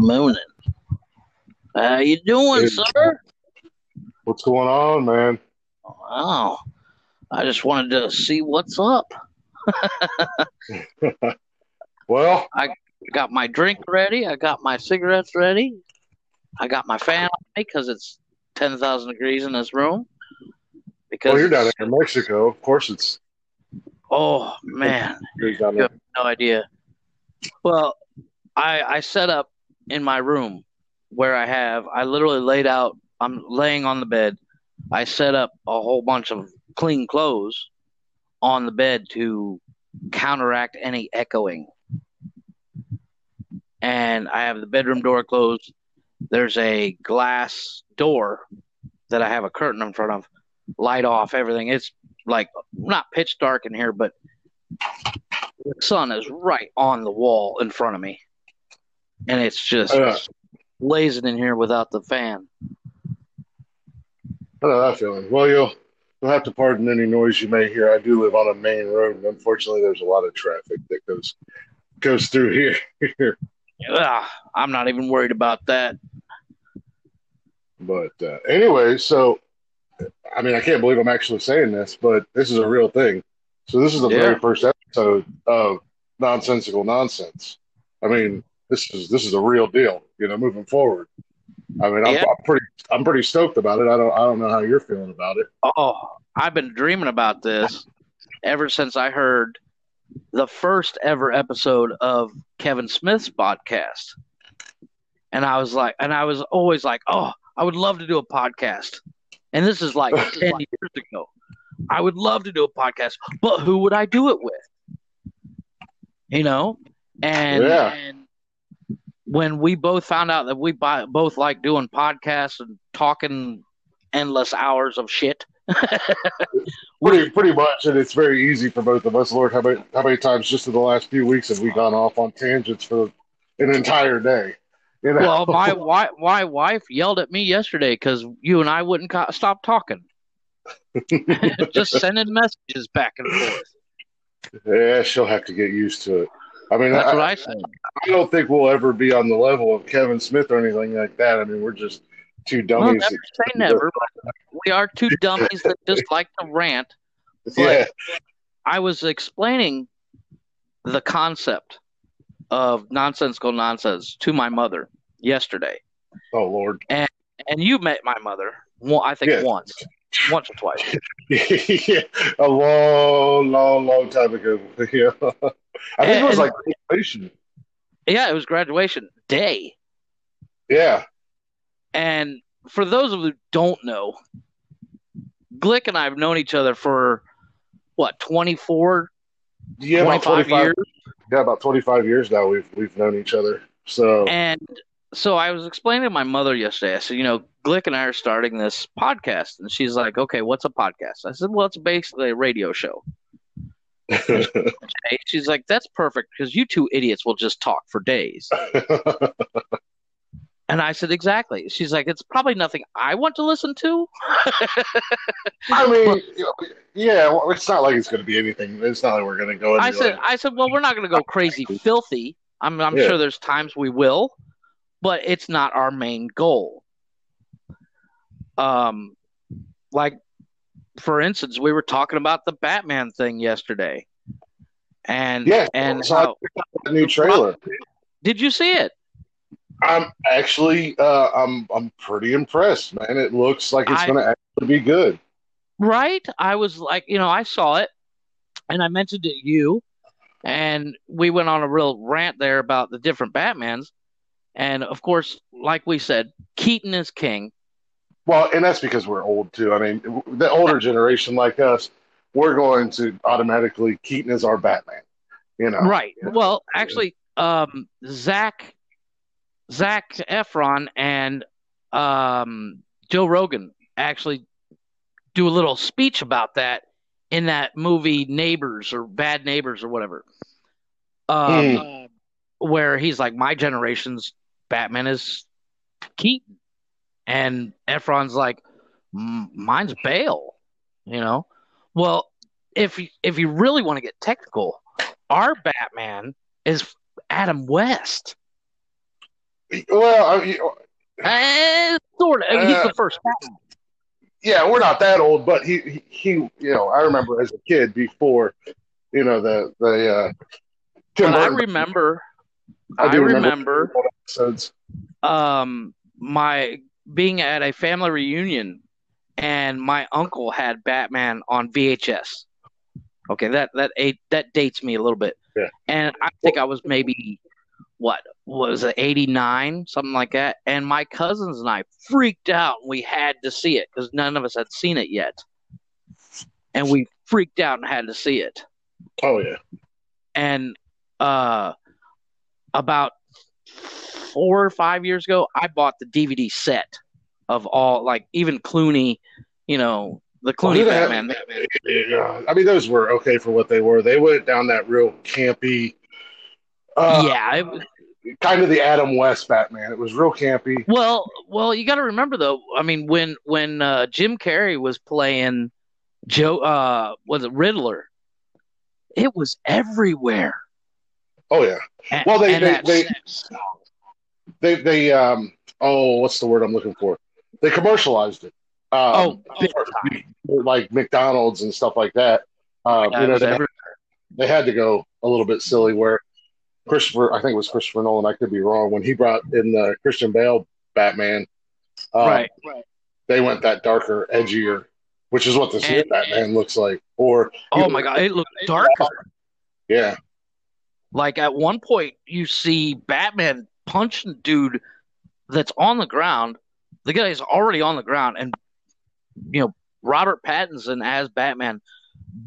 Mooning. How you doing, Hey. sir? What's going on, man? Wow. I just wanted to see what's up. Well, I got my drink ready. I got my cigarettes ready. I got my fan on me because it's 10,000 degrees in this room. Because well, you're down in Mexico. Of course, it's Oh, man. You have no idea. Well, I I set up in my room where I have I literally laid out. I'm laying on the bed. I set up a whole bunch of clean clothes on the bed to counteract any echoing. And I have the bedroom door closed. There's a glass door that I have a curtain in front of. Light off everything. It's like not pitch dark in here, but the sun is right on the wall in front of me, and it's just Yeah. blazing in here without the fan. I know that feeling. Well, you'll you'll have to pardon any noise you may hear. I do live on a main road, and unfortunately, there's a lot of traffic that goes goes through here. Ah, I'm not even worried about that. but uh, anyway, so I mean, I can't believe I'm actually saying this, but this is a real thing. So this is the Yeah. very first episode of Nonsensical Nonsense. I mean, this is this is a real deal. You know, moving forward. I mean, I'm, Yeah. I'm pretty I'm pretty stoked about it. I don't I don't know how you're feeling about it. Oh, I've been dreaming about this ever since I heard the first ever episode of Kevin Smith's podcast. And I was like, and I was always like, oh, I would love to do a podcast. And this is like 10 years ago. I would love to do a podcast, but who would I do it with? You know? And, Yeah. and when we both found out that we both like doing podcasts and talking endless hours of shit. Pretty pretty much, and it's very easy for both of us. Lord, how many how many times just in the last few weeks have we gone off on tangents for an entire day? You know? Well, my my wife yelled at me yesterday because you and I wouldn't co- stop talking, just sending messages back and forth. yeah, she'll have to get used to it. I mean, That's I, what I said. I don't think we'll ever be on the level of Kevin Smith or anything like that. I mean, we're just two Well, dummies. never say never, we are two dummies that just like to rant. yeah, I was explaining the concept of nonsensical nonsense to my mother yesterday, oh Lord, and and you met my mother. One, I think Yeah. once, once or twice. yeah, a long, long, long time ago. Yeah, I think it was like graduation. Yeah, it was graduation day. Yeah, And for those of you who don't know, Glick and I have known each other for what, 24, yeah, about 25 twenty-five. years? Yeah, about twenty-five years now. We've we've known each other. So And so I was explaining to my mother yesterday, I said, you know, Glick and I are starting this podcast. And she's like, okay, what's a podcast? I said, well, it's basically a radio show. She's like, that's perfect because you two idiots will just talk for days. And I said, exactly. She's like, it's probably nothing I want to listen to. I mean, yeah, well, it's not like it's going to be anything. It's not like we're going to go. I said, like, I said, well, we're not going to go crazy filthy. I'm, I'm Yeah. sure there's times we will, but it's not our main goal. Um, like for instance, we were talking about the Batman thing yesterday, and yeah, and so how, that new trailer. did you see it? I'm actually, uh, I'm, I'm pretty impressed, man. It looks like it's going to actually be good. Right? I was like, you know, I saw it, and I mentioned it to you, and we went on a real rant there about the different Batmans, and of course, like we said, Keaton is king. Well, and that's because we're old too. I mean, the older generation like us, we're going to automatically Keaton is our Batman. You know, Right. Well, actually, um, Zach, Zac Efron and um, Joe Rogan actually do a little speech about that in that movie Neighbors or Bad Neighbors or whatever. Um, where he's like, my generation's Batman is Keaton, and Efron's like, mine's Bale. You know. Well, if you, if you really want to get technical, our Batman is Adam West. well, I, you- Eh, sort of. He's Uh, the first Batman. yeah, we're not that old, but he, he, he, you know, I remember as a kid before, you know, the the uh, Tim I remember, I I, remember. remember, episodes. um, my being at a family reunion, and my uncle had Batman on VHS. Okay, that that that dates me a little bit. Yeah. And I think I was maybe what was it, eighty nine, something like that. And my cousins and I freaked out. We had to see it because none of us had seen it yet, and we freaked out and had to see it. Oh yeah, and uh about four or five years ago i bought the dvd set of all like even clooney you know the Well, clooney hell- batman yeah. I mean, those were okay for what they were. They went down that real campy, uh, yeah it, kind of the Adam West Batman. It was real campy. well well you got to remember though i mean when when uh jim carrey was playing joe uh was it riddler it was everywhere Oh yeah, And- Well, they- they- they- they they um oh what's the word I'm looking for? They commercialized it. Um, oh like McDonald's and stuff like that. Uh, you know, they, they had to go a little bit silly where Christopher, I think it was Christopher Nolan, I could be wrong, when he brought in the Christian Bale Batman, um, right they went that darker, edgier, which is what this And- Batman looks like. Or oh my god it looked darker yeah, Like at one point, you see Batman punching dude that's on the ground. The guy is already on the ground, and you know Robert Pattinson as Batman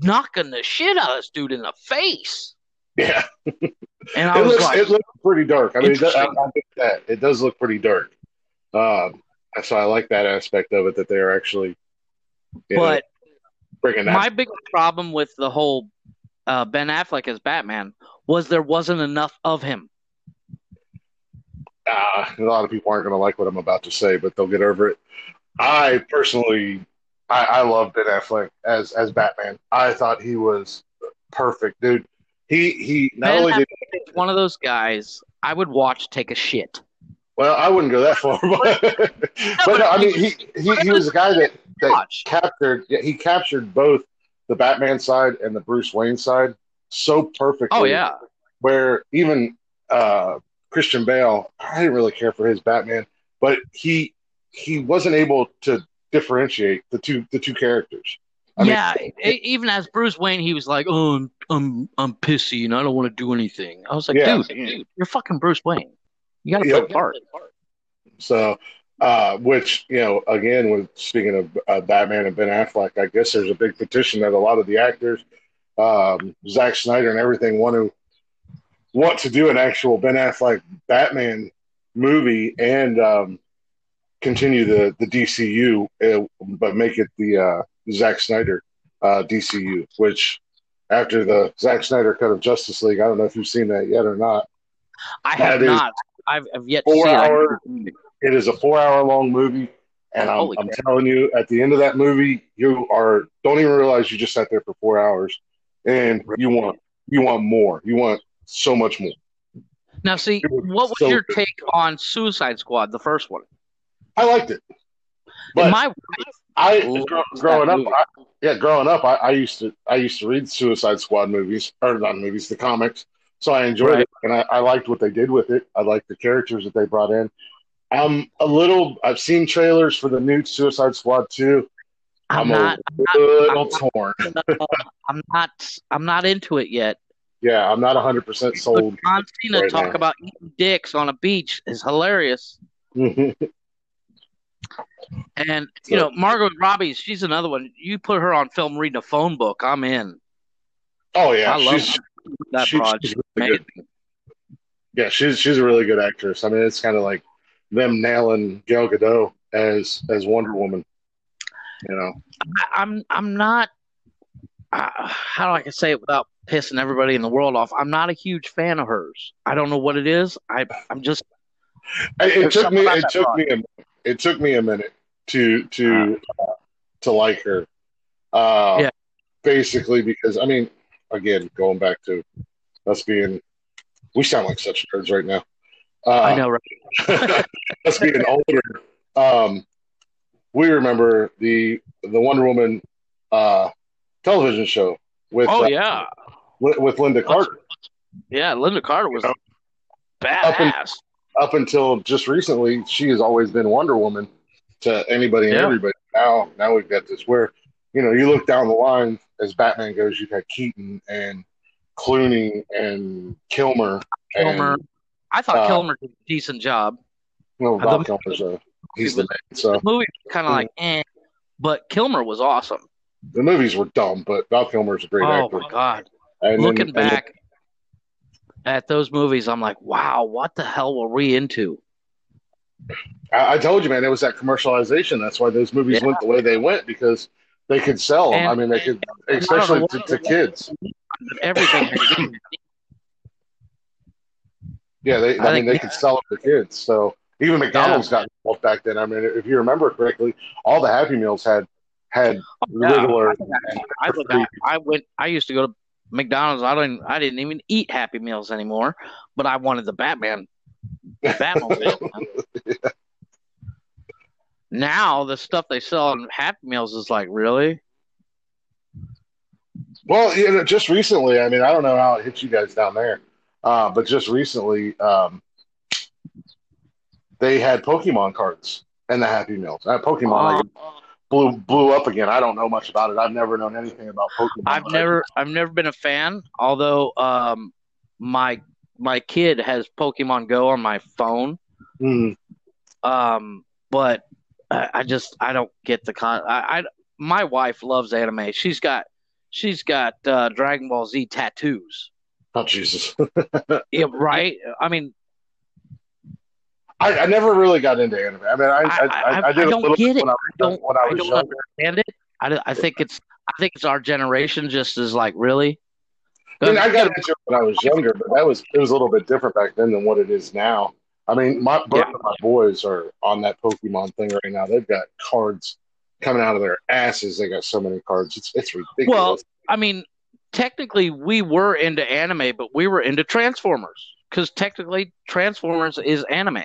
knocking the shit out of this dude in the face. yeah, And I it was looks like, it looks pretty dark. I mean, that, I, I that it does look pretty dark. Um, so I like that aspect of it that they're actually, you know, but that. my big problem with the whole uh, Ben Affleck as Batman was there wasn't enough of him. uh, a lot of people aren't going to like what I'm about to say, but they'll get over it. I personally, I, I love Ben Affleck as as Batman. I thought he was perfect, dude. He he not Ben only did It's one of those guys I would watch take a shit. well, I wouldn't go that far, but but no, I mean he he, he was a guy that that captured yeah, he captured both the Batman side and the Bruce Wayne side so perfectly. Oh yeah. where even uh, Christian Bale, I didn't really care for his Batman, but he he wasn't able to differentiate the two the two characters. I mean, yeah, e- even as Bruce Wayne, he was like, "Oh, I'm I'm, I'm pissy and I don't want to do anything." I was like, Yeah. "Dude, dude, you're fucking Bruce Wayne. You got to play part." So, uh, which you know, again, with speaking of uh, Batman and Ben Affleck, I guess there's a big petition that a lot of the actors, um, Zack Snyder and everything, want to want to do an actual Ben Affleck Batman movie and um, continue the the DCU, uh, but make it the uh, Zack Snyder uh, DCU. Which after the Zack Snyder cut of Justice League, I don't know if you've seen that yet or not. I have That not. I've, I've yet to four see it. Hour- need to see it. It is a four hour long movie. And I'm, I'm telling you, at the end of that movie, you are don't even realize you just sat there for four hours, and you want you want more. You want so much more. Now, see, was what was so your good. take on Suicide Squad, the first one? I liked it, but My I Loves growing up. I, yeah, growing up, I, I used to I used to read Suicide Squad movies or not movies, the comics. So I enjoyed Right. it, and I, I liked what they did with it. I liked the characters that they brought in. I'm a little. I've seen trailers for the new Suicide Squad too. I'm a not. little torn. I'm not. I'm not into it yet. Yeah, I'm not 100 percent sold. John Cena right talk now. about eating dicks on a beach is hilarious. And you So- know, Margot Robbie, she's another one. You put her on film reading a phone book, I'm in. oh yeah, I love she's that she- broad. she's really good. yeah, she's she's a really good actress. I mean, it's kind of like them nailing Gal Gadot as as Wonder Woman. You know, I, I'm I'm not. Uh, how do I say it without pissing everybody in the world off? I'm not a huge fan of hers. I don't know what it is. I I'm just it, it took me it took me a it took me a minute to to uh, to like her. Uh, Yeah. basically because I mean, again, going back to us being, we sound like such nerds right now. Uh, I know, right? us being older, um, we remember the the Wonder Woman uh, television show with Oh uh, yeah, with, with Lynda Carter. yeah. Lynda Carter was Up badass. Up until just recently, she has always been Wonder Woman to anybody and Yeah. everybody. Now, now we've got this where you know you look down the line as Batman goes. You've had Keaton and Clooney and Kilmer. Kilmer. And, I thought uh, Kilmer did a decent job. well, The- Val Kilmer's a, he's the man. So The movie kind of like, eh, but Kilmer was awesome. the movies were dumb, but Val Kilmer's a great Oh actor. Oh my god! And Looking then- back at those movies, I'm like, wow, what the hell were we into? I, I told you, man, it was that commercialization. That's why those movies Yeah. went the way they went because they could sell. And- I mean, they could, especially to, to kids. Everything. Yeah, they. I I, mean, think- they could sell them to kids. So even McDonald's got involved back then. I mean, if you remember correctly, all the Happy Meals had had Riddler. I, went back- I went. I used to go to McDonald's. I don't. I didn't even eat Happy Meals anymore, but I wanted the Batman. Batmobile. now the stuff they sell in Happy Meals is like really. Well, you know, just recently, I mean, I don't know how it hit you guys down there, uh, but just recently, um, they had Pokemon cards and the Happy Meals. Uh, Pokemon like, blew blew up again. I don't know much about it. I've never known anything about Pokemon. I've never I've never been a fan, although um my my kid has Pokemon Go on my phone. Mm, Um but I, I just I don't get the con I, I my wife loves anime. She's got she's got uh Dragon Ball Z tattoos. oh Jesus! Yeah, right? I mean I, I never really got into anime. I mean, I I, I- I, did a don't little get bit it. when I, don't- when I I was don't younger. understand it. I, I think it's I think it's our generation just is like really I mean, I got into it when I was younger, but that was it was a little bit different back then than what it is now. I mean, my both Yeah. of my boys are on that Pokemon thing right now. They've got cards coming out of their asses. They got so many cards. It's it's ridiculous. Well, I mean, technically, we were into anime, but we were into Transformers because technically, Transformers is anime.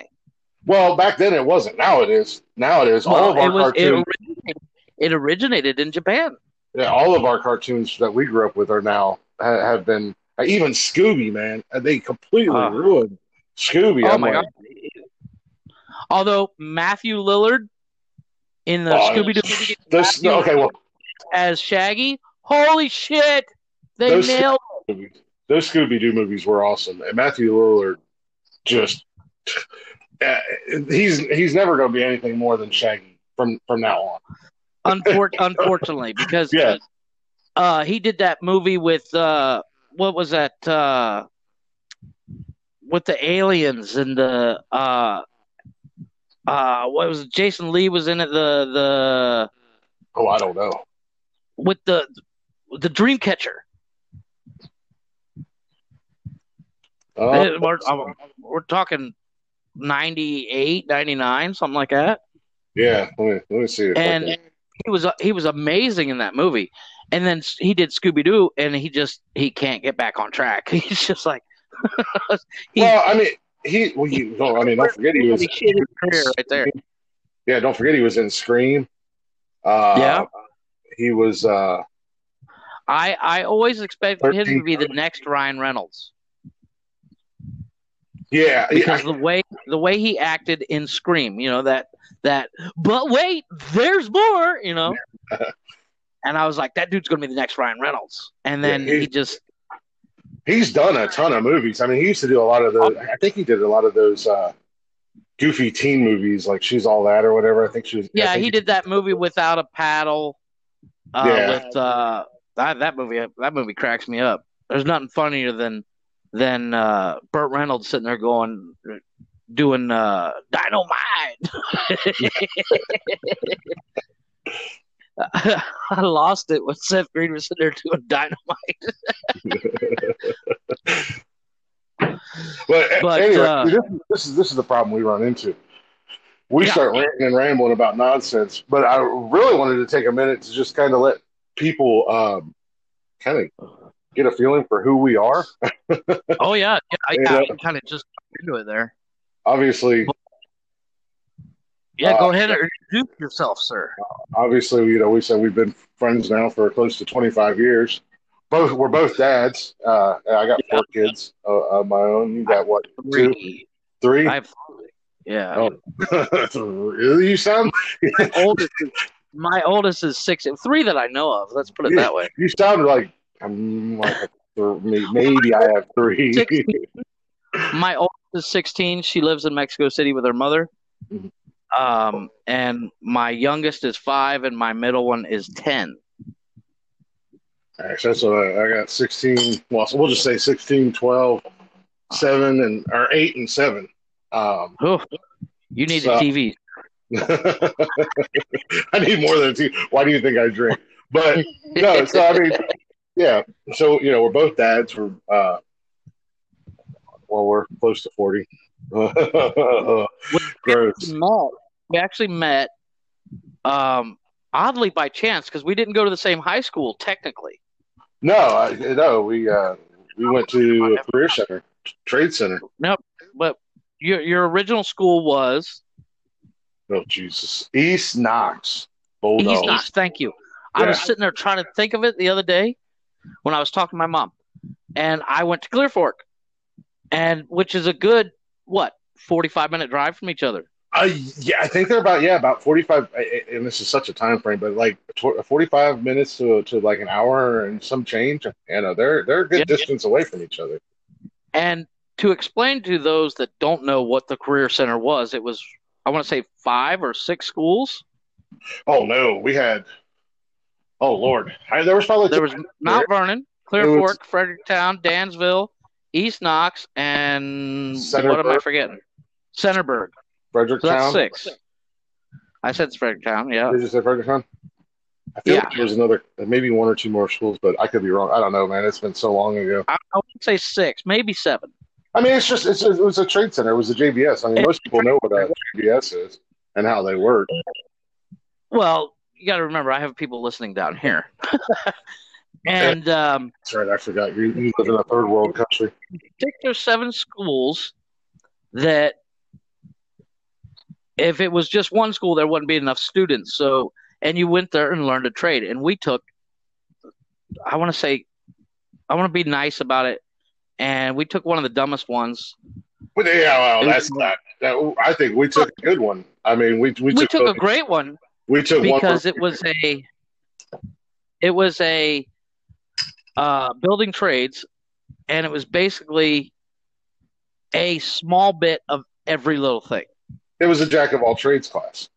Well, back then it wasn't. Now it is. Now it is. all of our it was it cartoons, originated, it originated in Japan. yeah, all of our cartoons that we grew up with are now ha- have been. Even Scooby, man, they completely Uh. ruined Scooby. oh I'm my like, god! Although Matthew Lillard in the Oh, Scooby Doo This, okay, well, as Shaggy, holy shit! They Those- nailed. movies. Those Scooby Doo movies were awesome, and Matthew Lillard just uh, he's he's never going to be anything more than Shaggy from from now on. Unfor- unfortunately, because Yeah. uh, he did that movie with uh, what was that uh, with the aliens and the uh, uh, what was it? Jason Lee was in it the the Oh, I don't know. with the the Dreamcatcher. Uh, Uh, we're, uh, we're talking 98, 99, something like that. yeah, let me let me see. And he was he was amazing in that movie. And then he did Scooby Doo, and he just he can't get back on track. He's just like he, well, I mean, he. Well, you, no, I mean, don't forget he was. right there. Yeah, don't forget he was in Scream. Uh, Yeah. he was. Uh, I I always expected him to be the next Ryan Reynolds yeah, because yeah, the way the way he acted in Scream, you know that that. But wait, there's more, you know. And I was like, that dude's gonna be the next Ryan Reynolds. And then Yeah, he- he just he's done a ton of movies. I mean, he used to do a lot of those. I think he did a lot of those uh, goofy teen movies, like She's All That or whatever. I think she was. Yeah think he did that movie without a paddle. Uh, Yeah. With uh, that that movie that movie cracks me up. There's nothing funnier than than uh, Burt Reynolds sitting there going doing uh, dynamite. I lost it when Seth Green was sitting there doing dynamite. But, But, anyway, uh, this, is- this is this is the problem we run into. We Yeah. start ranting and rambling about nonsense, but I really wanted to take a minute to just kind of let people um, kind of get a feeling for who we are. oh yeah, yeah, You yeah. I kind of just into it there. obviously, Yeah, go Uh, ahead and introduce yourself, sir. obviously, you know, we said we've been friends now for close to 25 years. Both we're both dads. Uh, I got four kids uh, of my own. You got what? Two, Three. three? I have three. Yeah. Oh. you sound My oldest is, my oldest is six. and Three that I know of. Let's put it that way. you sound like I'm like a th- may- maybe I have three. My oldest is 16. She lives in Mexico City with her mother. Mhm. Um, and my youngest is five, and my middle one is 10. Actually, that's what I, I got 16. Well, so we'll just say 16, 12, 7, and or 8 and 7. Um, Oof. You need So- a TV. I need more than a tea. Why do you think I drink? But no, so I mean, yeah. So you know, we're both dads. We're uh, well, we're close to forty. Gross. We met. We actually met, um, oddly by chance because we didn't go to the same high school technically. No, I, no, we uh, we went to a career center, trade center. No, but your your original school was Oh Jesus, East Knox Bulldogs. East Knox. Thank you. I was sitting there trying to think of it the other day when I was talking to my mom, and I went to Clear Fork, and which is a good what forty five minute drive from each other. Uh, yeah, I think they're about yeah about forty five, and this is such a time frame, but like forty five minutes to to like an hour and some change. You know, they're they're a good Yeah. distance away from each other. And to explain to those that don't know what the Career Center was, it was I want to say five or six schools. Oh no, we had. Oh Lord, I, there was probably There was Mount Vernon, Clear was- Fork, Fredericktown, Danville, East Knox, and what am I forgetting? Centerburg. Fredericktown. So that's six. I said Fredericktown, yeah. Did you say Fredericktown? I feel Yeah. like there was another, maybe one or two more schools, but I could be wrong. I don't know, man. It's been so long ago. I, I would say six, maybe seven. I mean, it's just it's a, it was a trade center. It was a JVS. I mean, most people know what a JVS is and how they work. Well, you got to remember, I have people listening down here. and um, That's right. I forgot. You, you live in a third world country. six or seven schools that if it was just one school there wouldn't be enough students so and you went there and learned a trade and we took i want to say i want to be nice about it and we took one of the dumbest ones But yeah, well, that's not. That, I think we took a good one. I mean, we we, we took, took a great one we took because it was a it was a uh, building trades and it was basically a small bit of every little thing it was a jack of all trades class.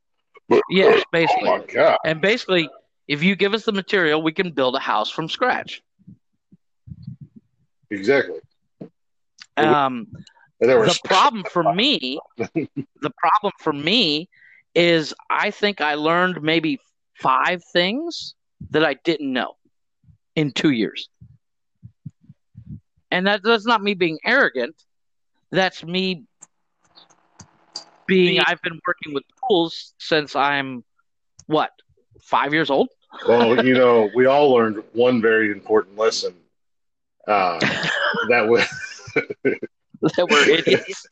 yes Oh basically my god! And basically, if you give us the material, we can build a house from scratch. Exactly. Um, And there was the problem for me, the problem for me is I think I learned maybe five things that I didn't know in two years. And that, that's not me being arrogant. That's me being, I've been working with tools since I'm, what, five years old? well, you know, we all learned one very important lesson. Uh, that was that we're idiots.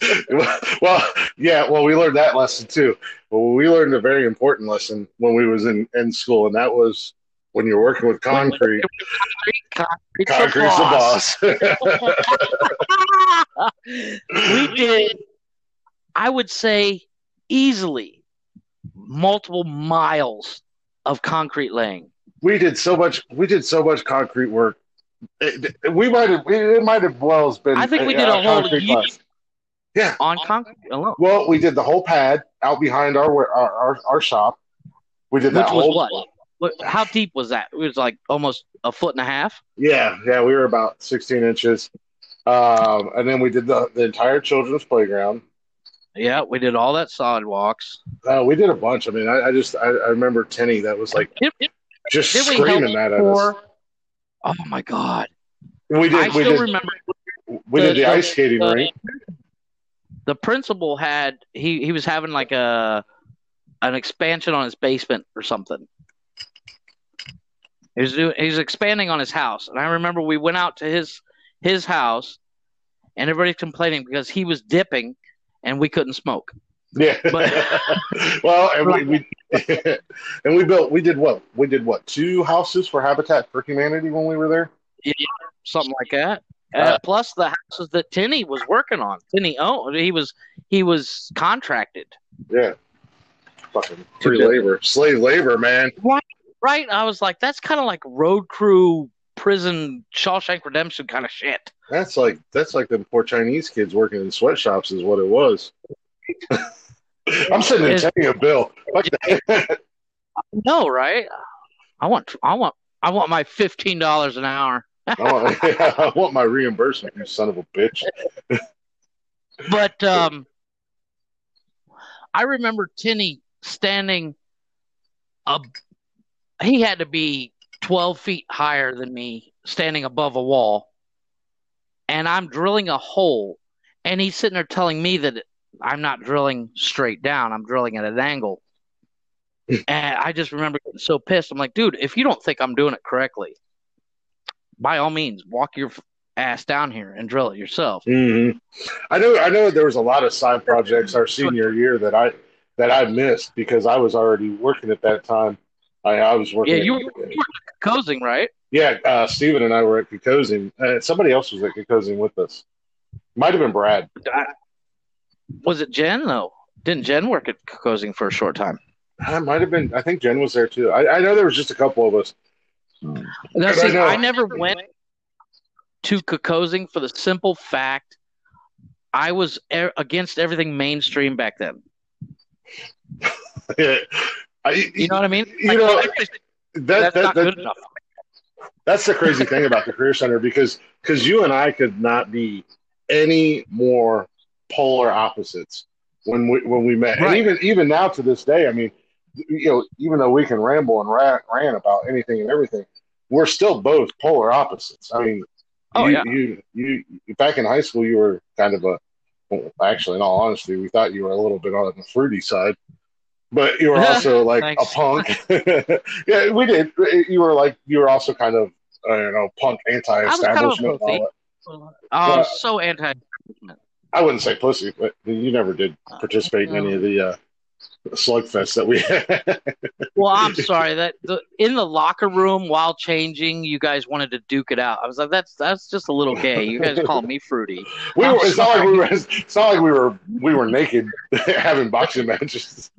well, yeah. Well, we learned that lesson too. Well, we learned a very important lesson when we was in, in school, and that was when you're working with concrete. Concrete's Concrete's the boss. we did, I would say, easily multiple miles of concrete laying. we did so much. We did so much concrete work. It, it- we might have. It might have well been. I think we did a whole year. Yeah. on concrete alone, Well, we did the whole pad out behind our our our, our shop. We did that which was whole. what? what? How deep was that? It was like almost a foot and a half. Yeah, yeah, we were about 16 inches. Um, and then we did the, the entire children's playground. Yeah, we did all that sidewalks. Uh, we did a bunch. I mean, I, I just I, I remember Tenny that was like Did, just screaming that at us. For? Oh my god! We did I we still did remember we did the- the the- ice skating the- rink. the principal had he he was having like a an expansion on his basement or something. He was doing he was expanding on his house, and I remember we went out to his his house, and everybody's complaining because he was dipping, and we couldn't smoke. Yeah. But- well, and we, we and we built we did what we did what two houses for Habitat for Humanity when we were there. Yeah, something like that. Uh, plus the houses that Tinney was working on. Tinney owned. He was he was contracted. Yeah. Fucking free labor, slave labor, man. Right? I was like, that's kind of like road crew, prison, Shawshank Redemption kind of shit. That's like that's like the poor Chinese kids working in sweatshops is what it was. I'm sending Is- Teddy a bill. No, right? I want I want I want my fifteen dollars an hour. I want, I want my reimbursement, you son of a bitch. But um, I remember Tinny standing up. He had to be 12 feet higher than me, standing above a wall. And I'm drilling a hole. And he's sitting there telling me that I'm not drilling straight down, I'm drilling at an angle. and I just remember getting so pissed. I'm like, dude, if you don't think I'm doing it correctly, by all means, walk your ass down here and drill it yourself. hmm I know. I know there was a lot of side projects our senior year that I that I missed because I was already working at that time. I, I was working. Yeah, at- you were, you were coasting, right? yeah. Uh, Steven and I were at Kokosing. Uh, somebody else was at Kokosing with us. Might have been Brad. Was it Jen? though? Didn't Jen work at Cosing for a short time? I might have been. I think Jen was there too. I, I know there was just a couple of us. Now, I see, know. I never went to Kokosing for the simple fact I was er- against everything mainstream back then. I, You know what I mean? You Like, know, that's that, that, not that, good enough. That's the crazy thing about the career center because because you and I could not be any more polar opposites when we when we met, and even even now to this day, I mean, you know, even though we can ramble and rant, rant about anything and everything, we're still both polar opposites. I mean, Oh, you, yeah. you you back in high school, you were kind of a well, actually, in all honesty, we thought you were a little bit on the fruity side. But you were also like a punk. yeah, we did. You were like you were also kind of uh, you know punk anti-establishment. and all that. Oh, Well- so anti. I wouldn't say pussy, but you never did participate in any of the uh, slugfest that we had. Well, I'm sorry that the, in the locker room while changing, you guys wanted to duke it out. I was like, that's that's just a little gay. You guys call me fruity. we were, it's not like we were. It's not like we were. We were naked having boxing matches.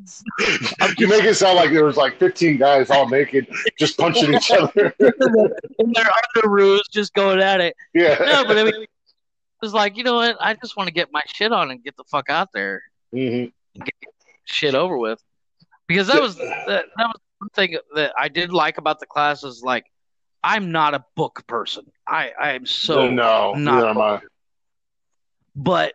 you make it sound like there was like 15 guys all naked just punching each other. in their underoos, just going at it. yeah. No, but I mean, was like, you know what? I just want to get my shit on and get the fuck out there, hmm shit over with. Because that was that, that was one thing that I did like about the class is like, I'm not a book person. I I am so no, not am I. but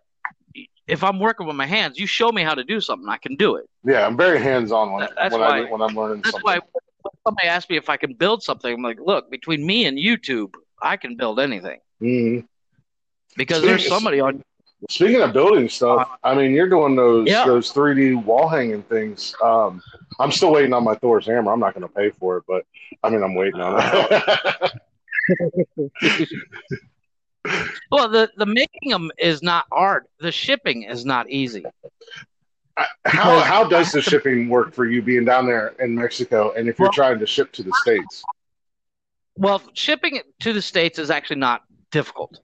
if I'm working with my hands, you show me how to do something, I can do it. Yeah, I'm very hands-on when, that's when, I, why- when I'm learning That's something. why when somebody asked me if I can build something, I'm like, look, between me and YouTube, I can build anything hmm because Speaking- there's somebody on. Speaking of building stuff, I mean, you're doing those Yeah. those 3D wall hanging things. Um, I'm still waiting on my Thor's hammer. I'm not going to pay for it, but I mean, I'm waiting on it. Well, the the making them is not hard. The shipping is not easy. I- how how does the shipping work for you being down there in Mexico, and if you're Well- trying to ship to the states? Well, shipping to the states is actually not difficult.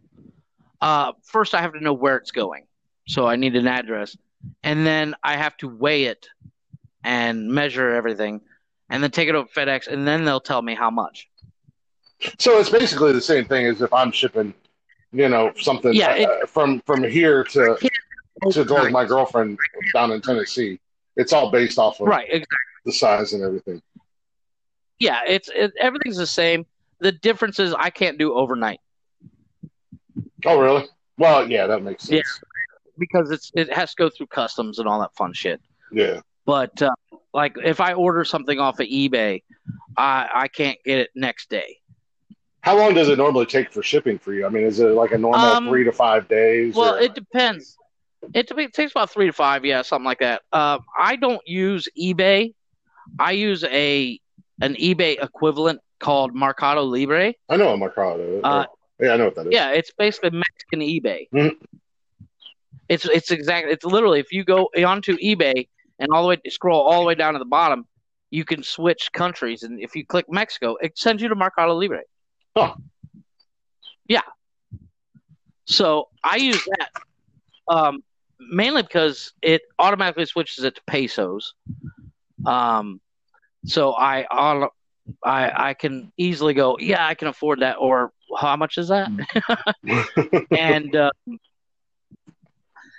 Uh, first, I have to know where it's going, so I need an address, and then I have to weigh it and measure everything, and then take it over FedEx, and then they'll tell me how much. So it's basically the same thing as if I'm shipping, you know, something Yeah, it- uh, from from here to to like my girlfriend down in Tennessee. It's all based off of Right, exactly. the size and everything. Yeah, it's it, everything's the same. The difference is I can't do overnight Oh, really? Well, yeah, that makes sense. Yeah, because it's it has to go through customs and all that fun shit. Yeah. But uh, like if I order something off of eBay, I I can't get it next day. How long does it normally take for shipping for you? I mean, is it like a normal Um, three to five days? Well, or- it depends. It, it takes about three to five, yeah, something like that. Uh, I don't use eBay. I use a an eBay equivalent called Mercado Libre. I know what Mercado. Uh, yeah, I know what that is. Yeah, it's basically Mexican eBay. Mhm. It's it's exactly it's literally if you go onto eBay and all the way scroll all the way down to the bottom, you can switch countries, and if you click Mexico, it sends you to Mercado Libre. Huh. Yeah. So I use that um, mainly because it automatically switches it to pesos. Um, so I, I I can easily go, yeah, I can afford that, or how much is that? and uh,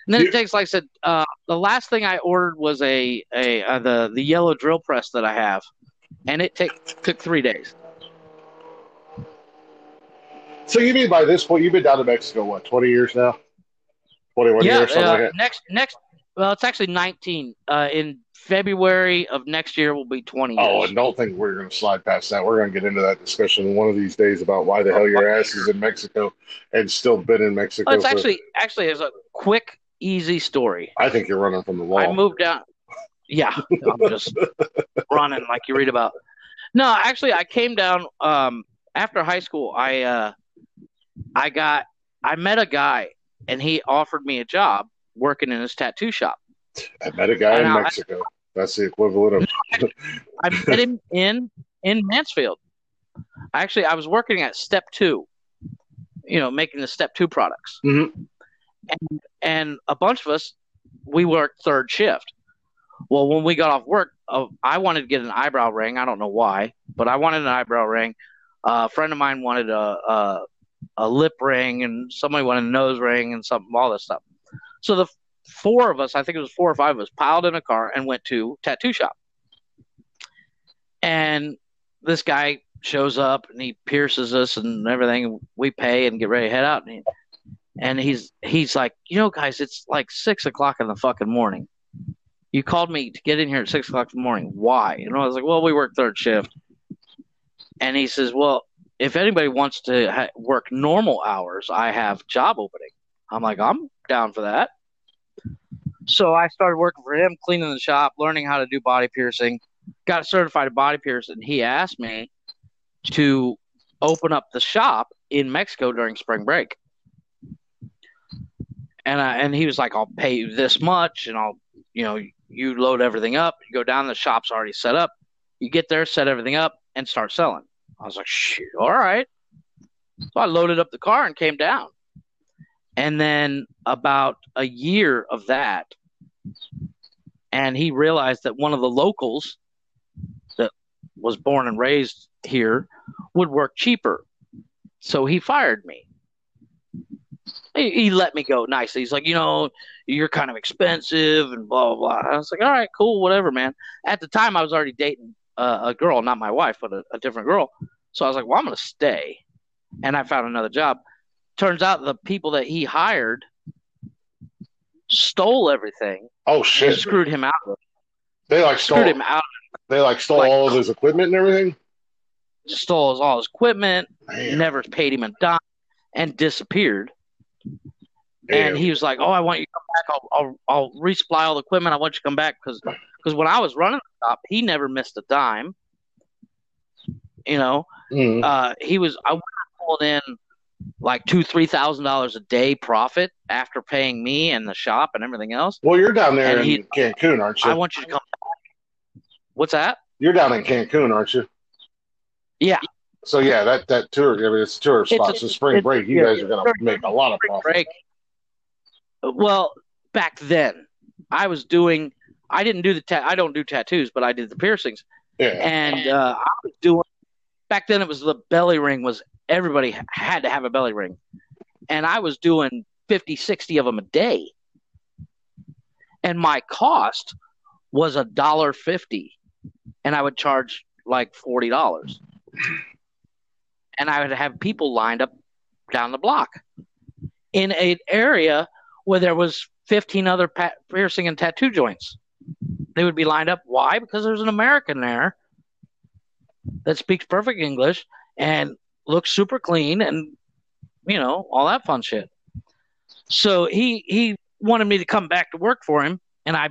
and then it takes, like I said, uh, the last thing I ordered was a a uh, the the yellow drill press that I have, and it take, took three days. So you mean by this point you've been down to Mexico what twenty years now? Twenty one yeah, years, something uh, like that. next next. Well, it's actually nineteen. Uh, in February of next year will be twenty. Oh, years. and don't think we're going to slide past that. We're going to get into that discussion one of these days about why the hell your ass is in Mexico and still been in Mexico. Well, it's for- actually actually it's a quick, easy story. I think you're running from the law. I moved out. Yeah, I'm just running like you read about. No, actually, I came down um, after high school. I uh, I got I met a guy, and he offered me a job working in his tattoo shop. I met a guy I in I- Mexico. That's the equivalent of I met him in in Mansfield. Actually, I was working at Step Two, you know, making the Step Two products, Mhm. and and a bunch of us we worked third shift. Well, when we got off work, uh, I wanted to get an eyebrow ring. I don't know why, but I wanted an eyebrow ring. Uh, a friend of mine wanted a, a a lip ring, and somebody wanted a nose ring, and some all this stuff. So the four of us, I think it was four or five of us, piled in a car and went to tattoo shop. And this guy shows up and he pierces us and everything. We pay and get ready to head out. And, he, and he's he's like, you know, guys, it's like six o'clock in the fucking morning. You called me to get in here at six o'clock in the morning. Why? And I was like, well, we work third shift. And he says, well, if anybody wants to ha- work normal hours, I have job opening. I'm like, I'm down for that. So I started working for him, cleaning the shop, learning how to do body piercing. Got certified body piercing. He asked me to open up the shop in Mexico during spring break. And I, and he was like, I'll pay you this much, and I'll, you know, you load everything up. You go down, the shop's already set up. You get there, set everything up, and start selling. I was like, shit, all right. So I loaded up the car and came down. And then about a year of that, and he realized that one of the locals that was born and raised here would work cheaper. So he fired me. He, he let me go nicely. He's like, you know, you're kind of expensive and blah, blah, blah. I was like, all right, cool, whatever, man. At the time, I was already dating uh, a girl, not my wife, but a, a different girl. So I was like, well, I'm to stay. And I found another job. Turns out the people that he hired stole everything oh and shit. screwed him out. of it. They like stole. Screwed him out. They like stole Like- all of his equipment and everything. Stole his, all his equipment. Never paid him a dime, and disappeared. damn. And he was like, "Oh, I want you to come back. I'll, I'll, I'll resupply all the equipment. I want you to come back because because when I was running the shop, he never missed a dime. You know, Mhm. uh, he was I pulled in like two three thousand dollars a day profit after paying me and the shop and everything else. Well, you're down there and in Cancun, aren't you? I want you to come. back. What's that? you're down in Cancun, aren't you? Yeah. So yeah, that that tour. I mean, it's a tour spot. It's a- so spring it's- break, you yeah, guys are going to make a lot of profit. break. Well, back then, I was doing. I didn't do the. Ta- I don't do tattoos, but I did the piercings. Yeah. and uh, I was doing back then. It was the belly ring was everybody had to have a belly ring, and I was doing 50, 60 of them a day, and my cost was a dollar fifty, and I would charge like forty dollars, and I would have people lined up down the block. In an area where there was fifteen other pa- piercing and tattoo joints. They would be lined up. Why? Because there's an American there that speaks perfect English. And looks super clean and you know all that fun shit. So he he wanted me to come back to work for him, and I,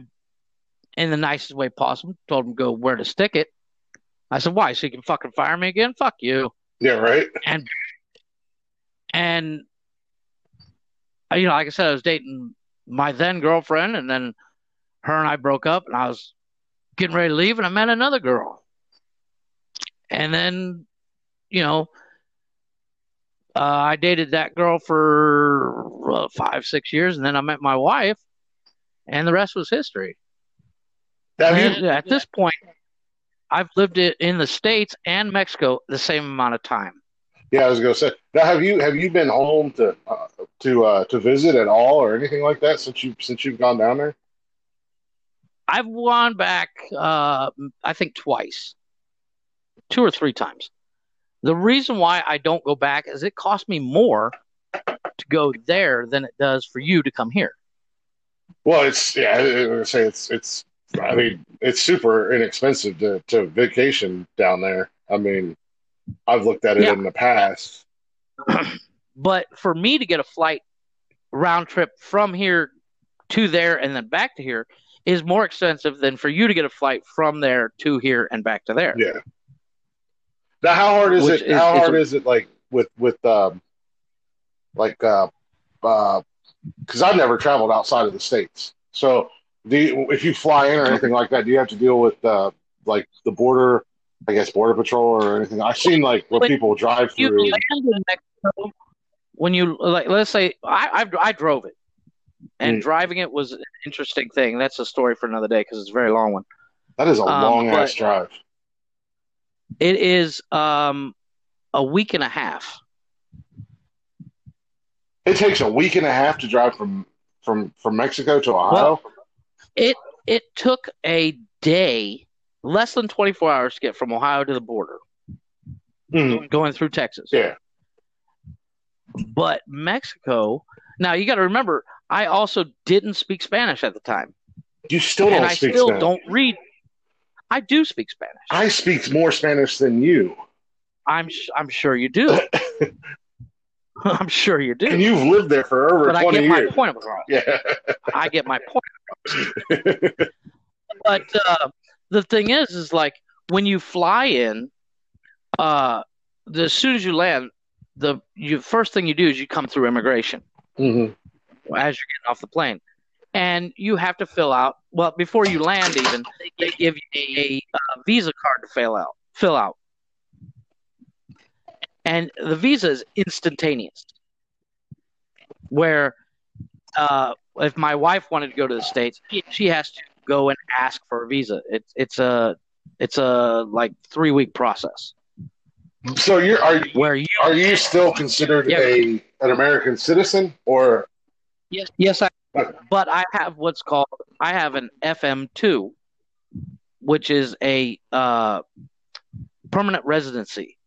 in the nicest way possible, told him go where to stick it. I said, "Why? So you can fucking fire me again? Fuck you!" Yeah. Right. And and uh, you know, like I said, I was dating my then girlfriend, and then her and I broke up, and I was getting ready to leave, and I met another girl, and then, you know, uh, I dated that girl for uh, five, six years, and then I met my wife, and the rest was history. At this point, I've lived it in the states and Mexico the same amount of time. Yeah, I was going to say. Now, have you have you been home to uh, to uh, to visit at all or anything like that since you since you've gone down there? I've gone back, uh, I think twice, two or three times. The reason why I don't go back is it costs me more to go there than it does for you to come here. Well, it's yeah, I would say it's it's. I mean, it's super inexpensive to to vacation down there. I mean, I've looked at it yeah. in the past. but for me to get a flight round trip from here to there and then back to here is more expensive than for you to get a flight from there to here and back to there. Yeah. Now, how hard is Which it? Is, how hard is it? Like with with um, like uh, uh, because I've never traveled outside of the states. So, do you, if you fly in or anything like that, do you have to deal with uh, like the border? I guess border patrol or anything. I've seen like where people drive through. Mexico, when you like, let's say I I, I drove it, and mm. driving it was an interesting thing. That's a story for another day because it's a very long one. That is a um, long ass drive. It is um, a week and a half. It takes a week and a half to drive from from from Mexico to Ohio. Well, it it took a day, less than twenty four hours to get from Ohio to the border, mm-hmm. going through Texas. Yeah. But Mexico, now you got to remember, I also didn't speak Spanish at the time. You still don't and I still Spanish. don't read I do speak Spanish. I speak more Spanish than you. I'm I'm sure you do. I'm sure you do. And you've lived there for over but 20 years. I get my point across. Yeah. I get my point but uh, the thing is, is like when you fly in, uh, the, as soon as you land, the you first thing you do is you come through immigration mm-hmm. as you're getting off the plane and you have to fill out. Well, before you land, even they give you a, a visa card to fill out. Fill out, and the visa is instantaneous. Where, uh, if my wife wanted to go to the states, she has to go and ask for a visa. It's it's a it's a like three week process. So you're are you, where you are you still considered yeah, a an American citizen or? Yes, yes, I but I have what's called I have an FM2, which is a uh, permanent residency.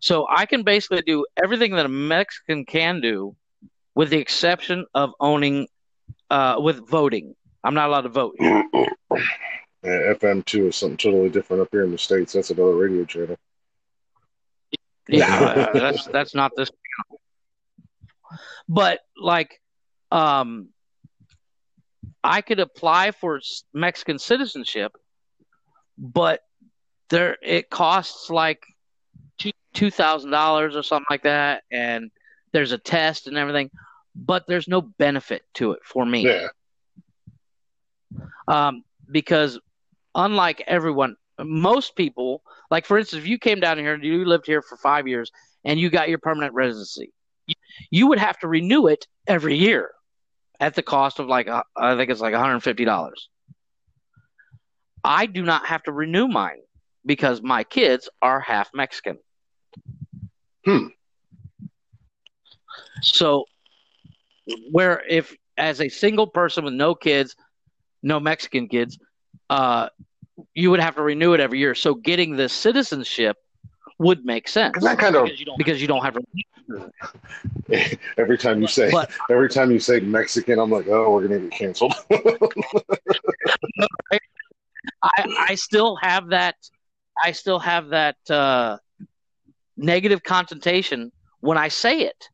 So I can basically do everything that a Mexican can do, with the exception of owning, uh, with voting. I'm not allowed to vote. Yeah, FM2 is something totally different up here in the states. That's another radio channel. Yeah, that's that's not this. But like um, I could apply for Mexican citizenship, but there it costs like two thousand dollars or something like that, and there's a test and everything, but there's no benefit to it for me. Yeah. Um, because unlike everyone, most people, like for instance, if you came down here and you lived here for five years and you got your permanent residency, you, you would have to renew it every year at the cost of like I think it's like $150. I do not have to renew mine because my kids are half Mexican. Hmm. So where if as a single person with no kids, no Mexican kids, uh, you would have to renew it every year. So getting the citizenship would make sense. That kind of because you don't, because you don't have. every time you say but, every time you say Mexican, I'm like, oh, we're gonna get canceled. I I still have that. I still have that uh, negative connotation when I say it.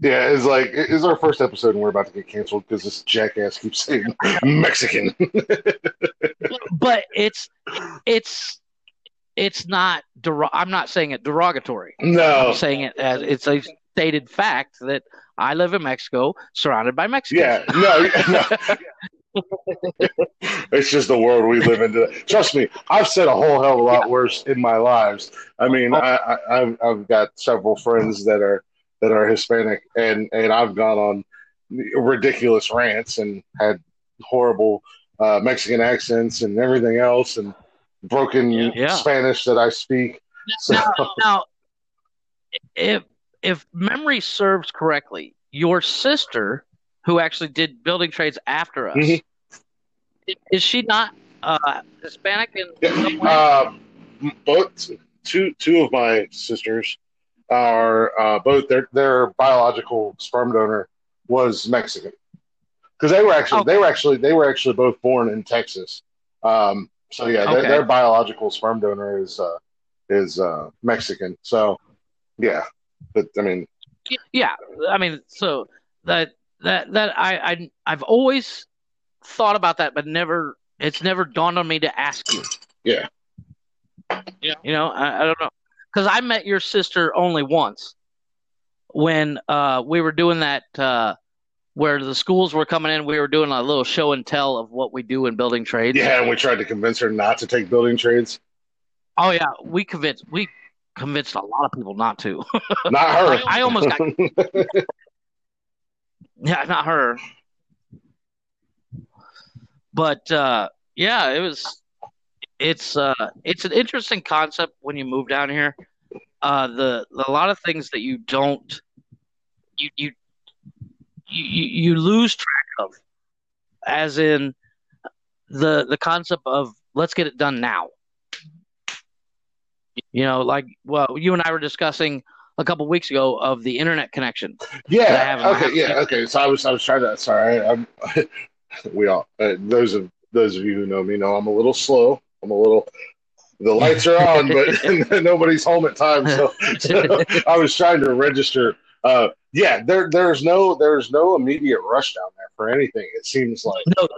Yeah, it's like it's our first episode and we're about to get canceled because this jackass keeps saying Mexican. but it's it's it's not. I'm not saying it derogatory. No, I'm saying it as it's a stated fact that I live in Mexico, surrounded by Mexicans. Yeah, no, no. it's just the world we live in today. Trust me, I've said a whole hell of a lot yeah. worse in my lives. I mean, oh. I, I, I've got several friends that are that are Hispanic, and and I've gone on ridiculous rants and had horrible uh, Mexican accents and everything else, and broken yeah. Spanish that I speak. So. Now, now, if if memory serves correctly, your sister, who actually did building trades after us, mm-hmm. is she not uh, Hispanic in some way? Uh, both two two of my sisters are uh, both their their biological sperm donor was Mexican because they were actually okay. they were actually they were actually both born in Texas. Um, so yeah, okay. their, their, biological sperm donor is uh, is uh, Mexican. So yeah, but I mean, yeah, I mean, so that that that I I I've always thought about that, but never it's never dawned on me to ask you. Yeah. Yeah. You know, I, I don't know because I met your sister only once when uh, we were doing that uh, where the schools were coming in. We were doing a little show and tell of what we do in building trades. Yeah, and we tried to convince her not to take building trades. Oh yeah, we convinced we convinced a lot of people not to. Not her. I, I almost got. yeah, not her. But uh, yeah, it was. It's uh, it's an interesting concept when you move down here. Uh, the, the a lot of things that you don't you you you, you lose track of, as in the the concept of let's get it done now. You know, like well, you and I were discussing a couple weeks ago of the internet connection. Yeah. Okay. Yeah. Okay. So I was I was trying to. Sorry, I'm. we all uh, those of those of you who know me know I'm a little slow. I'm a little. The lights are on, but nobody's home at time. So, so I was trying to register uh, yeah, there there's no there's no immediate rush down there for anything. It seems like no,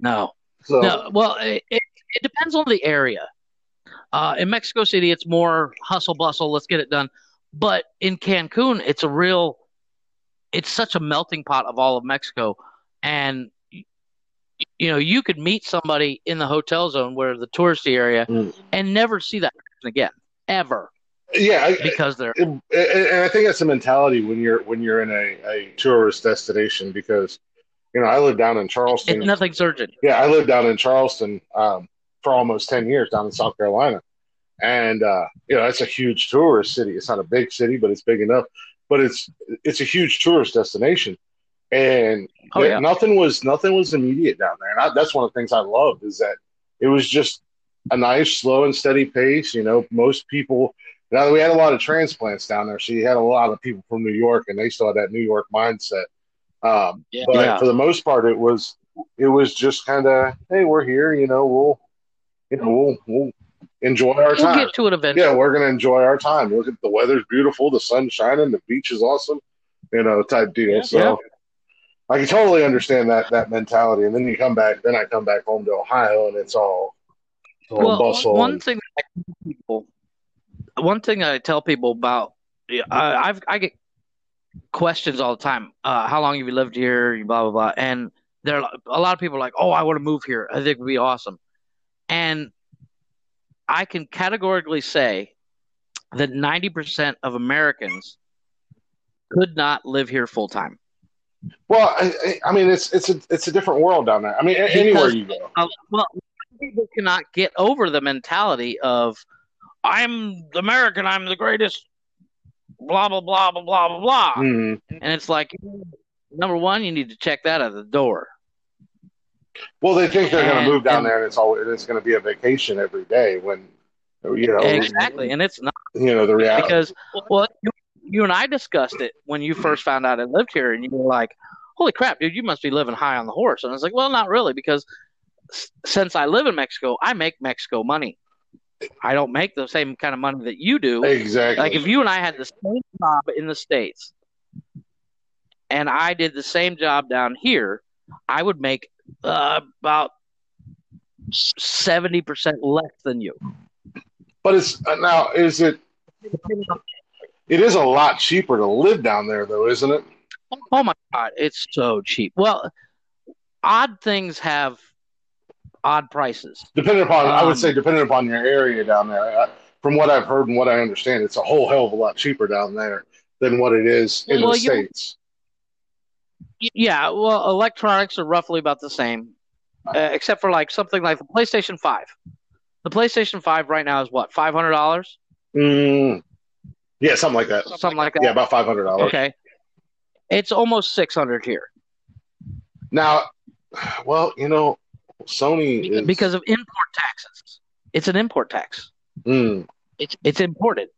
no, so, no. Well, it, it, it depends on the area. Uh, in Mexico City, it's more hustle bustle. Let's get it done. But in Cancun, it's a real, it's such a melting pot of all of Mexico, and you know you could meet somebody in the hotel zone where the touristy area mm. and never see that person again ever yeah, because they're and I think that's a mentality when you're when you're in a, a tourist destination because you know I live down in Charleston. It's nothing's urgent. Yeah, I lived down in Charleston um, for almost ten years down in South Carolina, and uh, you know it's a huge tourist city. It's not a big city, but it's big enough. But it's it's a huge tourist destination, and oh, yeah. nothing was nothing was immediate down there. And I, that's one of the things I love is that it was just a nice, slow and steady pace. You know, most people now we had a lot of transplants down there, so you had a lot of people from New York, and they still had that New York mindset. Um, yeah, but yeah. for the most part, it was it was just kind of, hey, we're here, you know, we'll you know we'll we'll enjoy our we'll time. We'll get to it eventually. Yeah, we're gonna enjoy our time. Look at the weather's beautiful, the sun's shining, the beach is awesome, you know, type deal. Yeah, so. I can totally understand that that mentality, and then you come back. Then I come back home to Ohio, and it's all, all well, bustle. One thing people one thing I tell people about, I, I've I get questions all the time. Uh, how long have you lived here? Blah blah blah. And there, are a lot of people are like, "Oh, I want to move here. I think it would be awesome." And I can categorically say that ninety percent of Americans could not live here full time. Well, I, I, mean, it's it's a it's a different world down there. I mean, because, anywhere you go. Uh, well, people cannot get over the mentality of I'm American, I'm the greatest, blah blah blah blah blah blah blah. Mm-hmm. And it's like, number one, you need to check that at the door. Well, they think they're going to move down and, there, and it's all it's going to be a vacation every day. When you know exactly, and it's not. You know the reality because well, you, you and I discussed it when you first found out I lived here, and you were like, "Holy crap, dude, you must be living high on the horse." And I was like, "Well, not really, because." since I live in Mexico, I make Mexico money. I don't make the same kind of money that you do. Exactly. Like if you and I had the same job in the States and I did the same job down here, I would make uh, about 70% less than you. But it's uh, now, is it, It is a lot cheaper to live down there, though, isn't it? Oh my god, it's so cheap. Well, odd things have odd prices. Depending upon, I would Um, say, depending upon your area down there. I, from what I've heard and what I understand, it's a whole hell of a lot cheaper down there than what it is in Well, the you- states. Yeah, well, electronics are roughly about the same, uh, except for like something like the PlayStation Five. The PlayStation Five right now is what five hundred dollars, Mm, yeah, something like that. something like that. Yeah, about five hundred dollars. Okay, it's almost six hundred here Now, well, you know, Sony is because of import taxes. It's an import tax. Mm, It's it's imported.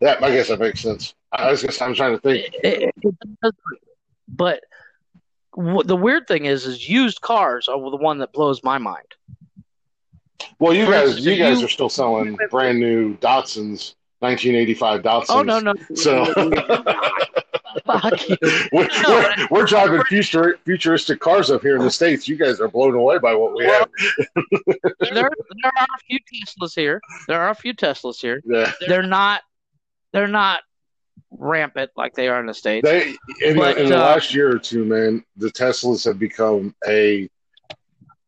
that I guess that makes sense. I was just, I'm trying to think. It- it but w- the weird thing is, is used cars are the one that blows my mind. Well, you For guys, instance, you guys you- are still selling brand new Datsuns, 1985 Datsuns. Oh no no! So Fuck you. we're, No, we're, we're driving future, futuristic cars up here in the states. You guys are blown away by what we have. there there are a few Teslas here. There are a few Teslas here. Yeah. They're not they're not rampant like they are in the states. They in, But, the, in the uh, last year or two, man, the Teslas have become a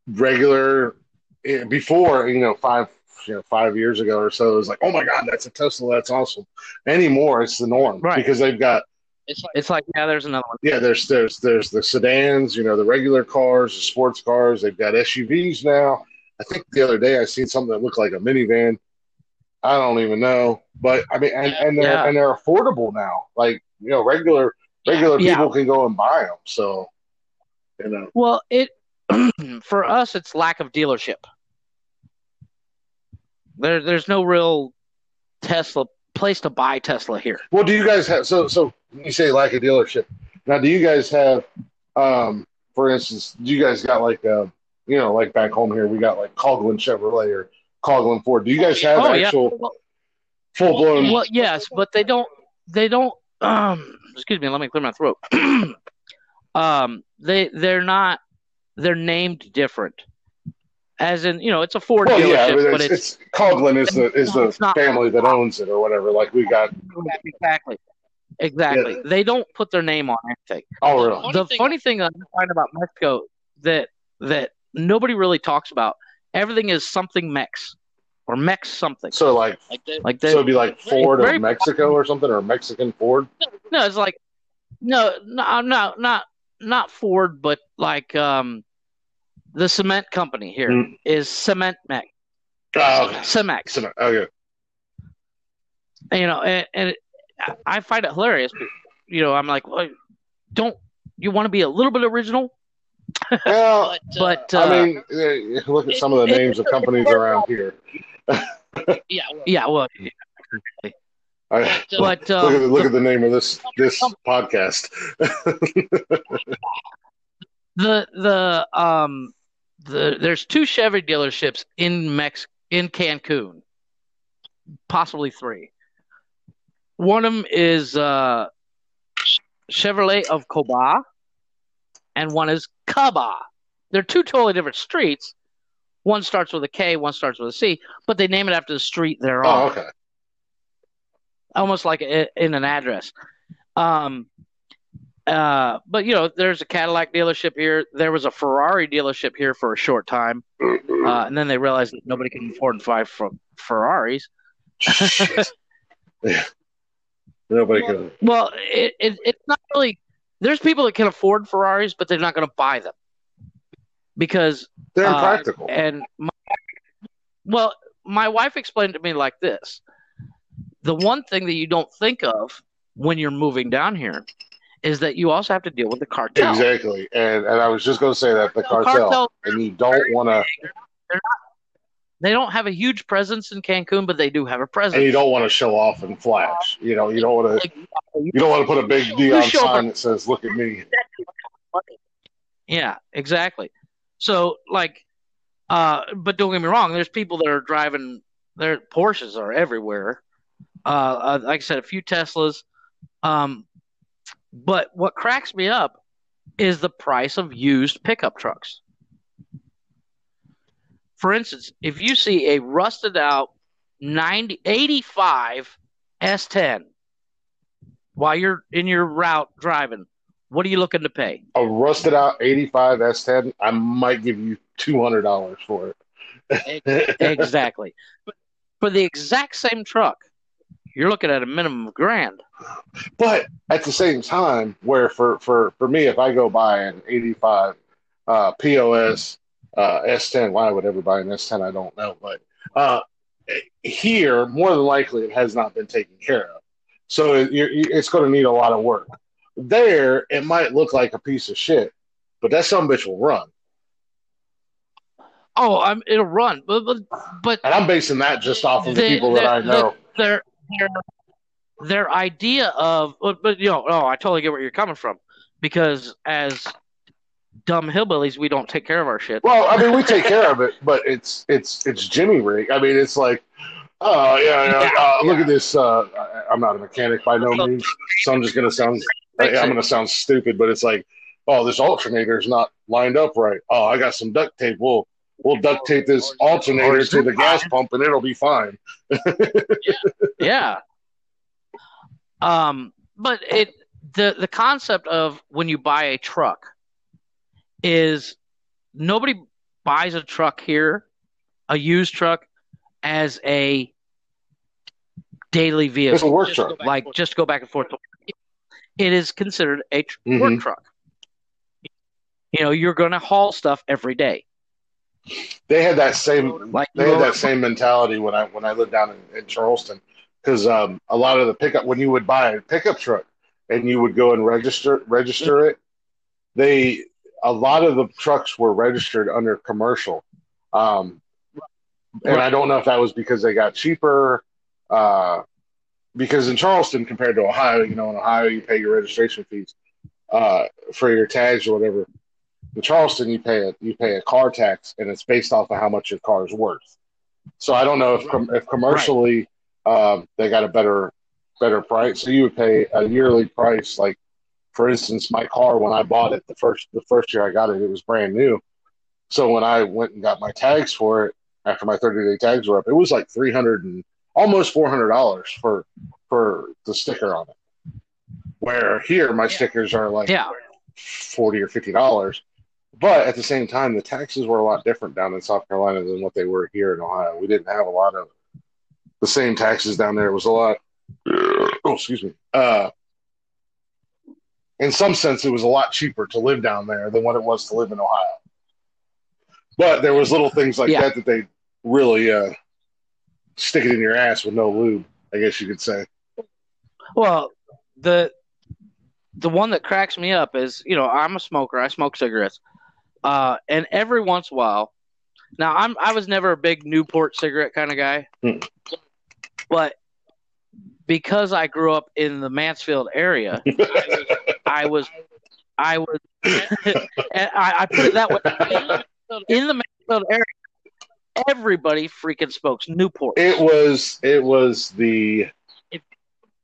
regular. eh, Before you know, five you know, five years ago or so, it was like, oh my god, that's a Tesla, that's awesome. Anymore, it's the norm Right. because they've got It's like, it's like yeah, there's another one. yeah, there's there's there's the sedans, you know, the regular cars, the sports cars. They've got SUVs now. I think the other day I seen something that looked like a minivan. I don't even know, but I mean, and, and they're Yeah. and they're affordable now. Like you know, regular regular Yeah. people can go and buy them. So you know, Well, it for us it's lack of dealership. There there's no real Tesla place to buy Tesla here. well, do you guys have so so you say lack of dealership? Now, do you guys have, um, for instance, do you guys got like uh, you know, like back home here, we got like Coughlin Chevrolet or Coughlin Ford. Do you guys have Oh, yeah. actual full blown? Well, yes, but they don't. They don't. Um, excuse me. Let me clear my throat. um, they they're not. They're named different. As in, you know, it's a Ford Well, dealership, yeah, but but it's, it's, it's Coughlin is the is the It's not- family that owns it or whatever. Like we got. exactly, exactly. They don't put their name on anything. Oh, really? the funny thing that I find about Mexico that that nobody really talks about. Everything is something Mex or Mex something. So like, Like so they, it'd be like Ford very- of Mexico or something, or Mexican Ford. No, it's like no, no, no, not not Ford, but like um, the cement company here is Mm. Cement Mex, Oh, okay. Cemex. So- okay. You know, and, and it, I find it hilarious. But, you know, I'm like, well, don't you want to be a little bit original? Well, But uh, I mean, look at some of the names of companies around here. yeah, yeah, well, I, but look at the, look at the name of this this podcast. the the um the there's two Chevy dealerships in Mex in Cancun, possibly three. One of them is uh, Chevrolet of Coba, and one is Kabah. They're two totally different streets. One starts with a K, one starts with a C, but they name it after the street they're on Oh, okay. almost like i- in an address. Um, uh, but you know, there's a Cadillac dealership here. There was a Ferrari dealership here for a short time, uh, and then they realized that nobody can afford five Ferraris. yeah. Nobody can. Well, it, it it's not really. There's people that can afford Ferraris, but they're not going to buy them because They're Uh, impractical. and my, well, my wife explained to me like this: the one thing that you don't think of when you're moving down here is that you also have to deal with the cartel. Exactly. And and I was just going to say that the cartel, cartel and you don't want to, they don't have a huge presence in Cancun, but they do have a presence. and you don't want to show off and flash. You know, you don't want to, you don't want to put a big neon sign that says "Look at me." Yeah, exactly. So like, uh, but don't get me wrong. There's people that are driving. Their Porsches are everywhere. Uh, uh, like I said, a few Teslas. Um, but what cracks me up is the price of used pickup trucks. For instance, if you see a rusted out 90, 85 S10 while you're in your route driving, what are you looking to pay? A rusted out 85 S10, I might give you $200 for it. exactly. But for the exact same truck, you're looking at a minimum of grand. But at the same time, where for, for, for me, if I go buy an 85 uh, POS uh, S10, why would ever buy an S10? I don't know. But uh, here, more than likely, it has not been taken care of. So it, it's going to need a lot of work. There, it might look like a piece of shit, but that some bitch will run. Oh, I'm, it'll run, but, but but and I'm basing that just off of the, the people that I know. The, their their their idea of, but, but you know, oh, I totally get where you're coming from, because as dumb hillbillies, we don't take care of our shit. Well, I mean, we take care of it, but it's it's it's Jimmy rig. I mean, it's like, oh yeah, yeah, uh, look at this. Uh, I'm not a mechanic by no means, so I'm just gonna sound. I'm gonna sound stupid, but it's like, oh, this alternator is not lined up right. Oh, I got some duct tape. We'll we'll duct tape this alternator to the gas pump and it'll be fine. yeah. yeah. Um, but it the the concept of when you buy a truck is nobody buys a truck here, a used truck, as a daily vehicle. It's a work truck. Like just go back and forth. It is considered a tr- mm-hmm. work truck. You know, you're going to haul stuff every day. They had that same like they had that same mentality when I when I lived down in, in Charleston because um, a lot of the pickup when you would buy a pickup truck and you would go and register register it, they a lot of the trucks were registered under commercial, um, and I don't know if that was because they got cheaper. Uh, because in Charleston, compared to Ohio, you know, in Ohio you pay your registration fees uh, for your tags or whatever. In Charleston, you pay a you pay a car tax, and it's based off of how much your car is worth. So I don't know if com- if commercially right. um, they got a better better price. So you would pay a yearly price. Like for instance, my car when I bought it the first the first year I got it, it was brand new. So when I went and got my tags for it after my 30 day tags were up, it was like 300 and almost $400 for for the sticker on it. Where here my yeah. stickers are like yeah. 40 or 50 dollars but at the same time, the taxes were a lot different down in South Carolina than what they were here in Ohio. We didn't have a lot of the same taxes down there. It was a lot. Oh, excuse me. Uh, in some sense, it was a lot cheaper to live down there than what it was to live in Ohio. But there was little things like yeah. that that they really uh, stick it in your ass with no lube. I guess you could say. Well, the the one that cracks me up is you know I'm a smoker. I smoke cigarettes. Uh, and every once in a while, now I'm I was never a big Newport cigarette kind of guy, mm. but because I grew up in the Mansfield area, I was I was I, I, put it that way in the Mansfield area. Everybody freaking smokes Newport. It was it was the if,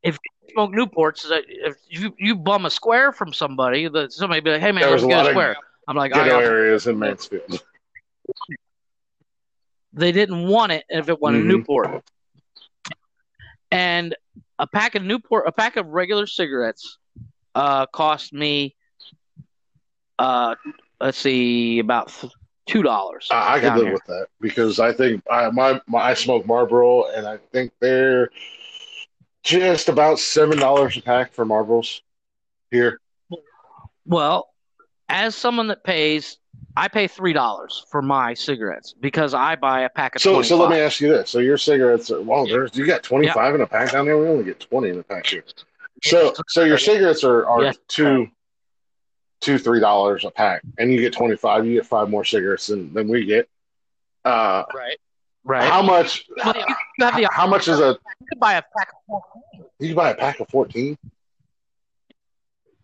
if you smoke Newports, if you you bum a square from somebody, that somebody be like, "Hey man, let's get a square." I'm like, ghetto areas in Mansfield. They didn't want it if it went mm-hmm. in Newport. And a pack of Newport, a pack of regular cigarettes, uh, cost me, uh, let's see, about two dollars. I, I can live here. with that because I think I my, my I smoke Marlboro and I think they're just about seven dollars a pack for Marlboros here. Well, as someone that pays, I pay three dollars for my cigarettes because I buy a pack of. So, 25. so let me ask you this: so your cigarettes, are, well, there's you got twenty five yep. in a pack down there. We only get twenty in a pack here. So, so your cigarettes are are yes. two, two three dollars a pack, and you get twenty five. You get five more cigarettes than than we get. Uh, right. Right. How much? Well, how, how much is a? You could buy a pack of fourteen. You can buy a pack of fourteen.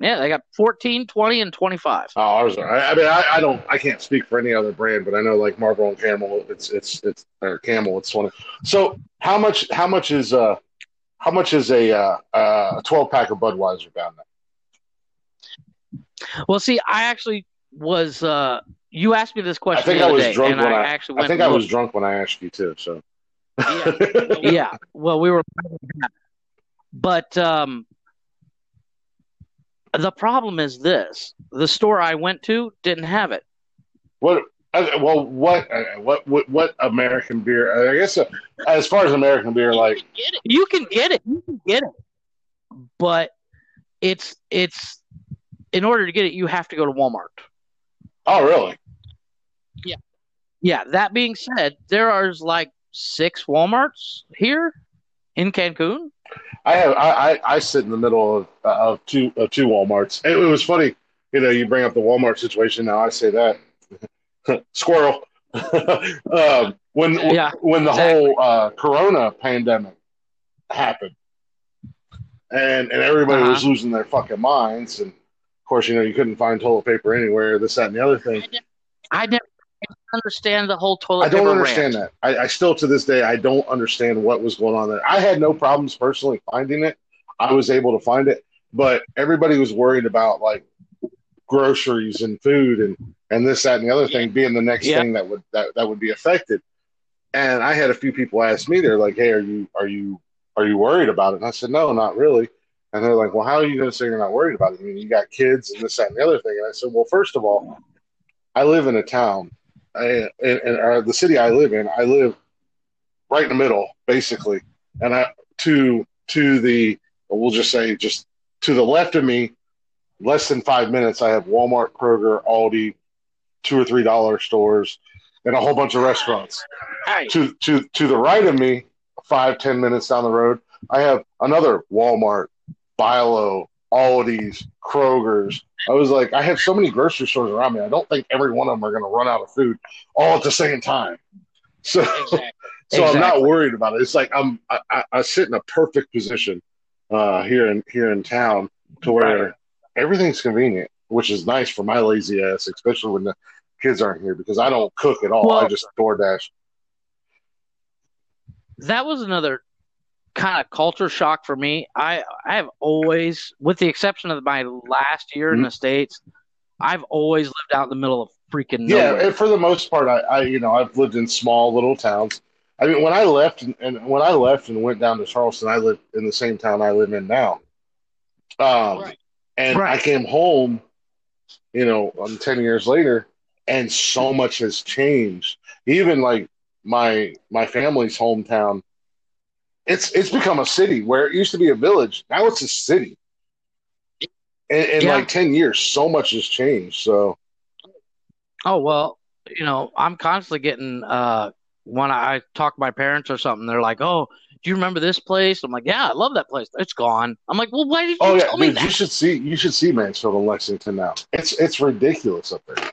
Yeah, they got 14, 20, and 25. Oh, I was. I, mean, I, I, don't. I can't speak for any other brand, but I know like Marlboro and Camel. It's it's it's or Camel. It's twenty. So how much? How much is uh? How much is a uh, uh, a twelve pack of Budweiser down there? Well, see, I actually was. uh You asked me this question. I think I was day, drunk when I, I, actually. I think I was drunk when I asked you too. So. yeah, yeah. Well, we were, but um, the problem is this: the store I went to didn't have it. What? Uh, Well, what? uh, What? What? What American beer? I guess uh, as far as American beer, like You can get it. You can get it, but it's it's in order to get it, you have to go to Walmart. oh, really? Yeah. Yeah. That being said, there are like six WalMarts here in Cancun. I have I, I, I sit in the middle of uh, of two of two WalMarts. It, it was funny, you know. You bring up the Walmart situation. Now I say that squirrel. um, when Yeah, when the exactly. whole uh, Corona pandemic happened, and and everybody was Uh-huh. losing their fucking minds, and of course, you know, you couldn't find toilet paper anywhere. This, that, and the other thing. I never understand the whole toilet I don't understand rant. that. I, I still, to this day, I don't understand what was going on there. I had no problems personally finding it. I was able to find it, but everybody was worried about like groceries and food and and this, that, and the other thing being the next Yeah. thing that would that, that would be affected. And I had a few people ask me, they're like, "Hey, are you are you are you worried about it?" And I said, "No, not really." And they're like, "Well, how are you going to say you're not worried about it? I mean, you got kids and this, that, and the other thing." And I said, "Well, first of all, I live in a town, and, and uh, the city I live in, I live right in the middle, basically. And I to to the we'll just say just to the left of me, less than five minutes, I have Walmart, Kroger, Aldi, two or three dollar stores, and a whole bunch of restaurants. Hey, To to to the right of me, five ten minutes down the road, I have another Walmart, Bilo, Aldi's, Kroger's. I was like, I have so many grocery stores around me. I don't think every one of them are going to run out of food all at the same time. So, exactly. so I'm not worried about it. It's like I'm I, I, I sit in a perfect position uh, here in here in town to where Right. Everything's convenient, which is nice for my lazy ass, especially when the kids aren't here because I don't cook at all. I Well- just DoorDash. that was another kind of culture shock for me. I I have always, with the exception of my last year Mm-hmm. in the states, I've always lived out in the middle of freaking Yeah, nowhere. and for the most part, I, I you know I've lived in small little towns. I mean, when I left and, and when I left and went down to Charleston, I lived in the same town I live in now. Um, Right. And Right. I came home, you know, um, ten years later, and so much has changed. Even like my my family's hometown, it's it's become a city where it used to be a village. Now it's a city. In, in Yeah. like ten years, so much has changed. So Oh well, you know, I'm constantly getting uh when I talk to my parents or something, they're like, "Oh, do you remember this place?" I'm like, "Yeah, I love that place. It's gone." I'm like, "Well, why did you Oh yeah, tell me dude, that?" you should see you should see Mansfield and Lexington now. It's it's ridiculous up there.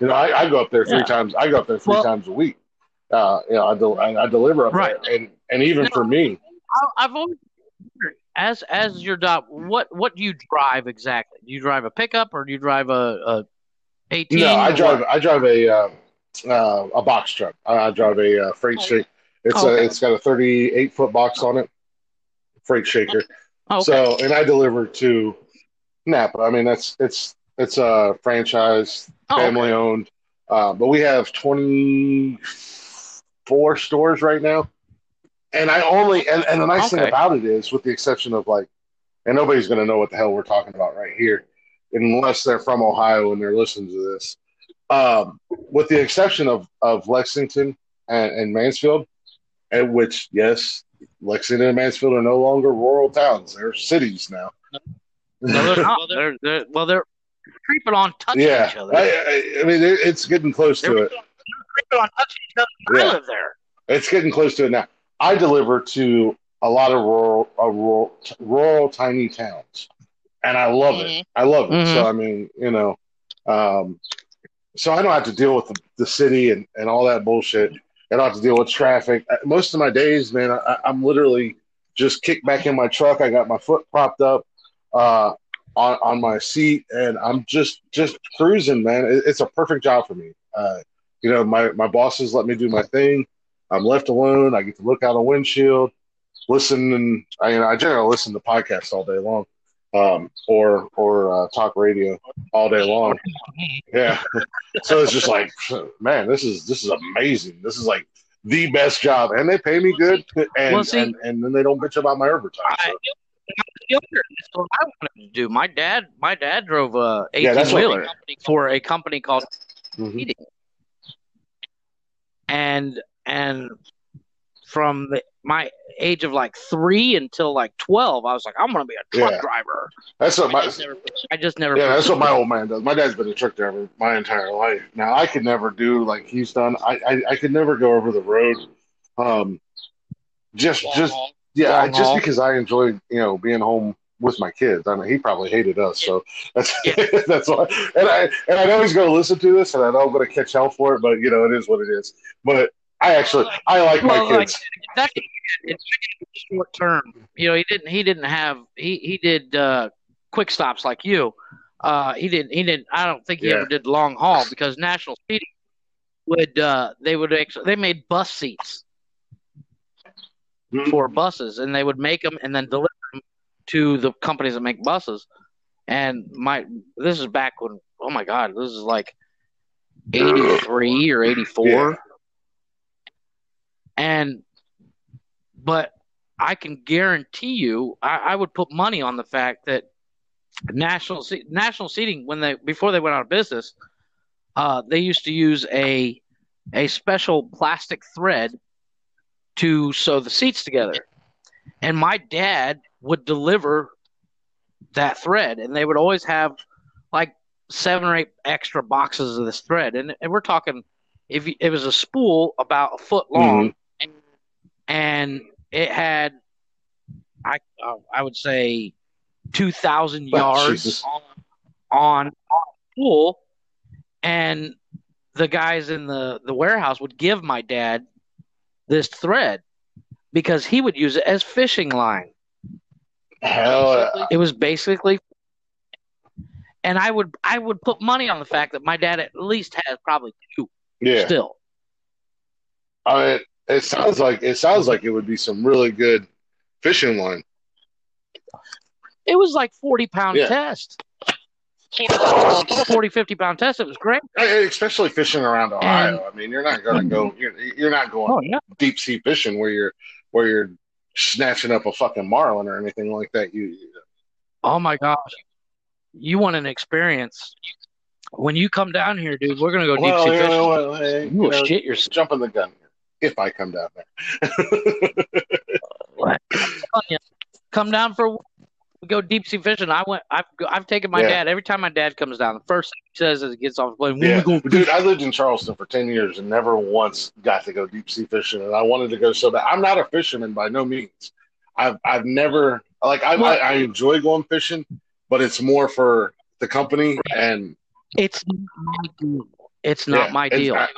You know, I, I go up there three Yeah. times. I go up there three Well- times a week. Uh, you know, I, del- I, I deliver up Right. there, and and even for me, I- I've always as as your job, what what do you drive exactly? Do you drive a pickup or do you drive a, a 18? no, I drive what? I drive a uh, uh, a box truck. I, drive a uh, freight shake. It's Oh, a it's got a thirty eight foot box on it, freight shaker. Oh, okay. So, and I deliver to Napa. I mean, that's it's it's a franchise, Oh, okay. family owned. Uh, but we have twenty four stores right now, and I only and, and the nice thing about it is, with the exception of like, and nobody's going to know what the hell we're talking about right here, unless they're from Ohio and they're listening to this. Um, with the exception of of Lexington and, and Mansfield, and which yes, Lexington and Mansfield are no longer rural towns; they're cities now. No, they're not. They're, they're, well, they're creeping on touching yeah, each other. I, I, I mean, it, it's getting close to They're it. creeping on touching each other. Yeah. I live there. It's getting close to it now. I deliver to a lot of rural, uh, rural, rural, tiny towns, and I love it. I love it. Mhm. So I mean, you know, um, so I don't have to deal with the, the city and, and all that bullshit. I don't have to deal with traffic. Uh, Most of my days, man, I, I'm literally just kicked back in my truck. I got my foot propped up uh, on on my seat, and I'm just just cruising, man. It, it's a perfect job for me. Uh, you know, my my bosses let me do my thing. I'm left alone. I get to look out a windshield, listen, and I, you know, I generally listen to podcasts all day long, um, or or uh, talk radio all day long. Yeah. so it's just like, man, this is this is amazing. This is like the best job, and they pay me good, and Well, see- and, and then they don't bitch about my overtime. So. I younger, that's what I wanted to do. My dad, my dad drove a eighteen what- wheeler for a company called Mhm. Eating, and and from the, my age of like three until like twelve, I was like, I'm gonna be a truck Yeah. driver. That's what I my just never, I just never yeah, that's what my old man does. My dad's been a truck driver my entire life. Now I could never do like he's done. I I, I could never go over the road. Um, just just yeah, Long just haul. because I enjoy you know being home with my kids. I mean, he probably hated us, so that's Yeah. that's why. And I and I know he's going to listen to this, and I know I'm going to catch hell for it, but you know it is what it is. But I actually I like Well, my like kids. that's it's short term. You know, he didn't he didn't have he he did uh, quick stops like you. Uh, he didn't he didn't. I don't think he Yeah. ever did long haul because National Seating would uh, they would actually they made bus seats Mhm. for buses and they would make them and then deliver them to the companies that make buses. And my this is back when oh my god this is like eighty three or eighty four. Yeah. And but I can guarantee you, I, I would put money on the fact that national national seating when they before they went out of business, uh, they used to use a a special plastic thread to sew the seats together, and my dad would deliver that thread, and they would always have like seven or eight extra boxes of this thread, and, and we're talking if you, it was a spool about a foot long, and it had I uh, I would say two thousand yards on on spool, and the guys in the the warehouse would give my dad this thread because he would use it as fishing line. Hell yeah. It was basically, and I would I would put money on the fact that my dad at least has probably two yeah. still. I mean, it sounds like it sounds like it would be some really good fishing line. It was like forty pound Yeah. test. 40, 50 pound test. It was great. Especially fishing around Ohio. I mean, you're not going to go. Mm-hmm. You're, you're not going Oh yeah. deep sea fishing where you're where you're snatching up a fucking marlin or anything like that. You Oh my gosh. You want an experience. When you come down here, dude, we're gonna go deep well, sea you fishing. know what, hey, You you know, shit yourself. jumping the gun if I come down there. You, Come down for we go deep sea fishing. I went. I've I've taken my Yeah. dad every time my dad comes down. The first thing he says is he gets off the plane, Yeah, dude, I lived in Charleston for ten years and never once got to go deep sea fishing, and I wanted to go so bad. I'm not a fisherman by no means. I've I've never like I I, I enjoy going fishing, but it's more for the company and It's not my deal. It's not yeah, my deal. I,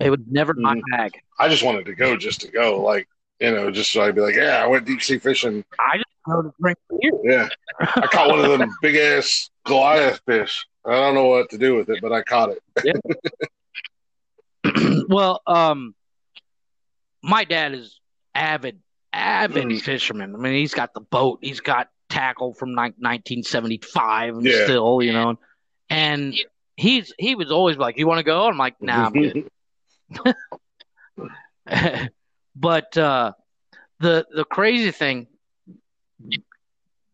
It was never my Mhm. bag. I just wanted to go just to go, like you know, just so I'd be like, yeah, I went deep sea fishing. I just go to drink beer. Yeah, I caught one of them big ass Goliath fish. I don't know what to do with it, but I caught it. Yeah. well, um, my dad is avid, avid Mhm. fisherman. I mean, he's got the boat. He's got tackle from ni- 1975 and Yeah. still, you know. And he's he was always like, "You want to go?" I'm like, "Nah, I'm good." but uh, the the crazy thing,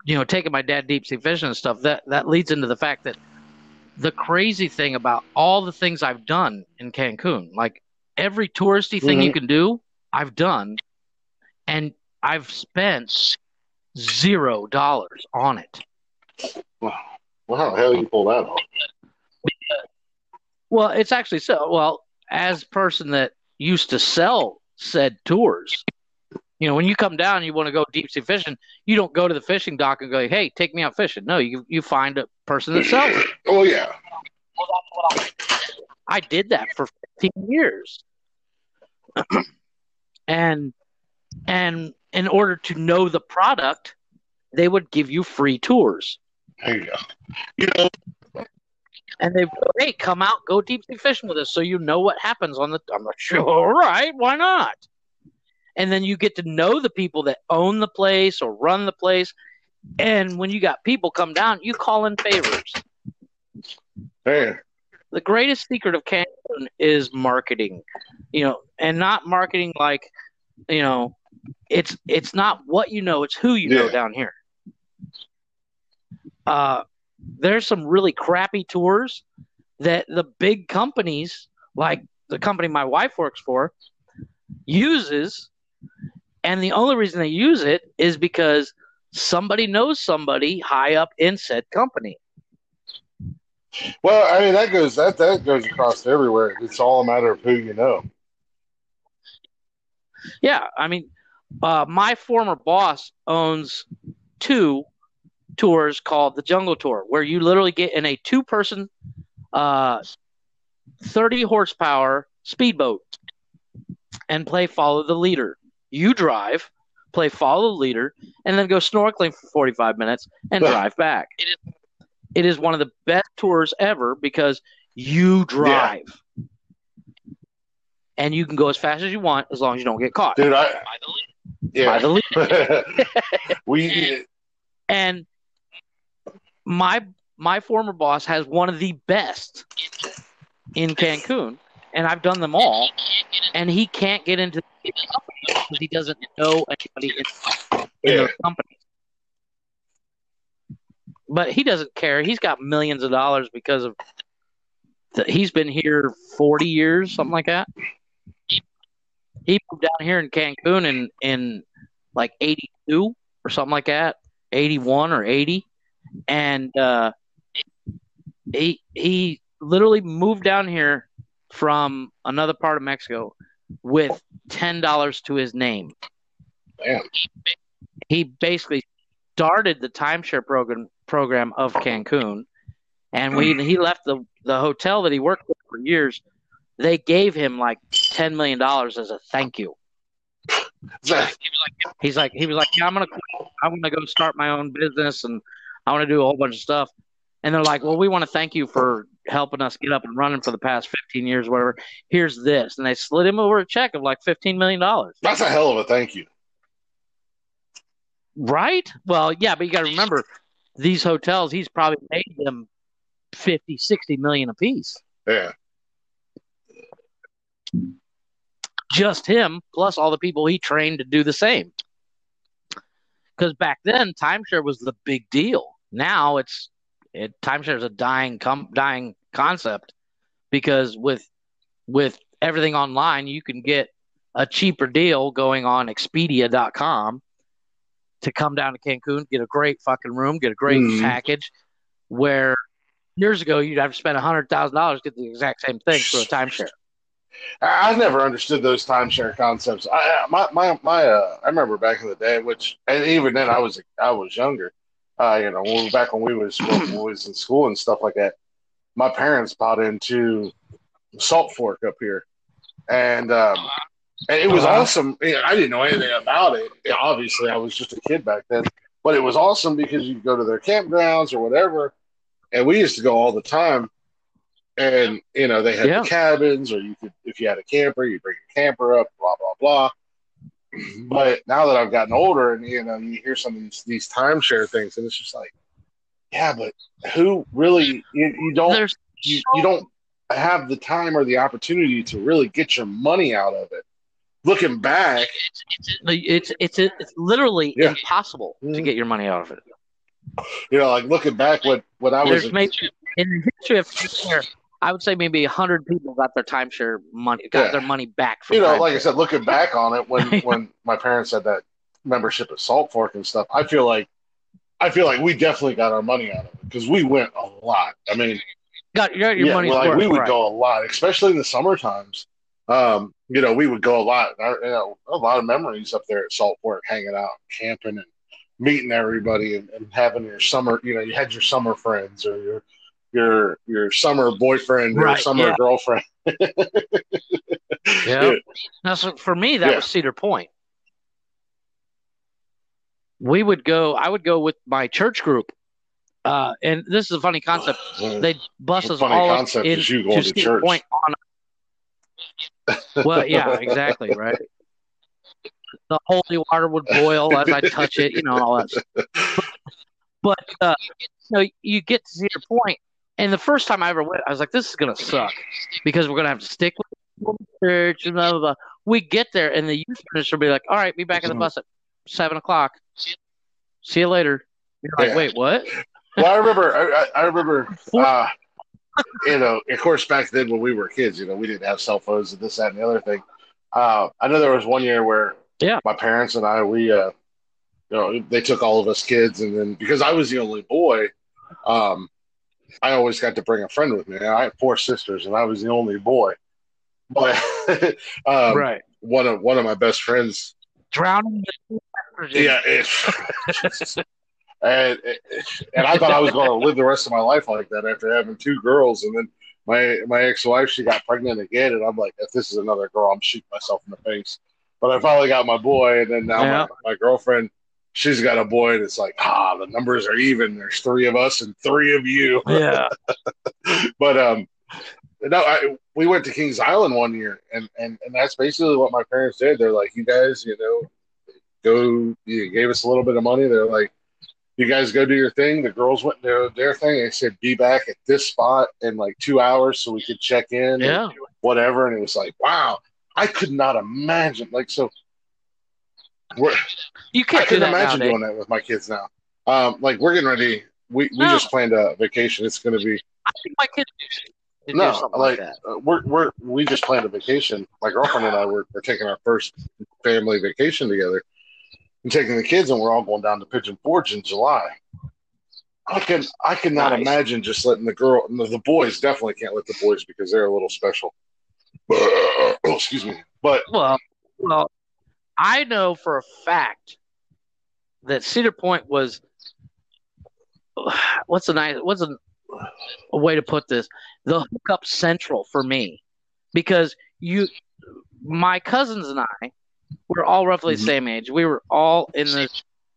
you know, taking my dad deep sea fishing and stuff that that leads into the fact that the crazy thing about all the things I've done in Cancun, like every touristy thing you can do, I've done, and I've spent zero dollars on it. Well, how the hell you pull that off? Well, it's actually so. Well, as person that used to sell said tours, you know, when you come down you want to go deep sea fishing, you don't go to the fishing dock and go, "Hey, take me out fishing." No, you you find a person that sells it. Oh yeah, I did that for 15 years. and and in order to know the product, they would give you free tours. there you go. You know, And they hey, come out, go deep sea fishing with us so you know what happens on the I'm like, sure, all right, why not? And then you get to know the people that own the place or run the place. And when you got people come down, you call in favors. hey, the greatest secret of Cancun is marketing, you know, and not marketing like, you know, it's it's not what you know, it's who you know down here. Uh, there's some really crappy tours that the big companies, like the company my wife works for, uses, and the only reason they use it is because somebody knows somebody high up in said company. Well, I mean that goes that that goes across everywhere. It's all a matter of who you know. Yeah, I mean, uh, my former boss owns two tours called the Jungle Tour, where you literally get in a two-person, uh, thirty horsepower speedboat and play follow the leader. You drive, play follow the leader, and then go snorkeling for forty-five minutes and drive back. It is, it is one of the best tours ever because you drive. And you can go as fast as you want as long as you don't get caught Dude, I by yeah. the leader. we and my my former boss has one of the best in Cancun, and I've done them all, and he can't get into the company because he doesn't know anybody in, in those companies. But he doesn't care. He's got millions of dollars because of the, he's been here forty years, something like that. He moved down here in Cancun in in like eighty two or something like that, eighty one or eighty, and uh, he he literally moved down here from another part of Mexico with ten dollars to his name. Damn. He basically started the timeshare program program of Cancun, and when he left the the hotel that he worked for years, they gave him like ten million dollars as a thank you. Zach, He's like, he was like, yeah, I'm gonna, quit. I'm gonna go start my own business, and I want to do a whole bunch of stuff. And they're like, well, we want to thank you for helping us get up and running for the past 15 years, whatever. Here's this, and they slid him over a check of like 15 million dollars. that's a hell of a thank you. Right? Well, yeah, but you got to remember, these hotels, he's probably made them 50, 60 million apiece. Yeah. just him plus all the people he trained to do the same. Because back then, timeshare was the big deal. Now it's it timeshare is a dying com- dying concept because with with everything online, you can get a cheaper deal going on Expedia.com to come down to Cancun, get a great fucking room, get a great Mhm. package. Where years ago you'd have to spend a hundred thousand dollars to get the exact same thing through a timeshare. I, never understood those timeshare concepts. I I- my my my uh, I remember back in the day, which and even then I was I was younger. Uh, you know, when, back when we was when we was in school and stuff like that. My parents bought into Salt Fork up here, and um, and it was Uh-huh. awesome. I didn't know anything about it. Obviously, I was just a kid back then, but it was awesome because you go to their campgrounds or whatever, and we used to go all the time. And you know they had Yeah. the cabins, or you could, if you had a camper, you bring your camper up, blah blah blah. But now that I've gotten older, and you know, you hear some of these these timeshare things, and it's just like, yeah, but who really? You, you don't you, you don't have the time or the opportunity to really get your money out of it. Looking back, it's it's it's literally Yeah. impossible to Mhm. get your money out of it. you know, like looking back what when I was There's maybe in the history of timeshare, I would say maybe hundred people got their timeshare money, got Yeah. their money back from you know, like I said, looking back on it when when my parents had that membership at Salt Fork and stuff, I feel like I feel like we definitely got our money out of it because we went a lot. I mean, got, you got your yeah, money's like we would right. go a lot, especially in the summer times. Um, you know, we would go a lot. You know, a lot of memories up there at Salt Fork, hanging out, camping, and meeting everybody, and, and having your summer. You know, you had your summer friends or your your your summer boyfriend or summer yeah. girlfriend. Yeah. Now, so for me, that Yeah. was Cedar Point. We would go. I would go with my church group, uh, and this is a funny concept. They bus us funny all concept in is you going to Cedar church. Point on. well, yeah, exactly, right. The holy water would boil as I touch it, you know, all that. Stuff. But uh, so you get to Cedar Point, And the first time I ever went, I was like, "This is gonna suck," because we're gonna have to stick with church and blah blah blah. We get there, and the youth minister will be like, "All right, be back at the bus at seven o'clock. See you later." You're like, Yeah. "Wait, what?" Well, I remember. I, I- I remember. Uh, you know, of course, back then when we were kids, you know, we didn't have cell phones and this, that, and the other thing. Uh, I know there was one year where, Yeah. my parents and I, we, uh, you know, they took all of us kids, and then because I was the only boy, um, I always got to bring a friend with me. I had four sisters, and I was the only boy. But um, right. one of one of my best friends Drowning. in the yeah, it, and and I thought I was going to live the rest of my life like that after having two girls, and then my my ex wife she got pregnant again, and I'm like, if this is another girl, I'm shooting myself in the face. But I finally got my boy, and then now Yeah. my, my girlfriend, she's got a boy, and it's like, ah, the numbers are even. There's three of us and three of you. Yeah. but um, no, I, we went to Kings Island one year, and, and and that's basically what my parents did. They're like, you guys, you know, go. You gave us a little bit of money. They're like, you guys go do your thing. The girls went to their thing. They said, be back at this spot in like two hours so we could check in. Yeah. whatever. And it was like, wow, I could not imagine. Like, so we're, You can't do couldn't that imagine nowadays. doing that with my kids now. Um, like we're getting ready. We we No. just planned a vacation. It's going to be I think my kids do no, something like, like, that. uh, we're we're we just planned a vacation. My girlfriend and I were, we're taking our first family vacation together, and taking the kids, and we're all going down to Pigeon Forge in July. I can I cannot Nice. imagine just letting the girl, the boys definitely can't let the boys because they're a little special. oh, excuse me, but Well, well, I know for a fact that Cedar Point was what's a nice what's a, a way to put this? The hookup central for me. Because you my cousins and I were all roughly the Mhm. same age. We were all in the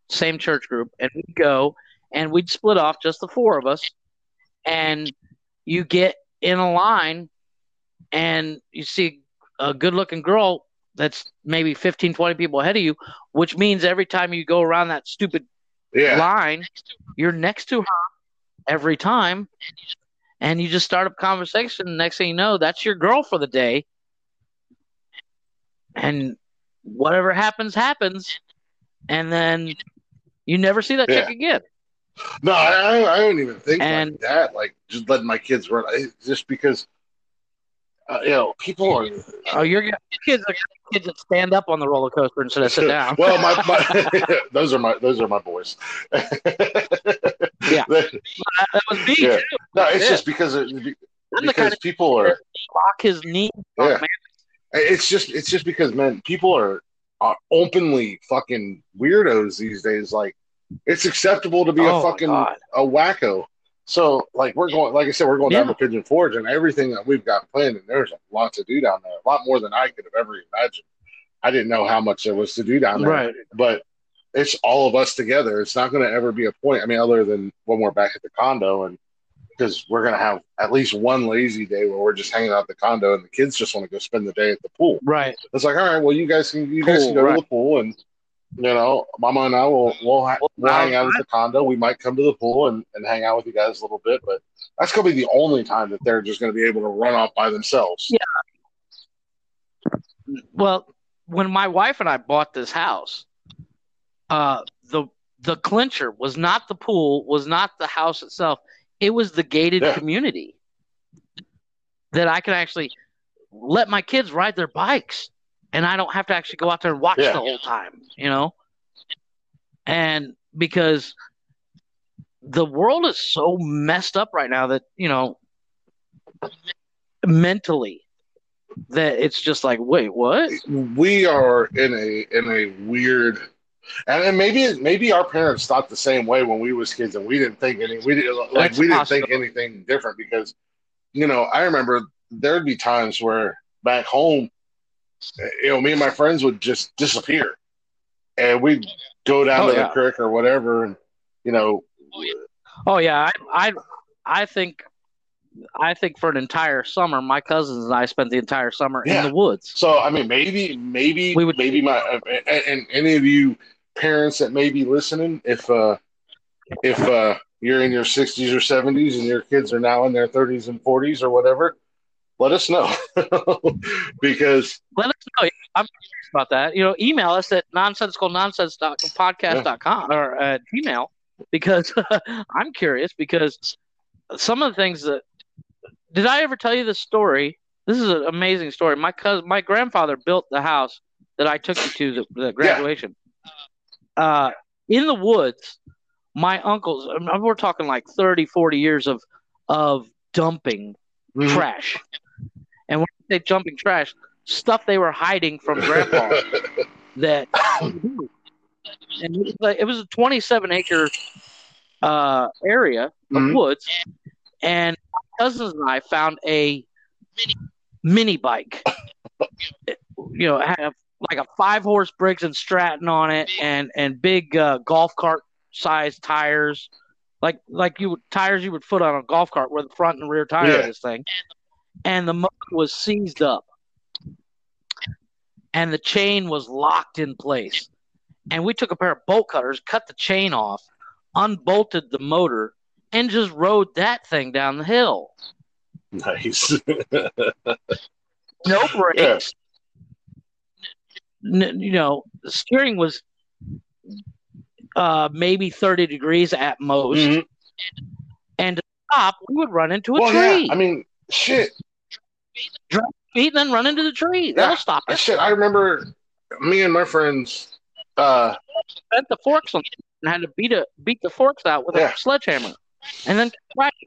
same church group and we'd go and we'd split off just the four of us and you get in a line and you see a good looking girl that's maybe 15 20 people ahead of you which means every time you go around that stupid yeah, line you're next to her every time and you just start up conversation. Next thing you know that's your girl for the day. And whatever happens happens. And then you never see that chick again. No, I I- I don't even think And- like that. Like just letting my kids run, just because. Uh, you know, people are oh you're gonna- kids are kids that stand up on the roller coaster instead of sit down well, my, my those are my those are my boys. Yeah. that was me Yeah. too No, it's Yeah. just because it, because kind of people are. lock his knee Yeah. It's just it's just because man, people are, are openly fucking weirdos these days. Like, it's acceptable to be Oh, a fucking a wacko. So, like, we're going, like I said, we're going down to Pigeon Forge, and everything that we've got planned, and there's a lot to do down there, a lot more than I could have ever imagined. I didn't know how much there was to do down there, right but it's all of us together. It's not going to ever be a point. I mean, other than when we're back at the condo, and because we're going to have at least one lazy day where we're just hanging out at the condo, and the kids just want to go spend the day at the pool. right It's like, all right, well, you guys can you guys can go right. to the pool, and you know, Mama and I will we'll, ha- Well, hang out at the condo. We might come to the pool and, and hang out with you guys a little bit, but that's going to be the only time that they're just going to be able to run off by themselves. Yeah. Well, when my wife and I bought this house, uh, the the clincher was not the pool, was not the house itself. It was the gated Yeah. community that I can actually let my kids ride their bikes, and I don't have to actually go out there and watch Yeah. the whole time, you know. And because the world is so messed up right now that you know mentally that it's just like wait what we are in a in a weird and, and maybe maybe our parents thought the same way when we was kids and we didn't think any we didn't like That's we didn't possible. think anything different because you know I remember there'd be times where back home you know me and my friends would just disappear and we'd go down Oh, to yeah. the creek or whatever and you know oh yeah I, I i think i think for an entire summer my cousins and i spent the entire summer Yeah. in the woods So I mean, maybe, maybe, We would- maybe my and, and any of you parents that may be listening, if uh, if uh, you're in your 60s or 70s and your kids are now in their 30s and 40s or whatever, let us know because let us know. I'm curious about that. You know, email us at nonsensicalnonsense.podcast.com or at Gmail because I'm curious because some of the things that did I ever tell you the story? This is an amazing story. My cousin, my grandfather built the house that I took you to the, the graduation. Yeah. Uh, in the woods, my uncles, we're talking like 30, 40 years of of dumping mm-hmm. trash. And when they jumping trash, stuff they were hiding from grandpa that and it was, like, it was a 27 acre uh, area of mm-hmm. woods and my cousins and I found a mini, mini bike. you know, had like a five horse Briggs and Stratton on it, and and big uh, golf cart size tires, like like you would tires you would put on a golf cart, where the front and rear tire yeah. of this thing, and the motor was seized up, and the chain was locked in place, and we took a pair of bolt cutters, cut the chain off, unbolted the motor, and just rode that thing down the hill. Nice. no brakes. Yeah. N- you know, the steering was uh, maybe 30 degrees at most. Mm-hmm. And to stop, we would run into a well, tree. Yeah. I mean, shit. Drop feet and then run into the tree. That'll yeah. stop it. Shit, I remember me and my friends uh, bent the forks on and had to beat a beat the forks out with yeah. a sledgehammer and then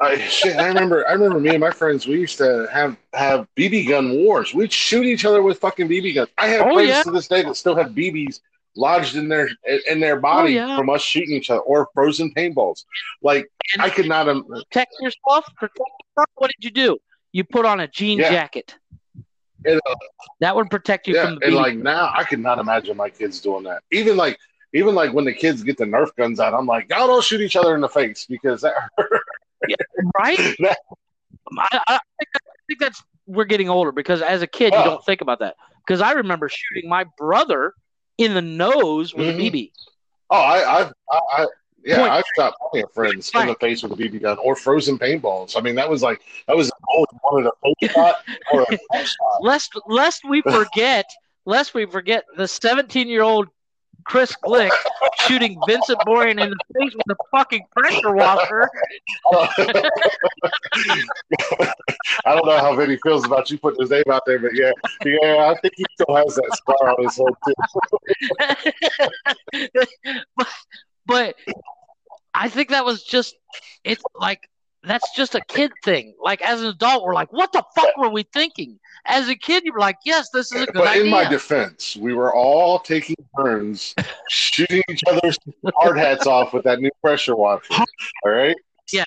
I, shit, I remember. I remember me and my friends. We used to have have BB gun wars. We'd shoot each other with fucking BB guns. I have oh, friends yeah. to this day that still have BBs lodged in their in their body oh, yeah. from us shooting each other or frozen paintballs. Like and I could not um, protect yourself. Protect yourself. What did you do? You put on a jean yeah. jacket. And, uh, that would protect you yeah, from the and like now, I could not imagine my kids doing that. Even like even like when the kids get the Nerf guns out, I'm like, y'all don't shoot each other in the face because that yeah, right. I, I, think I, think that's we're getting older because as a kid you don't think about that. Because I remember shooting my brother in the nose with mm-hmm. a BB. Oh, I, I, I, yeah, Point. I've shot plenty of friends in the face with a BB gun or frozen paintballs. I mean, that was like that was always wanted a face shot or a shot. Lest lest we forget, lest we forget the 17 year old Chris Glick shooting Vincent Boyan in the face with a fucking pressure washer. I don't know how Vinny feels about you putting his name out there, but yeah, yeah, I think he still has that scar on his head too. but, but I think that was just it's like that's just a kid thing. Like as an adult, we're like, what the fuck were we thinking? As a kid, you were like, yes, this is a good but idea. in my defense, we were all taking turns shooting each other's hard hats off with that new pressure washer. All right. Yeah,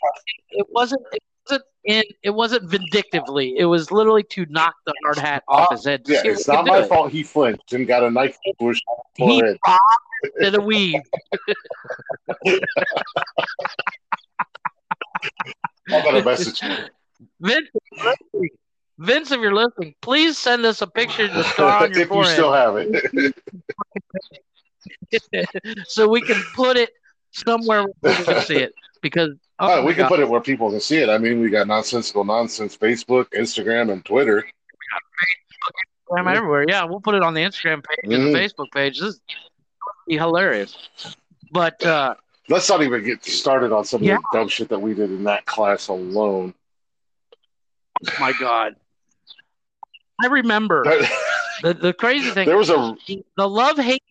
it wasn't. It wasn't. In, it wasn't vindictively. It was literally to knock the hard hat off uh, his head. Yeah, it's not my it. fault. He flinched and got a knife push He popped to the weave. I got a message. Vince, Vince, if you're listening, please send us a picture of the scar on your if forehead. you still have it. so we can put it somewhere where people can see it. Because oh, oh we can God. put it where people can see it. I mean, we got nonsensical nonsense Facebook, Instagram, and Twitter. Instagram everywhere. Yeah, we'll put it on the Instagram page mm-hmm. and the Facebook page. This is hilarious. But uh, Let's not even get started on some yeah. of the dumb shit that we did in that class alone. Oh my God. I remember the, the crazy thing. There was a the love hate,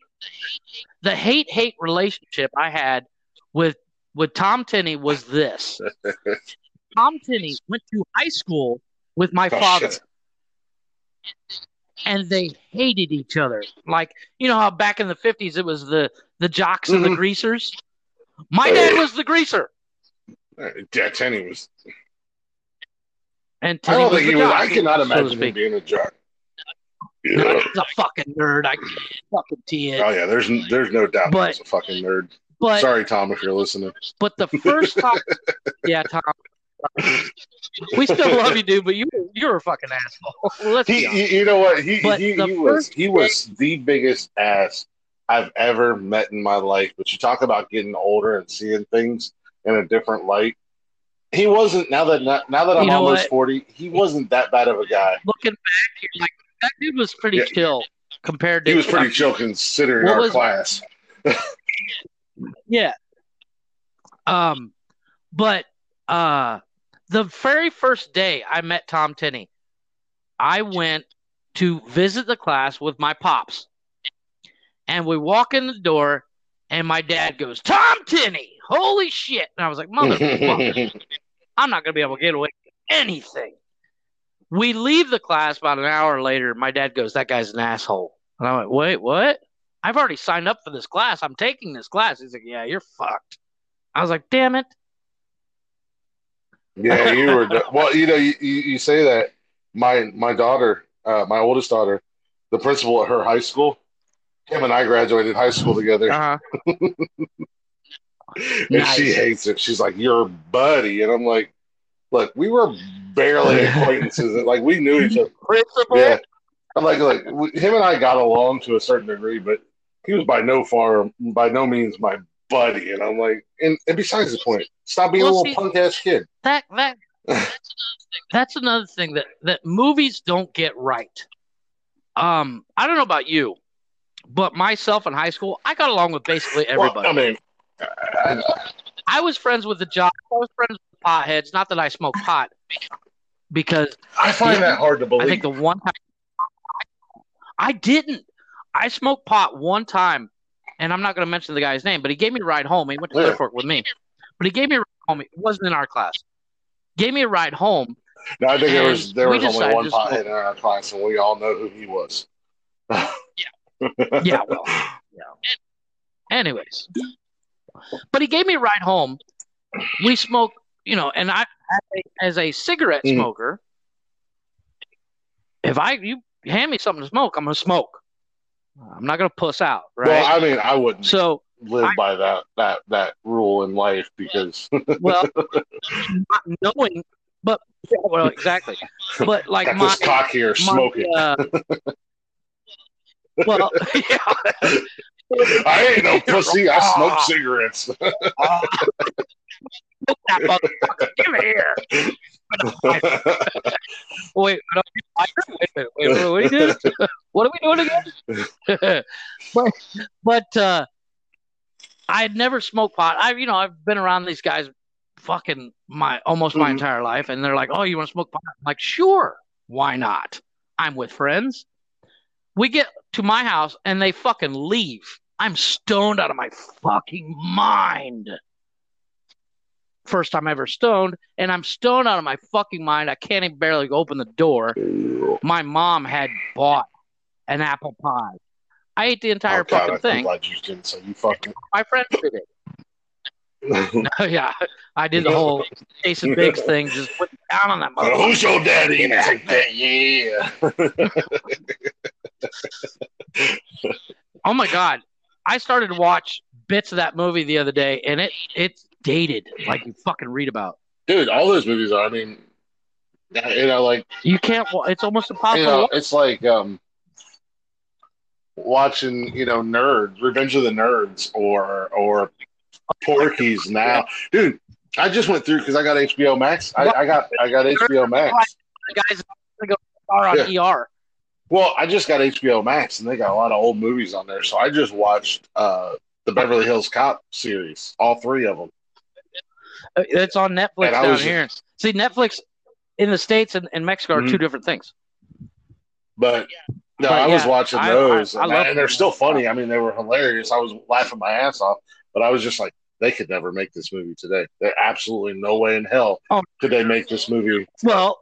the hate hate relationship I had with with Tom Tinney was this. Tom Tinney went to high school with my oh, father. Shit. And they hated each other. Like, you know how back in the 50s it was the the jocks mm-hmm. and the mm-hmm. greasers? My dad was the greaser. Yeah, Tenny was. And Tenny I don't think he was. I cannot imagine so him being a jock. Yeah. He's a fucking nerd. I fucking tee it. Oh yeah, there's there's no doubt but, he's a fucking nerd. But, Sorry, Tom, if you're listening. But the first time, yeah, Tom, we still love you, dude. But you you're a fucking asshole. Let's he, you know what? He he, he was he was the biggest ass I've ever met in my life. But you talk about getting older and seeing things. in a different light. He wasn't now that now that I'm almost what? forty. He wasn't that bad of a guy. Looking back, you're like that dude was pretty Yeah. chill compared to He was pretty chill considering our was- class. Yeah. Um, but uh, the very first day I met Tom Tinney, I went to visit the class with my pops, and we walk in the door, and my dad goes, "Tom Tinney, holy shit!" And I was like, "Motherfucker, I'm not gonna be able to get away with anything." We leave the class about an hour later. My dad goes, "That guy's an asshole," and I went, "Wait, what?" I've already signed up for this class. I'm taking this class. He's like, Yeah, you're fucked. I was like, Damn it. yeah, you were. Well, you know, you, you, say that. My my daughter, uh, my oldest daughter, the principal at her high school, him and I graduated high school together, Uh-huh. and nice. she hates it. She's like, "You're buddy," and I'm like, "Look, we were barely acquaintances. like we knew each other." Principal. Yeah, I'm like, like we- him and I got along to a certain degree, but he was by no far, by no means my buddy. And I'm like, and, and besides the point, stop being Well, a little see- punk ass kid. That that that's another thing that that movies don't get right. Um, I don't know about you, but myself in high school, I got along with basically everybody. Well, I mean, I, I was friends with the jock. I was friends with the potheads. Not that I smoke pot, because I find that hard to believe. I think the one time I didn't. I smoked pot one time, and I'm not going to mention the guy's name, but he gave me a ride home. He went to Yeah. Clear with me, but he gave me a ride home. It wasn't in our class. Gave me a ride home. no, I think there was there was only one pothead in our class, and we all know who he was. Yeah, well, yeah. Anyways, but he gave me a ride home. We smoked, you know, and I, as a, as a cigarette Mhm. smoker, if I you hand me something to smoke, I'm gonna smoke. I'm not gonna puss out, right? Well, I mean, I wouldn't so, live I- by that that that rule in life because well, not knowing, but well, exactly. But like got my, this cock here my, smoking. uh, well, yeah. I ain't no pussy. I smoke Ah. cigarettes. Smoke that motherfucker. Give it here. Wait, no, wait, wait, wait, wait, what are we doing? What are we doing again? but, but uh, I had never smoked pot. I, you know, I've been around these guys, fucking my almost my Mhm. entire life, and they're like, "Oh, you want to smoke pot?" I'm like, "Sure, why not?" I'm with friends. We get to my house and they fucking leave. I'm stoned out of my fucking mind. First time ever stoned, and I'm stoned out of my fucking mind. I can't even barely open the door. My mom had bought an apple pie. I ate the entire oh, fucking thing. glad you didn't say you fucking. My friends did it. yeah, I did the whole Jason Biggs thing, just put down on that motherfucker. Who's your daddy? And it's like, yeah. Oh my god, I started to watch bits of that movie the other day, and it it's dated like you fucking read about. Dude, all those movies are. I mean, you know, like You can't. It's almost impossible. you know, it's like um, watching you know Nerds, Revenge of the Nerds, or or Porky's now, dude. I just went through because I got HBO Max. I, I got I got HBO Max. Guys go star on ER. Well, I just got HBO Max, and they got a lot of old movies on there. So I just watched uh, the Beverly Hills Cop series, all three of them. Uh, It's on Netflix And down here. See, Netflix in the states and, and Mexico are Mhm. two different things. But no, But I was watching those, I- I and, love and they're still funny. I mean, they were hilarious. I was laughing my ass off, but I was just like, they could never make this movie today. There's absolutely no way in hell Oh. could they make this movie. Well,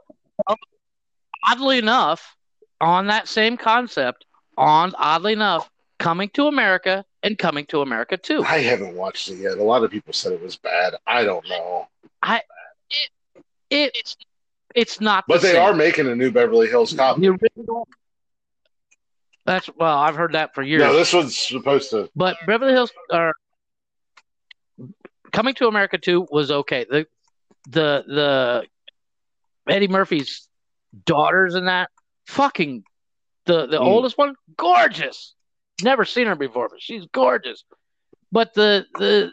oddly enough, on that same concept, on oddly enough, coming to America and coming to America too. I haven't watched it yet. A lot of people said it was bad. I don't know, I It it's it's not. but the they same. are making a new Beverly Hills Cop. The original. That's well, I've heard that for years. No, this one's supposed to. But Beverly Hills or Coming to America 2 was okay. The the the Eddie Murphy's daughters in that fucking the the Mm. oldest one gorgeous. Never seen her before, but she's gorgeous. But the the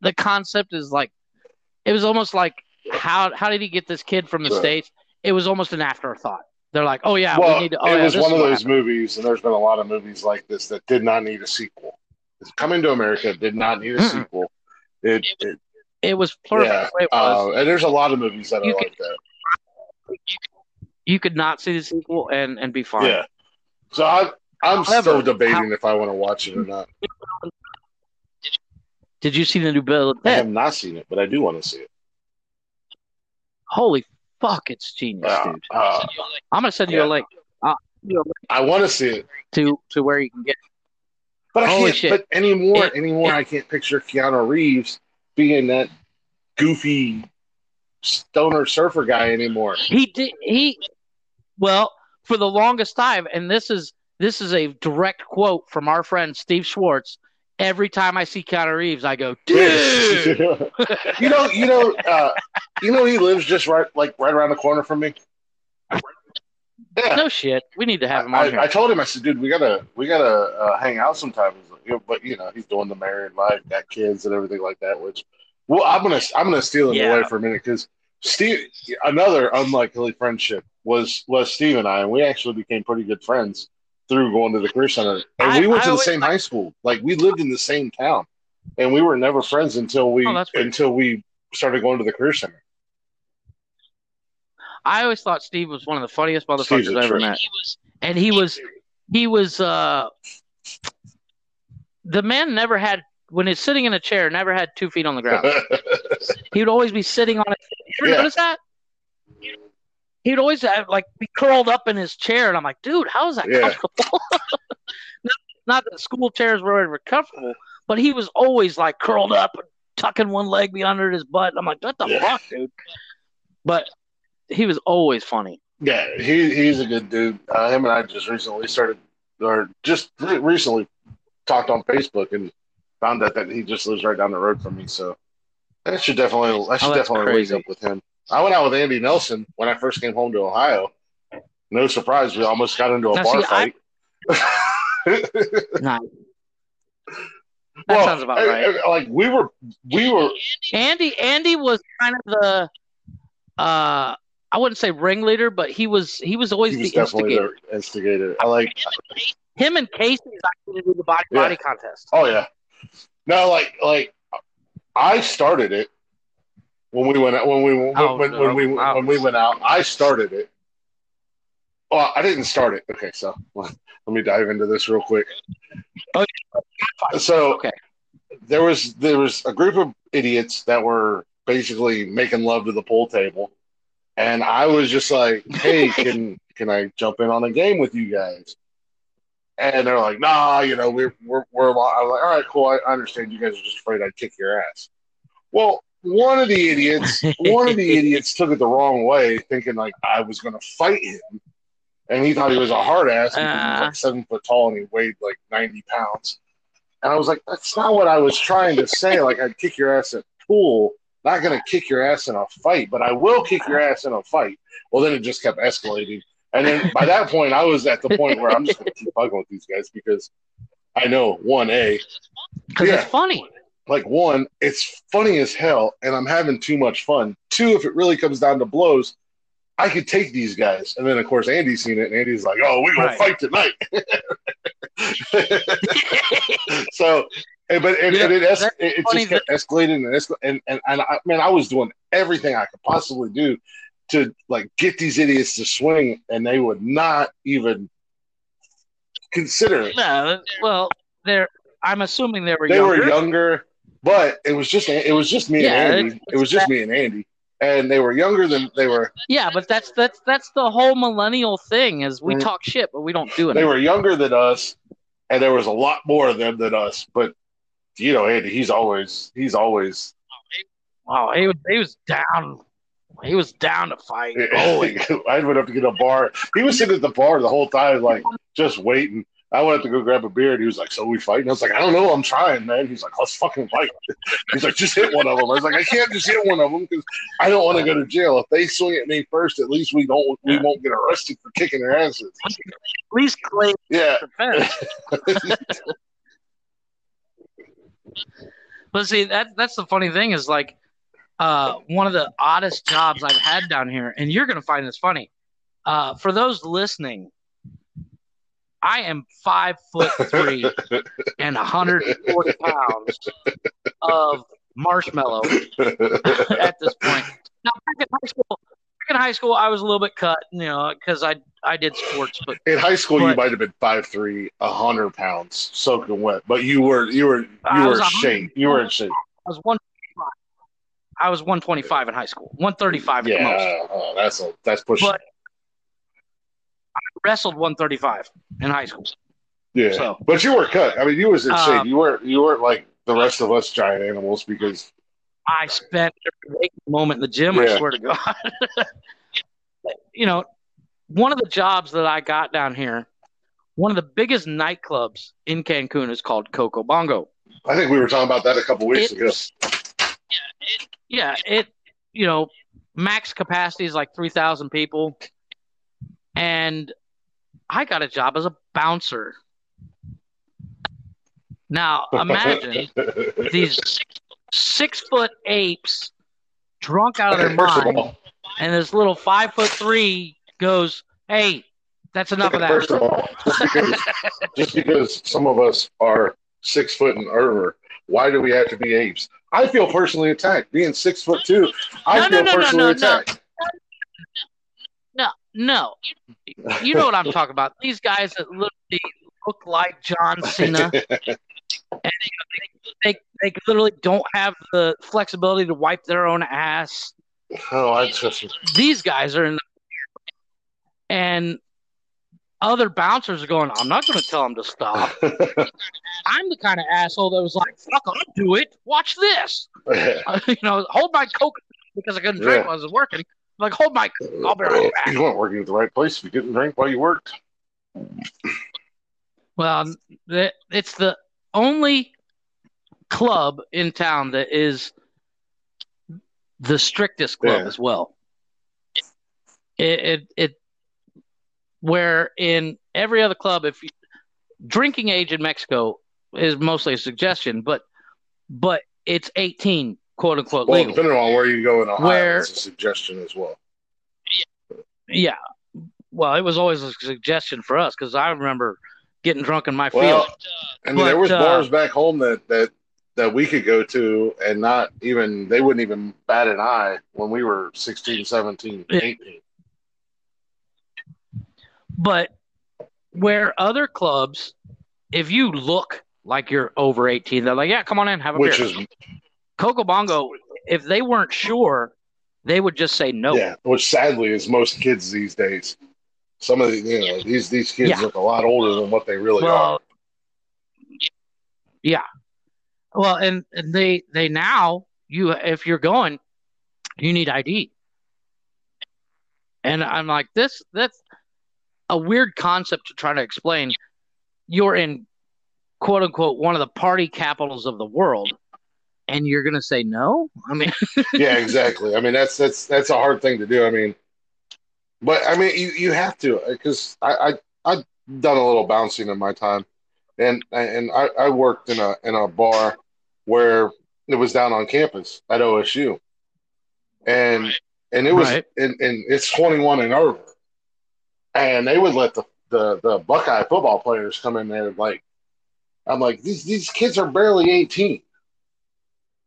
the concept is like it was almost like how how did he get this kid from the Sure. states? It was almost an afterthought. They're like, oh yeah, well, we need to. Oh, it yeah, was one of those happened. movies, and there's been a lot of movies like this that did not need a sequel. Coming to America did not need a Mm-mm. sequel. It, it It was perfect. yeah, it was. uh, and there's a lot of movies that You are could- like that. you could not see the sequel and and be fine. Yeah. So I, I'm However, still debating if I want to watch it or not. Did you see the new Bill I have not seen it, but I do want to see it. Holy fuck, it's genius, Uh, dude. uh, I'm gonna send you a link. Uh, you a link I want to see it, to to where you can get. but I Holy can't. shit. But anymore, It- anymore, I can't picture Keanu Reeves being that goofy stoner surfer guy anymore. He did. He well for the longest time, and this is this is a direct quote from our friend Steve Schwartz. Every time I see Keanu Reeves, I go, dude. you know, you know, uh, you know, he lives just right, like right around the corner from me. Yeah, no shit. We need to have him on I, here. I told him, I said, dude, we gotta, we gotta uh, hang out sometime. Like, But you know, he's doing the married life, got kids and everything like that. Which, well, I'm gonna, I'm gonna steal him Yeah. away for a minute because Steve, another unlikely friendship was was Steve and I, and we actually became pretty good friends through going to the career center, and I- we went I to the always same high school. Like we lived in the same town, and we were never friends until we Oh, until we started going to the career center. I always thought Steve was one of the funniest motherfuckers I ever met, and he was he was uh the man never had when he's sitting in a chair never had two feet on the ground. He would always be sitting on it. You ever Yeah. notice that? He'd always have, like be curled up in his chair, and I'm like, dude, how is that Yeah. comfortable? not, not that school chairs were ever comfortable, but he was always like curled up, and tucking one leg behind under his butt. I'm like, what the Yeah. fuck, dude? But he was always funny. Yeah, he he's a good dude. Uh, him and I just recently started, or just re- recently talked on Facebook and found out that he just lives right down the road from me. So I should definitely, I should Oh, definitely crazy. up with him. I went out with Andy Nelson when I first came home to Ohio. No surprise, we almost got into a Now, bar see, I- fight. Nice. That Well, sounds about right. Like we were, we were. Andy Andy was kind of the uh I wouldn't say ringleader, but he was he was always He was the definitely instigator. the instigator. I like. Him and Casey actually do the body Yeah. body contest. Oh yeah. No, like like I started it when we went out when we when, Oh, when, when we when we went out. I started it. Well, I didn't start it. Okay, so let me dive into this real quick. Oh, So Okay. there was there was a group of idiots that were basically making love to the pool table, and I was just like, "Hey, can can I jump in on a game with you guys?" And they're like, "Nah, you know, we're we're we're." I was like, "All right, cool. I understand. You guys are just afraid I'd kick your ass." Well, one of the idiots, one of the idiots took it the wrong way, thinking like I was going to fight him, and he thought he was a hard ass because he was Uh. like seven foot tall and he weighed like ninety pounds. And I was like, "That's not what I was trying to say. Like I'd kick your ass at pool." Not gonna kick your ass in a fight, but I will kick your ass in a fight. Well, then it just kept escalating. And then by that point, I was at the point where I'm just going to keep bugging with these guys because I know one a Because Yeah. it's funny. Like one, it's funny as hell, and I'm having too much fun. Two, if it really comes down to blows, I could take these guys. And then of course Andy's seen it, and Andy's like, "Oh, we're gonna Right. fight tonight." so, and- but and, Yeah, and it, es- it, just kept escalating and escalating, and and, and I, man, I was doing everything I could possibly do to like get these idiots to swing, and they would not even consider it. No, well, they're I'm assuming they were they younger. were younger, but it was just it was just me Yeah, and Andy. it's- It was just me and Andy, and they were younger than they were. Yeah, but that's that's that's the whole millennial thing is we Mhm. talk shit, but we don't do it. They were younger than us, and there was a lot more of them than us. But you know, Andy, he's always he's always. Oh, he was he was down. He was down to fight. Oh, I went up to get a bar. He was sitting at the bar the whole time, like just waiting. I went up to go grab a beer, and he was like, "So we fighting?" I was like, "I don't know. I'm trying, man." He's like, "Let's fucking fight." He's like, "Just hit one of them." I was like, "I can't just hit one of them because I don't want to go to jail. If they swing at me first, at least we don't we won't get arrested for kicking their asses." at least claim Yeah. But see, that that's the funny thing is like, uh, one of the oddest jobs I've had down here, and you're going to find this funny. Uh, for those listening, I am five foot three and 140 pounds of marshmallow at this point. Now, back in high school, back in high school, I was a little bit cut, you know, because I I did sports. But in high school, but, you might have been five three, hundred pounds, soaking wet, but you were you were you were shape. You were in shape. I was one. I was 125 in high school, 135 yeah, at the most. Oh, that's a, that's pushing. But I wrestled 135 in high school. Yeah, So- but you were cut. I mean, you was insane. Um, You weren't you weren't like the rest of us giant animals because I spent every moment in the gym. I swear to God. you know, one of the jobs that I got down here, one of the biggest nightclubs in Cancun is called Coco Bongo. I think we were talking about that a couple weeks ago. It's- yeah, it you know, max capacity is like three thousand people, and I got a job as a bouncer. Now imagine these six foot apes drunk out of their First mind, and this little five foot three goes, "Hey, that's enough of that." First of all, just because, just because some of us are six foot and over, why do we have to be apes? I feel personally attacked. Being six foot two, I No, feel no, no, personally no, no. attacked. No, you know what I'm talking about. These guys that literally look like John Cena. they they literally don't have the flexibility to wipe their own ass. oh, I just These guys are in, the, and other bouncers are going. I'm not going to tell them to stop. I'm the kind of asshole that was like, "Fuck, I'll do it. Watch this." you know, hold my coke because I couldn't drink Yeah. while I was working. Like, hold my, uh, I'll be right back. You weren't working at the right place if you didn't drink while you worked. Well, it's the only club in town that is the strictest club Yeah. as well. It, it it where in every other club, if you, drinking age in Mexico is mostly a suggestion, but but it's eighteen, quote unquote, Well, legal. depending on where you go in Ohio, Where- it's a suggestion as well. Yeah. Well, it was always a suggestion for us because I remember getting drunk in my Well, field. I mean, there was uh, bars back home that that that we could go to and not even they wouldn't even bat an eye when we were 16, 17, 18. But where other clubs, if you look like you're over 18, they're like, yeah, come on in, have a Which beer. is Coco Bongo, if they weren't sure, they would just say no. yeah, which sadly is most kids these days. Some of the you know these these kids Yeah. look a lot older than what they really are. yeah. Well, and, and they they now you if you're going, you need ID. And I'm like, this that's a weird concept to try to explain. You're in quote unquote one of the party capitals of the world, and you're gonna say no? I mean, yeah, exactly. I mean, that's that's that's a hard thing to do. I mean, but I mean, you, you have to because I, I I've done a little bouncing in my time, and and I, I worked in a in a bar where it was down on campus at OSU, and and it was Right. and, and it's twenty one and over, and they would let the the the Buckeye football players come in there like, I'm like these these kids are barely eighteen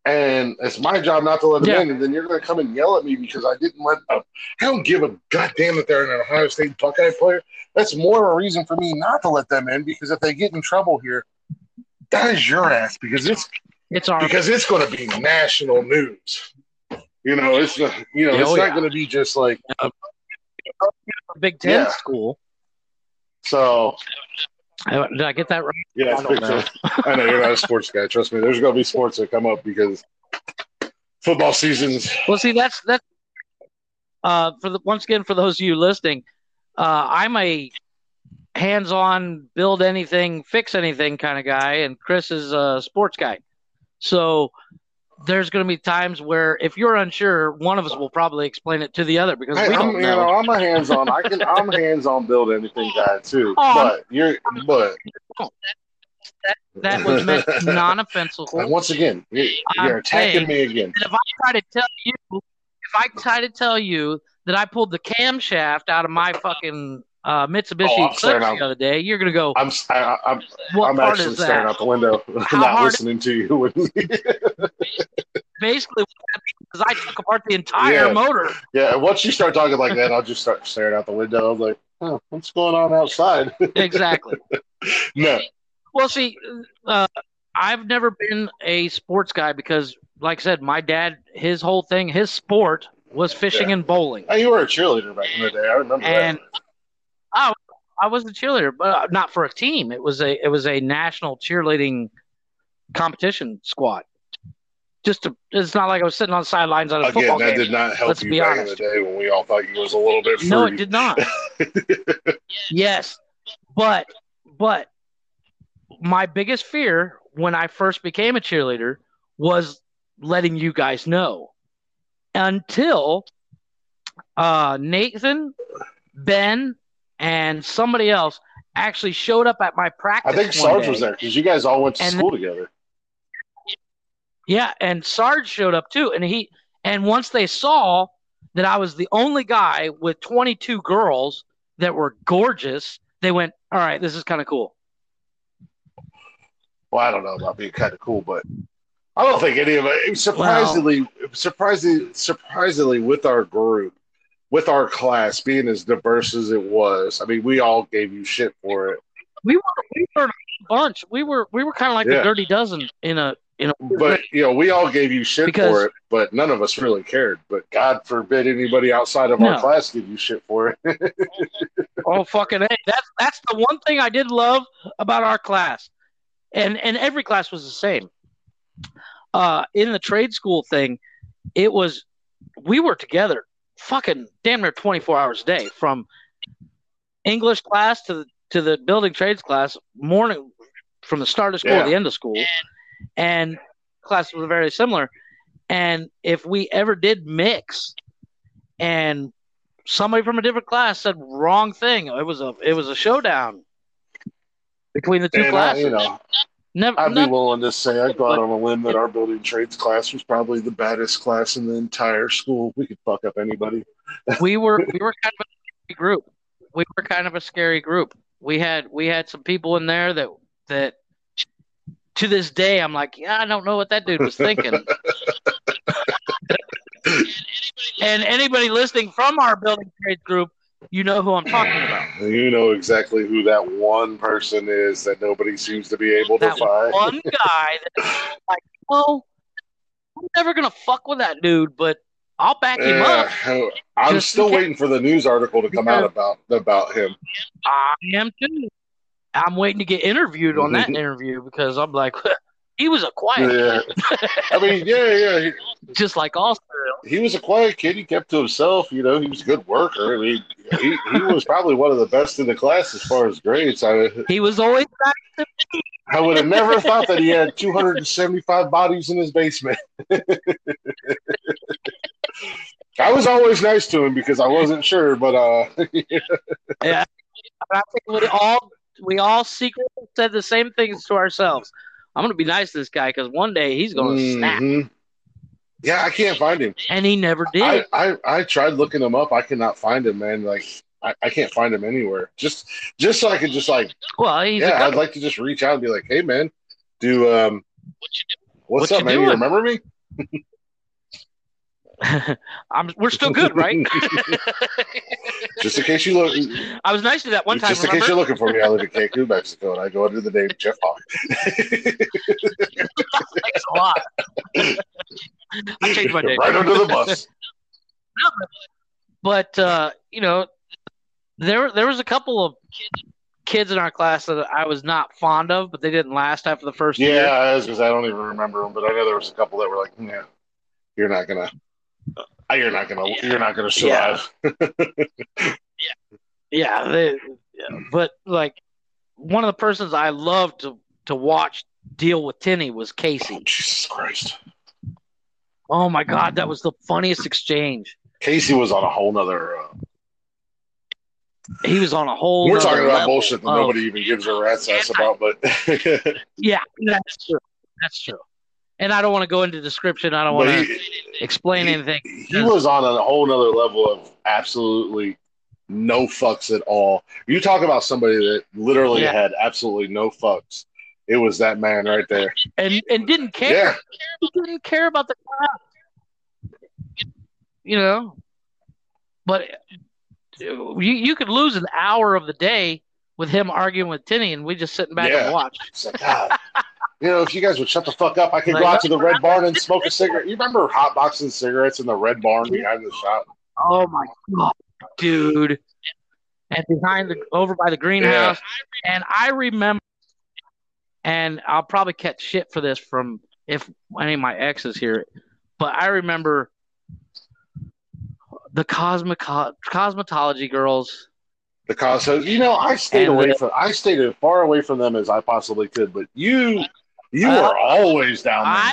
and it's my job not to let them Yeah. in, and then you're going to come and yell at me because I didn't let them. I don't give a goddamn that they're an Ohio State Buckeye player. That's more of a reason for me not to let them in because if they get in trouble here, that is your ass because it's it's our because it's going to be national news. You know, it's not, you know, it's Oh, not yeah. going to be just like a Big Ten Yeah. school. so. Did I get that right? Yeah, I know. I know you're not a sports guy. Trust me, there's going to be sports that come up because football seasons. Well, see, that's that's uh, for the once again for those of you listening. Uh, I'm a hands-on, build anything, fix anything kind of guy, and Chris is a sports guy. So there's going to be times where if you're unsure, one of us will probably explain it to the other because I, we I'm, don't you know. know, I'm a hands-on. I can, I'm hands-on build anything guy too. Oh, but you're, but that, that was meant non-offensive. And once again, you- I'm you're attacking saying me again. If I try to tell you, if I try to tell you that I pulled the camshaft out of my fucking uh, Mitsubishi Oh, Eclipse the other day, you're gonna go, I'm I, I'm "What I'm actually staring that?" out the window, How not listening to you. Basically, because I took apart the entire Yeah. motor. yeah, and once you start talking like that, I'll just start staring out the window. I'm like, oh, what's going on outside? Exactly. no, Well, see, uh, I've never been a sports guy because, like I said, my dad, his whole thing, his sport was fishing and bowling. Oh, you were a cheerleader back in the day. I remember And that. I was a cheerleader, but uh, not for a team. It was a it was a national cheerleading competition squad. Just to, it's not like I was sitting on the sidelines on a Again, football that game. did not help Let's you be back in honest. the day when we all thought you was a little bit fruity. No, it did not. yes, but but my biggest fear when I first became a cheerleader was letting you guys know until uh, Nathan, Ben, and somebody else actually showed up at my practice. I think Sarge day. was there because you guys all went to And school together. Yeah, and Sarge showed up too, and he and once they saw that I was the only guy with 22 girls that were gorgeous, they went, "All right, this is kind of cool." Well, I don't know about being kind of cool, but I don't think any of it. Surprisingly, surprisingly, surprisingly, with our group, with our class being as diverse as it was, I mean, we all gave you shit for it. We were we were a bunch. We were we were kind of like Yeah. the dirty dozen in a in a But you know, we all gave you shit Because- for it, but none of us really cared. But God forbid anybody outside of our class give you shit for it. oh fucking a. That's that's the one thing I did love about our class, and and every class was the same. Uh, in the trade school thing, it was we were together, fucking damn near twenty four hours a day, from English class to the to the building trades class, morning from the start of school Yeah. to the end of school, and classes were very similar. And if we ever did mix, and somebody from a different class said wrong thing, it was a it was a showdown between the two And uh, I, classes. you know, Never, I'd be willing to say I'd go out on a limb that our building trades class was probably the baddest class in the entire school. We could fuck up anybody. we were we were kind of a scary group. We were kind of a scary group. We had we had some people in there that that to this day I'm like, yeah, I don't know what that dude was thinking. and anybody listening from our building trades group, you know who I'm talking about. You know exactly who that one person is that nobody seems to be able to That find. one guy that's like, well, I'm never gonna fuck with that dude, but I'll back him uh, up. I'm still waiting for the news article to come out about about him. I am too. I'm waiting to get interviewed on that interview because I'm like, he was a quiet, Yeah, I mean, yeah, yeah. He, just like all he was a quiet kid. He kept to himself. You know, he was a good worker. I mean, he, he was probably one of the best in the class as far as grades. I He was always nice to me. I would have never thought that he had 275 bodies in his basement. I was always nice to him because I wasn't sure, but uh, Yeah, I think we all we all secretly said the same things to ourselves. I'm gonna be nice to this guy because one day he's gonna snap, mhm. yeah, I can't find him. and he never did. I, I I tried looking him up. I cannot find him, man. Like I, I can't find him anywhere. Just just so I could just like well, he's yeah, a I'd like to just reach out and be like, hey man, do um, what's What up, you man? You remember me? I'm, we're still good, right? Just in case you look, I was nice to that one time. just in case you're looking for me, I live in Cancun, Mexico, and I go under the name Jeff Hawk. Thanks a lot. I changed my name. right under the bus. but uh, you know, there there was a couple of kids in our class that I was not fond of, but they didn't last after the first Yeah, year. I was 'cause I don't even remember them, but I know there was a couple that were like, "Yeah, you're not gonna, you're not gonna, you're not gonna Yeah. survive." Yeah, they, yeah, but like one of the persons I loved to to watch deal with Tinny was Casey. Jesus Christ, Oh my God, that was the funniest exchange. Casey was on a whole nother. Uh, he was on a whole. We're talking about bullshit that of- nobody even gives a rat's ass about, but Yeah, that's true. That's true. And I don't want to go into description. I don't want to he, explain he- anything. he was on a whole nother level of absolutely no fucks at all. You talk about somebody that literally Yeah. had absolutely no fucks. It was that man right there. and and didn't care. Yeah. He didn't care about the crowd. You know, but you you could lose an hour of the day with him arguing with Tinny, and we just sitting back Yeah. and watch. Like, God, you know, if you guys would shut the fuck up, I could go out to the red barn and smoke a cigarette. You remember hot hotboxing cigarettes in the red barn behind the shop? Oh my god, dude! And behind the over by the greenhouse, and I remember, and I'll probably catch shit for this from if any of my exes hear it, but I remember the cosmic cosmetology girls. The cause, so you know, I stayed And away the- from, I stayed as far away from them as I possibly could. But you, you Uh, were always down there. I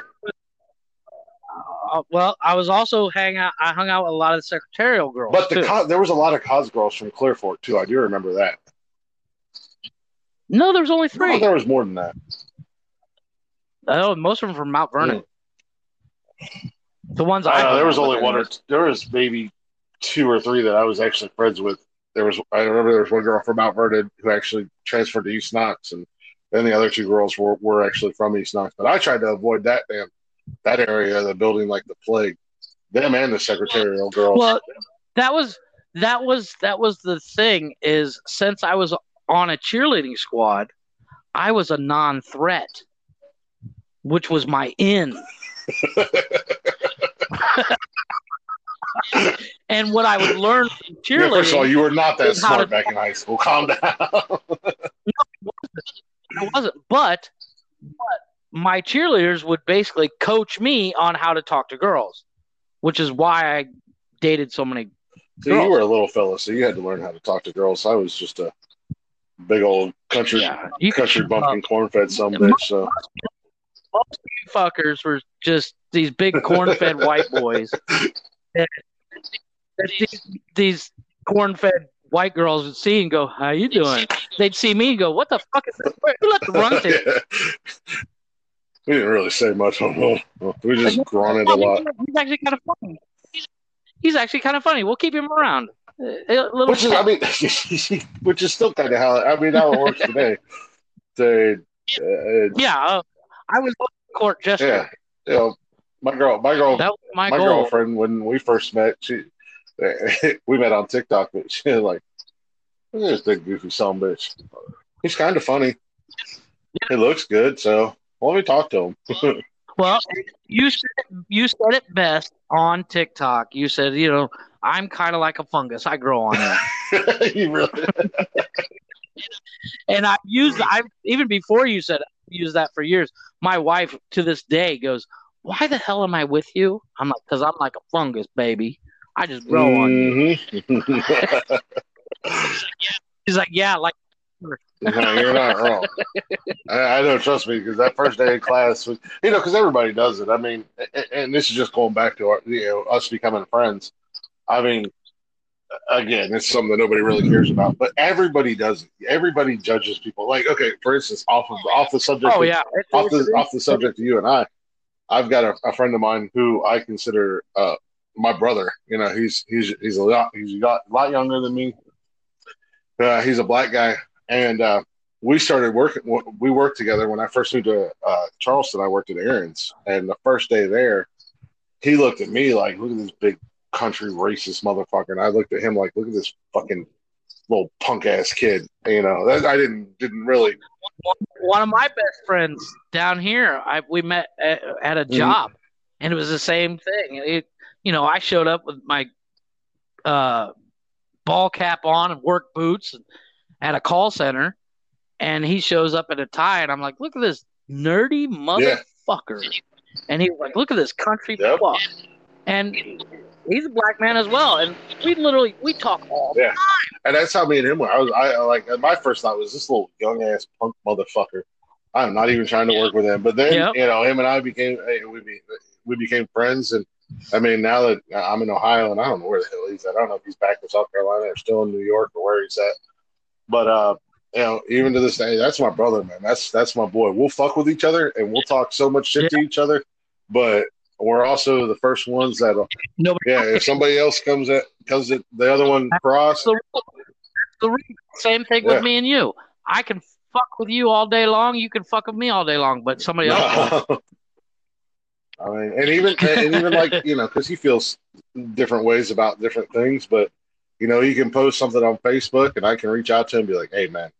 uh, well, I was also hang out. I hung out with a lot of the secretarial girls. But the co- there was a lot of cos girls from Clearfork too. I do remember that. no, there was only No, three. there was more than that. Oh, most of them from Mount Vernon. The ones I I know, there was only one or there was maybe two or three that I was actually friends with. There was I remember there was one girl from Mount Vernon who actually transferred to East Knox, and then the other two girls were, were actually from East Knox. But I tried to avoid that damn that area of the building like the plague. Them and the secretarial girls. Well, that was that was that was the thing is since I was on a cheerleading squad, I was a non-threat, which was my in. and what I would learn from Yeah, cheerleading, first of all, you were not that smart to- back in high school. Calm down. I wasn't, but but my cheerleaders would basically coach me on how to talk to girls, which is why I dated so many. See, you were a little fella, so you had to learn how to talk to girls. I was just a big old country Yeah, you country bumpkin uh, corn fed some bitch. So most of you fuckers were just these big corn-fed white boys. that, that these, these corn-fed white girls would see and go, "How you doing?" They'd see me and go, "What the fuck is this? Who let the run to?" we didn't really say much on that. We just grunted a lot. He's actually kind of funny. He's actually kind of funny. We'll keep him around. A little Which is, I mean, which is still kind of how I mean how it works today. They, uh, yeah, uh, I was court just yeah, you know, my girl, my girl, my, my girlfriend when we first met, she we met on TikTok, but she was like, look at this big goofy son bitch. He's kind of funny. He looks good, so let me talk to him. Well, you said you said it best on TikTok. You said, you know, I'm kind of like a fungus. I grow on it. you really, and I've used I've even before you said it, I've used that for years. My wife to this day goes, "Why the hell am I with you?" I'm like, "Cause I'm like a fungus, baby. I just grow on you." Mhm. She's like, "Yeah, like no, you're not wrong. I, I know, trust me, because that first day in class was, you know, because everybody does it. I mean, and, and this is just going back to our, you know, us becoming friends. I mean, again, it's something that nobody really cares about, but everybody does it. Everybody judges people. Like, okay, for instance, off of off the subject, oh of, yeah, off the off the subject of you and I, I've got a, a friend of mine who I consider uh, my brother. You know, he's he's he's a lot he's a lot, a lot younger than me. Uh, he's a black guy, and uh, we started working. We worked together when I first moved to uh, Charleston. I worked at Aaron's, and the first day there, he looked at me like, "Look at this big country racist motherfucker," and I looked at him like, "Look at this fucking." Little punk ass kid, you know. That, I didn't didn't really one of my best friends down here. I we met at, at a Mhm. job, and it was the same thing. It, you know, I showed up with my uh, ball cap on and work boots at a call center, and he shows up in a tie, and I'm like, "Look at this nerdy motherfucker," and he's like, "Look at this country Yep. fuck," and he's a black man as well, and we literally we talk all Yeah. The time, and that's how me and him were. I was, I like, my first thought was this little young ass punk motherfucker. I'm not even trying to work with him. But then, Yep. you know, him and I became, eh, we, be, we became friends. And I mean, now that I'm in Ohio and I don't know where the hell he's at. I don't know if he's back in South Carolina or still in New York or where he's at. But uh, you know, even to this day, that's my brother, man. That's that's my boy. We'll fuck with each other and we'll talk so much shit yeah. to each other, but we're also the first ones that Nobody yeah. If somebody else comes at comes at the other one cross, the, the same thing yeah. with me and you. I can fuck with you all day long. You can fuck with me all day long, but somebody else. I mean, and even and even like you know, because he feels different ways about different things, but you know, he can post something on Facebook, and I can reach out to him and be like, "Hey, man,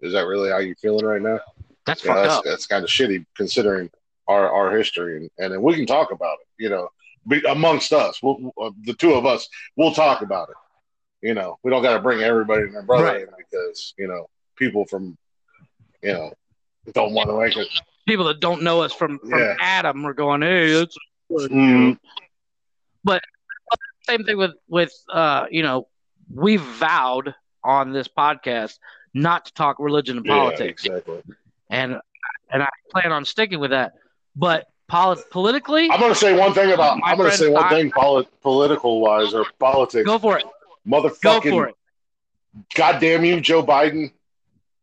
is that really how you're feeling right now?" That's you know, that's, that's, kind of shitty considering our our history, and, and then we can talk about it. You know, be, amongst us, we'll, uh, the two of us, we'll talk about it. You know, we don't got to bring everybody and their brother right. in because you know people from you know don't want to make it. People that don't know us from from yeah. Adam are going, hey, that's. Mm. But same thing with with uh, you know, we've vowed on this podcast not to talk religion and politics. Yeah, exactly. And and I plan on sticking with that. But polit- politically, I'm going to say one thing about. I'm going to say one thing polit- political wise or politics. Go for it, motherfucking. Go for it. God damn you, Joe Biden.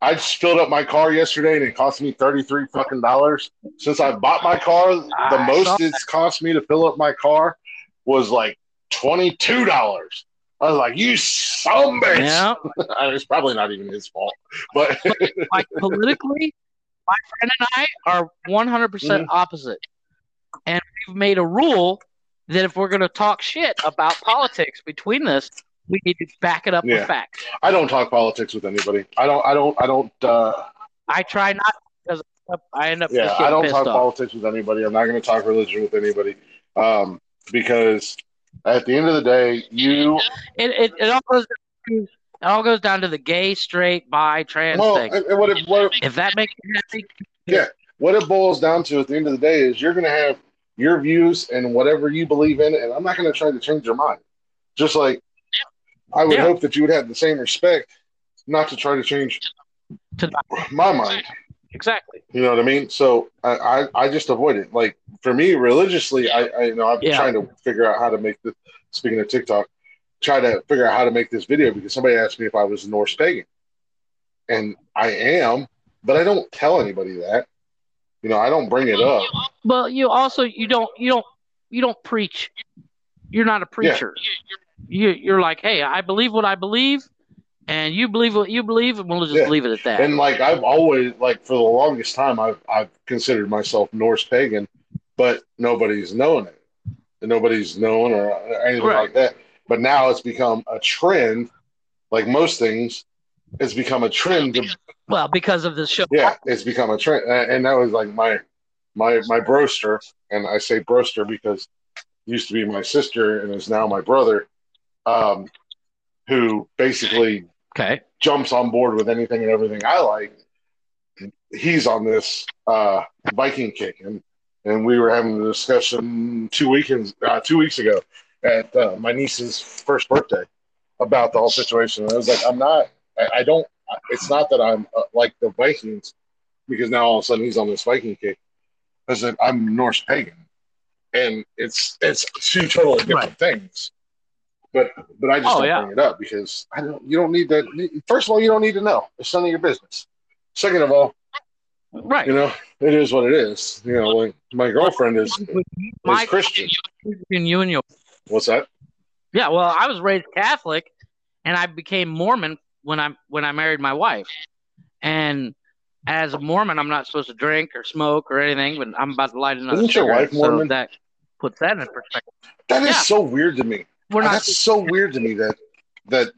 I just filled up my car yesterday and it cost me 33 fucking dollars. Since I bought my car, the I most it's cost me to fill up my car was like $22. I was like, you some bitch. Yeah. it's probably not even his fault. But like politically, my friend and I are 100% mm hmm opposite. And we've made a rule that if we're going to talk shit about politics between us, we need to back it up yeah. with facts. I don't talk politics with anybody. I don't. I don't. I don't. Uh, I try not because I end up. Yeah, I don't talk off. politics with anybody. I'm not going to talk religion with anybody um, because at the end of the day, you. It it, it all goes. it all goes down to the gay, straight, bi, trans well, thing. And what if, what if, if that makes you happy, yeah. What it boils down to at the end of the day is you're going to have your views and whatever you believe in, and I'm not going to try to change your mind. Just like I would yeah. hope that you would have the same respect, not to try to change to my mind. Exactly. You know what I mean? So I, I, I just avoid it. Like for me, religiously, I, I you know I'm yeah. trying to figure out how to make the. Speaking of TikTok, try to figure out how to make this video because somebody asked me if I was a Norse pagan, and I am, but I don't tell anybody that. You know, I don't bring it up. Well, you also you don't you don't you don't preach. You're not a preacher. Yeah you you're like, hey, I believe what I believe, and you believe what you believe, and we'll just yeah. leave it at that. And like I've always like for the longest time, I've I've considered myself Norse pagan, but nobody's known it, and nobody's known or anything right. like that. But now it's become a trend, like most things, it's become a trend. To, well, because of this show. Yeah, it's become a trend, and that was like my my my broster, and I say broster because used to be my sister and is now my brother um, who basically okay. jumps on board with anything and everything I like. He's on this uh, Viking kick, and and we were having a discussion two weekends, uh, two weeks ago, at uh, my niece's first birthday about the whole situation. And I was like, I'm not, I, I don't. It's not that I'm uh, like the Vikings, because now all of a sudden he's on this Viking kick. I said I'm Norse pagan, and it's it's two totally different right. things. But but I just oh, don't yeah. bring it up because I don't. You don't need that. First of all, you don't need to know. It's none of your business. Second of all, right? You know, it is what it is. You know, like my girlfriend is my, is Christian. You and your what's that? Yeah, well, I was raised Catholic, and I became Mormon when I when I married my wife, and as a Mormon, I'm not supposed to drink or smoke or anything, but I'm about to light another. Isn't your wife Mormon? So that puts that in perspective. That is yeah. so weird to me. We're not. That's so weird to me that that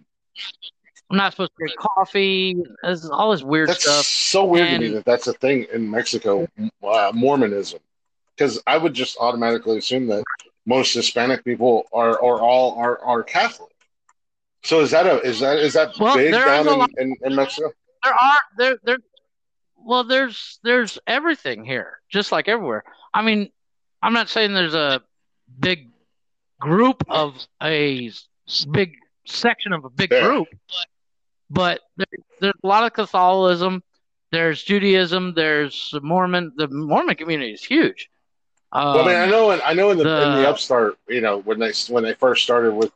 I'm not supposed to drink coffee. This all this weird that's stuff. So weird and, to me that that's a thing in Mexico, uh, Mormonism. Because I would just automatically assume that most Hispanic people are or all are are Catholic. So is that a is that is that well, big down in, lot, in, in, Mexico? There are there there. Well, there's there's everything here, just like everywhere. I mean, I'm not saying there's a big group of a big section of a big group, but there, there's a lot of Catholicism. There's Judaism. There's Mormon. The Mormon community is huge, Um, well, I mean, I know, in, I know in the, in the- the upstart, you know, when they when they first started with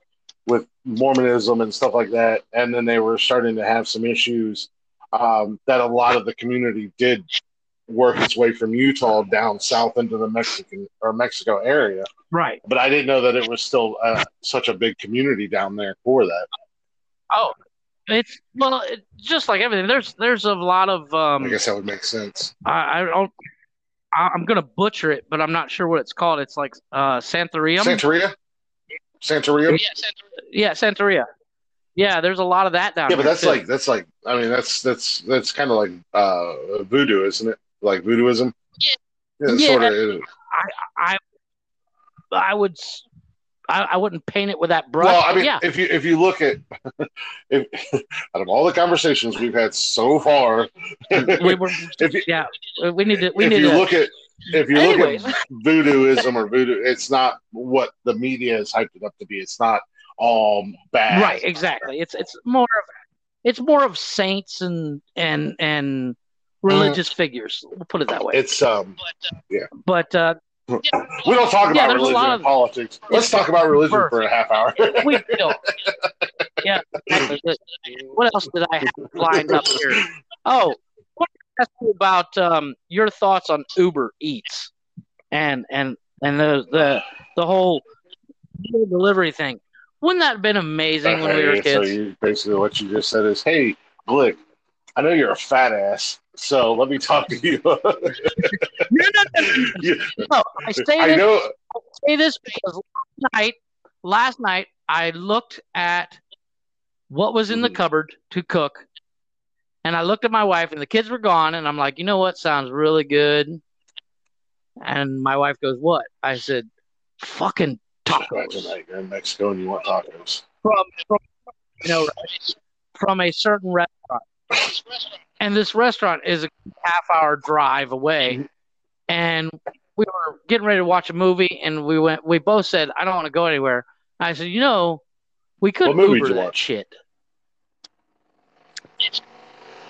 with Mormonism and stuff like that, and then they were starting to have some issues um, that a lot of the community did work its way from Utah down south into the Mexican or Mexico area. right. But I didn't know that it was still uh, such a big community down there for that. Oh, it's well, it, just like everything. There's there's a lot of um. I guess that would make sense. I, I don't. I, I'm gonna butcher it, but I'm not sure what it's called. It's like uh Santhurium. Santeria, Santeria. yeah, Santeria. Yeah, there's a lot of that down there. Yeah, but that's too. like that's like I mean that's that's that's kind of like uh voodoo, isn't it? Like voodooism. Yeah. Yeah, Yeah. sort of. I I I would I, I wouldn't paint it with that brush. Well, I mean, yeah, if you if you look at if out of all the conversations we've had so far, we were if you, yeah we need to we if need you to look at if you Anyways. look at voodooism or voodoo, it's not what the media has hyped it up to be. It's not all bad. right exactly. It's it's more of it's more of saints and and and religious figures. We'll put it that way. It's um. Yeah, but uh, We don't talk Yeah, about there's a religion lot and of- politics. Let's talk about religion Birth. for a half hour. we don't. Yeah. What else did I have lined up here? Oh, what ask you about um, your thoughts on Uber Eats and and and the the the whole delivery thing. Wouldn't that have been amazing when we were Okay, So you, basically, what you just said is, "Hey, Glick, I know you're a fat ass, so let me talk to you." No, no, no, You- no. I say I this, know. I say this because last night, last night I looked at what was in the Mhm. cupboard to cook, and I looked at my wife, and the kids were gone, and I'm like, you know what sounds really good? And my wife goes, "What?" I said, "Fucking tacos you're in Mexico and you want tacos. from, from you know from a certain restaurant." And this restaurant is a half hour drive away, and we were getting ready to watch a movie, and we went. We both said, "I don't want to go anywhere." I said, "You know, we could What movie Uber that watch? shit."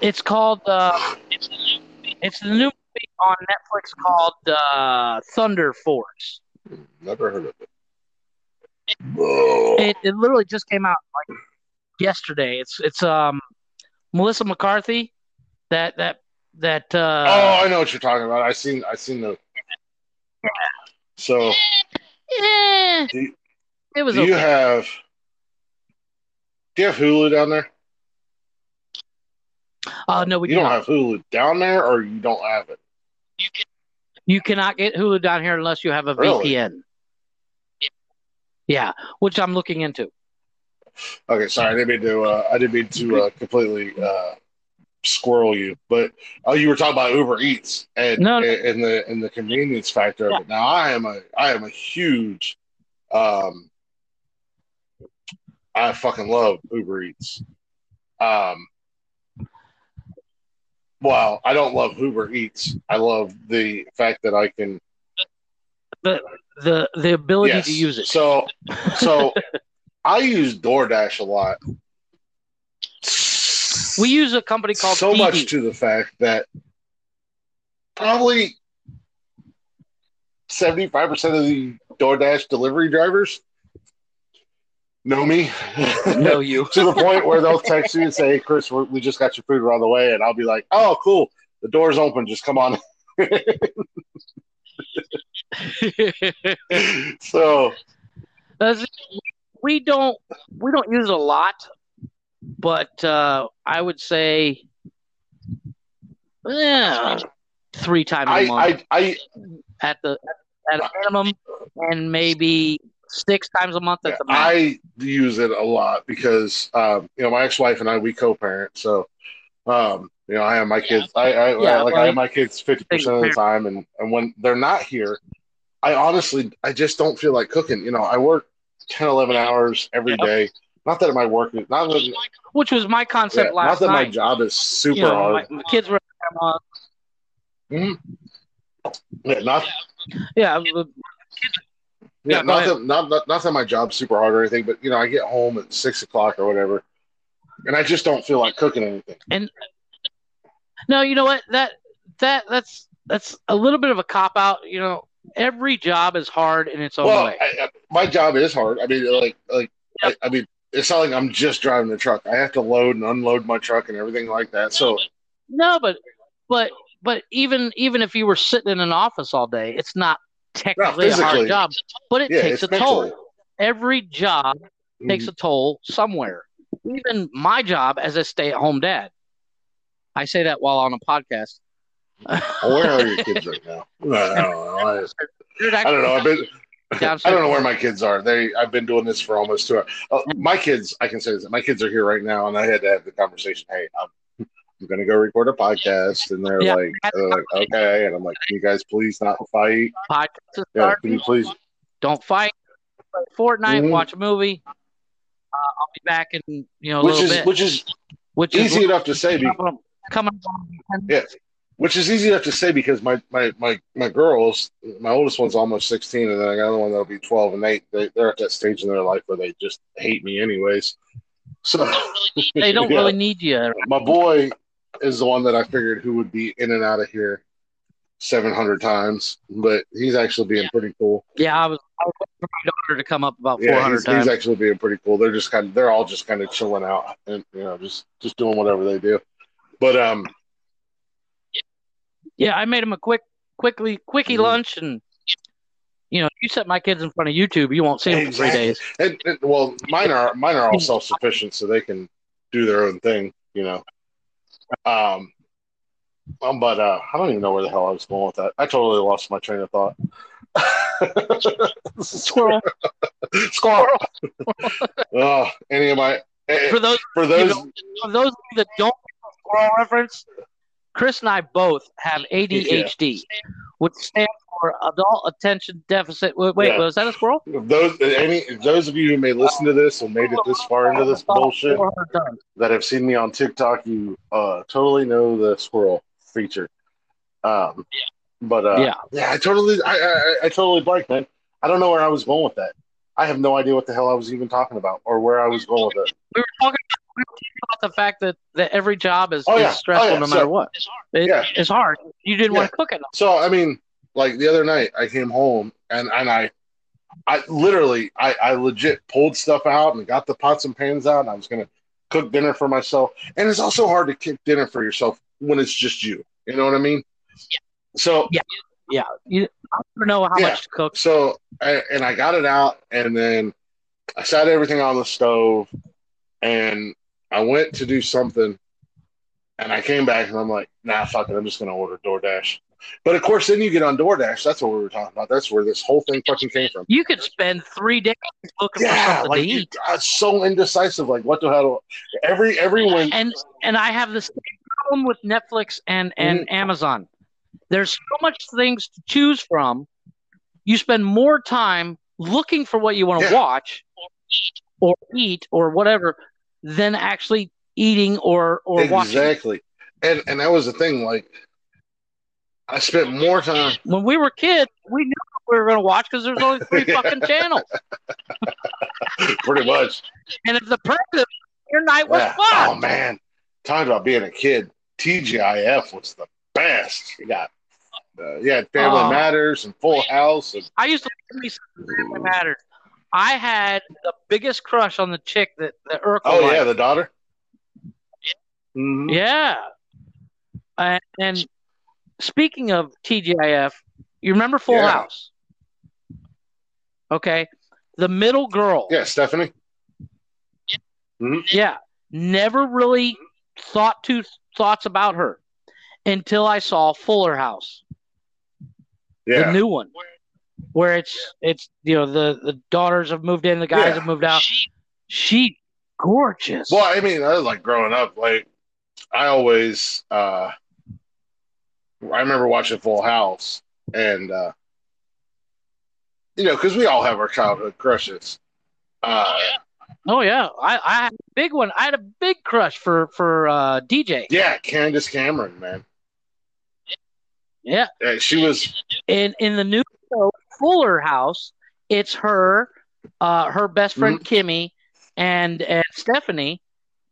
It's called. Uh, it's the new movie on Netflix called uh, Thunder Force. Never heard of it. Oh, It, it literally just came out like yesterday. It's it's um Melissa McCarthy that that that uh oh, I know what you're talking about. I seen. I seen the. So, eh, Do you- it was do you have? Do you have Hulu down there? uh, no, we You do don't not. have Hulu down there, or you don't have it. You cannot get Hulu down here unless you have a Really? VPN. Yeah, which I'm looking into. Okay, sorry, I didn't mean to. Uh, I didn't mean to uh, completely uh, squirrel you, but oh, you were talking about Uber Eats and No, no. and the and the convenience factor of it. Now, I am a I am a huge, um, I fucking love Uber Eats. Um, well, I don't love Uber Eats. I love the fact that I can The the the ability yes. to use it. So, so I use DoorDash a lot. We use a company called so DD. much to the fact that probably 75% of the DoorDash delivery drivers know me. know you. to the point where they'll text me and say, hey, Chris, we're, we just got your food. We're on the way. And I'll be like, oh, cool. The door's open. Just come on. so, That's- we don't we don't use it a lot, but uh, I would say eh, three times a month I, I, at the at a minimum, and maybe six times a month at Yeah, the max. I use it a lot because um, you know my ex-wife and I we co-parent, so um, you know I have my kids. I, I, Yeah, I like well, I have my kids fifty percent of the time, and and when they're not here, I honestly I just don't feel like cooking. You know, I work 10, 11 hours every Yeah. day. Not that my work is not that, which was my concept yeah, concept not last that my job is super you know, hard. my, my kids were uh, Yeah, not yeah, yeah, Yeah, not that not, not not that my job's super hard or anything, but you know I get home at six o'clock or whatever, and I just don't feel like cooking anything. And no, you know what? That that that's that's a little bit of a cop out. You know, Every job is hard in its own Well, way. I, I, my job is hard. I mean, like, like, I, I mean, it's not like I'm just driving the truck. I have to load and unload my truck and everything like that. So, No, but but but even even if you were sitting in an office all day, it's not technically a hard job, but it Yeah, takes a it's toll. Every job takes a mm-hmm. toll somewhere. Even my job as a stay-at-home dad. I say that while on a podcast. Well, where are your kids right now? I don't know. I, There's I don't know. I've been. Downstairs. I don't know where my kids are. They. I've been doing this for almost two hours. Uh, my kids. I can say this. My kids are here right now, and I had to have the conversation. Hey, I'm, I'm going to go record a podcast, and they're Yeah. like, they're like, okay, and I'm like, can you guys please not fight? podcast is Yeah, can you please? Don't fight. Play Fortnite. Mhm. Watch a movie. Uh, I'll be back in you know a Which little is bit. which is which easy is easy enough to say. Be, coming, coming along. Yeah. Which is easy enough to say because my my my my girls, my oldest one's almost sixteen, and then I got another one that'll be twelve, and they, they they're at that stage in their life where they just hate me anyways. So They don't Yeah. really need you. My boy is the one that I figured who would be in and out of here seven hundred times, but he's actually being pretty cool. Yeah, I was, I was waiting for my daughter to come up about Yeah, 400 he's, times. he's actually being pretty cool. They're just kind of they're all just kind of chilling out and you know just just doing whatever they do. But um, yeah, I made him a quick, quickly, quickie Mhm. lunch, and you know, you set my kids in front of YouTube, you won't see them for three days. And, well, mine are mine are all self sufficient, so they can do their own thing, you know. Um, um, but uh, I don't even know where the hell I was going with that. I totally lost my train of thought. Squirrel. Squirrel. oh, any of my eh, For those, for you those know, for those that don't squirrel reference, Chris and I both have ADHD, which stands for Adult Attention Deficit. Wait, Yeah. was that a squirrel? those any those of you who may listen to this and made it this far into this bullshit that have seen me on TikTok, you uh, totally know the squirrel feature. Um, but uh, Yeah. yeah, I totally, I, I, I totally blanked, man. I don't know where I was going with that. I have no idea what the hell I was even talking about or where I was going with it. We were talking we were talking about the fact that, that every job is, Oh, yeah. is stressful Oh, yeah. no matter So- what. It, Yeah. It's hard. You didn't want to cook enough. So I mean, like the other night, I came home and and I, I literally, I, I legit pulled stuff out and got the pots and pans out, and I was gonna cook dinner for myself. And it's also hard to cook dinner for yourself when it's just you. You know what I mean? So Yeah. You, I don't know how Yeah. much to cook. so I, and I got it out, and then I sat everything on the stove, and I went to do something, and I came back and I'm like, nah, fuck it, I'm just gonna order DoorDash. But of course, then you get on DoorDash. That's what we were talking about. That's where this whole thing fucking came from. You could spend three days looking for Yeah, something like to you, eat. Was so indecisive. Like, what the hell? Every everyone. And and I have the same problem with Netflix and, and Mm-hmm. Amazon. There's so much things to choose from. You spend more time looking for what you want to Yeah. watch or eat or whatever than actually eating or, or watching. exactly. And and that was the thing. Like, I spent more time. When we were kids, we knew we were going to watch because there's only three Yeah. fucking channels. Pretty much. And if the president, your night was Yeah. fun. Oh man, talking about being a kid, TGIF was the best. You got, uh, yeah, Family. Matters and Full House, and I used to me Family Matters. I had the biggest crush on the chick that the Urkel oh liked. yeah, the daughter. Mhm. Yeah. And, and speaking of TGIF, you remember Full Yeah. House? Okay. The middle girl. Yeah, Stephanie. Yeah. Never really thought two thoughts about her until I saw Fuller House, Yeah. the new one, where it's it's you know the the daughters have moved in, the guys Yeah. have moved out. She gorgeous. Well, I mean, I was like growing up, like I always, uh, I remember watching Full House, and uh, you know, because we all have our childhood crushes. Uh, Oh yeah, I I had a big one. I had a big crush for for uh, DJ. yeah, Candace Cameron, man, Yeah, Yeah, she was. in in the new Fuller House, it's her, uh, her best friend Mm-hmm. Kimmy, and and Stephanie,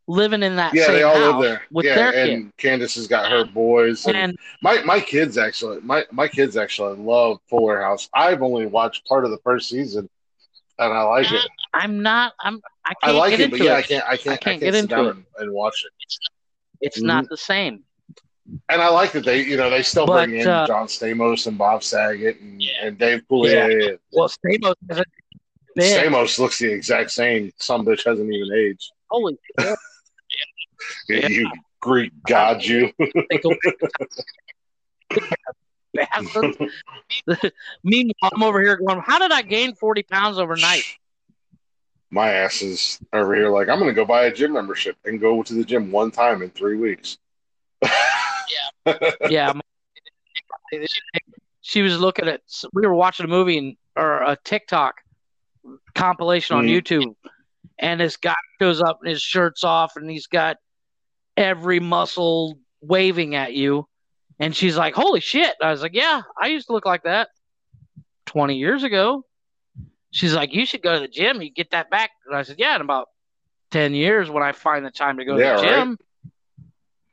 living in that Yeah, same they all house live there. with yeah, their and kid. Candace has got her boys. And, And my my kids actually my my kids actually love Fuller House. I've only watched part of the first season, and I like it. I'm not. I'm. I I can't like get it, into but yeah, it. I can't I can't I can't can't, get sit into down it. and, and watch it. It's Mhm. not the same. And I like that they you know they still But, bring in uh, John Stamos and Bob Saget and, and Dave Coulier. Well, Stamos been. Stamos looks the exact same. Some bitch hasn't even aged. Holy shit! Yeah. You Greek god, you. Meanwhile, I'm over here going, "How did I gain 40 pounds overnight?" My ass is over here like I'm gonna go buy a gym membership and go to the gym one time in three weeks. Yeah. yeah. She was looking at. We were watching a movie and, or a TikTok compilation on Mhm. YouTube, and this guy shows up and his shirt's off, and he's got every muscle waving at you, and she's like, "Holy shit!" I was like, "Yeah, I used to look like that 20 years ago." She's like, "You should go to the gym. You get that back." And I said, "Yeah, in about 10 years when I find the time to go Yeah, to the right.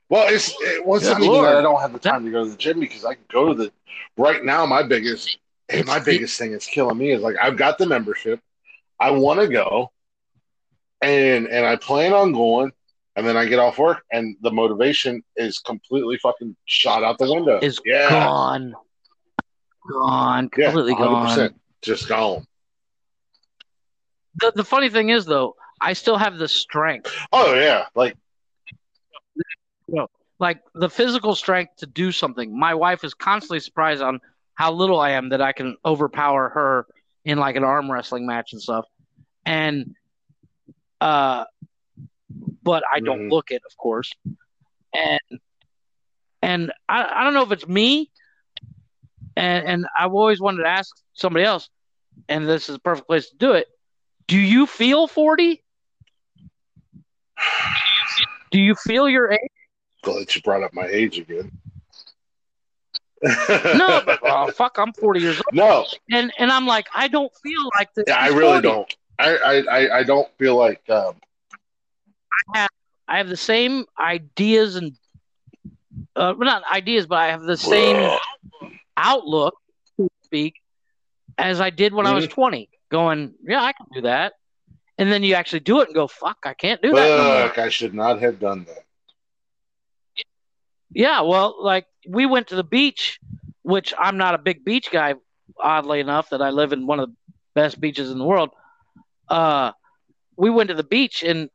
Gym." Well, it's it wasn't even that I don't have the time to go to the gym because I can go to the right now. My biggest hey, my biggest thing is killing me is like I've got the membership, I want to go, and and I plan on going, and then I get off work and the motivation is completely fucking shot out the window. Is yeah, gone, gone, yeah, completely gone. 100%, just gone. The, the funny thing is, though, I still have the strength, Oh yeah, like like the physical strength to do something. My wife is constantly surprised on how little I am that I can overpower her in like an arm wrestling match and stuff. And, uh, but I don't Mhm. look it, of course. And, and I, I don't know if it's me. And, and I've always wanted to ask somebody else, and this is the perfect place to do it. Do you feel 40? Do you feel your age? Glad that you brought up my age again. No, but uh, fuck, I'm 40 years old, no, and and I'm like, I don't feel like this. yeah, I really 40. don't. I, I, I, I don't feel like um, I have the same ideas and, uh, well, not ideas, but I have the same outlook, to speak, as I did when I was Mm-hmm. 20. Going, yeah, I can do that, and then you actually do it and go, fuck, I can't do that. no. Fuck, I should not have done that. Yeah, well, like we went to the beach, which I'm not a big beach guy, oddly enough, that I live in one of the best beaches in the world. Uh, we went to the beach and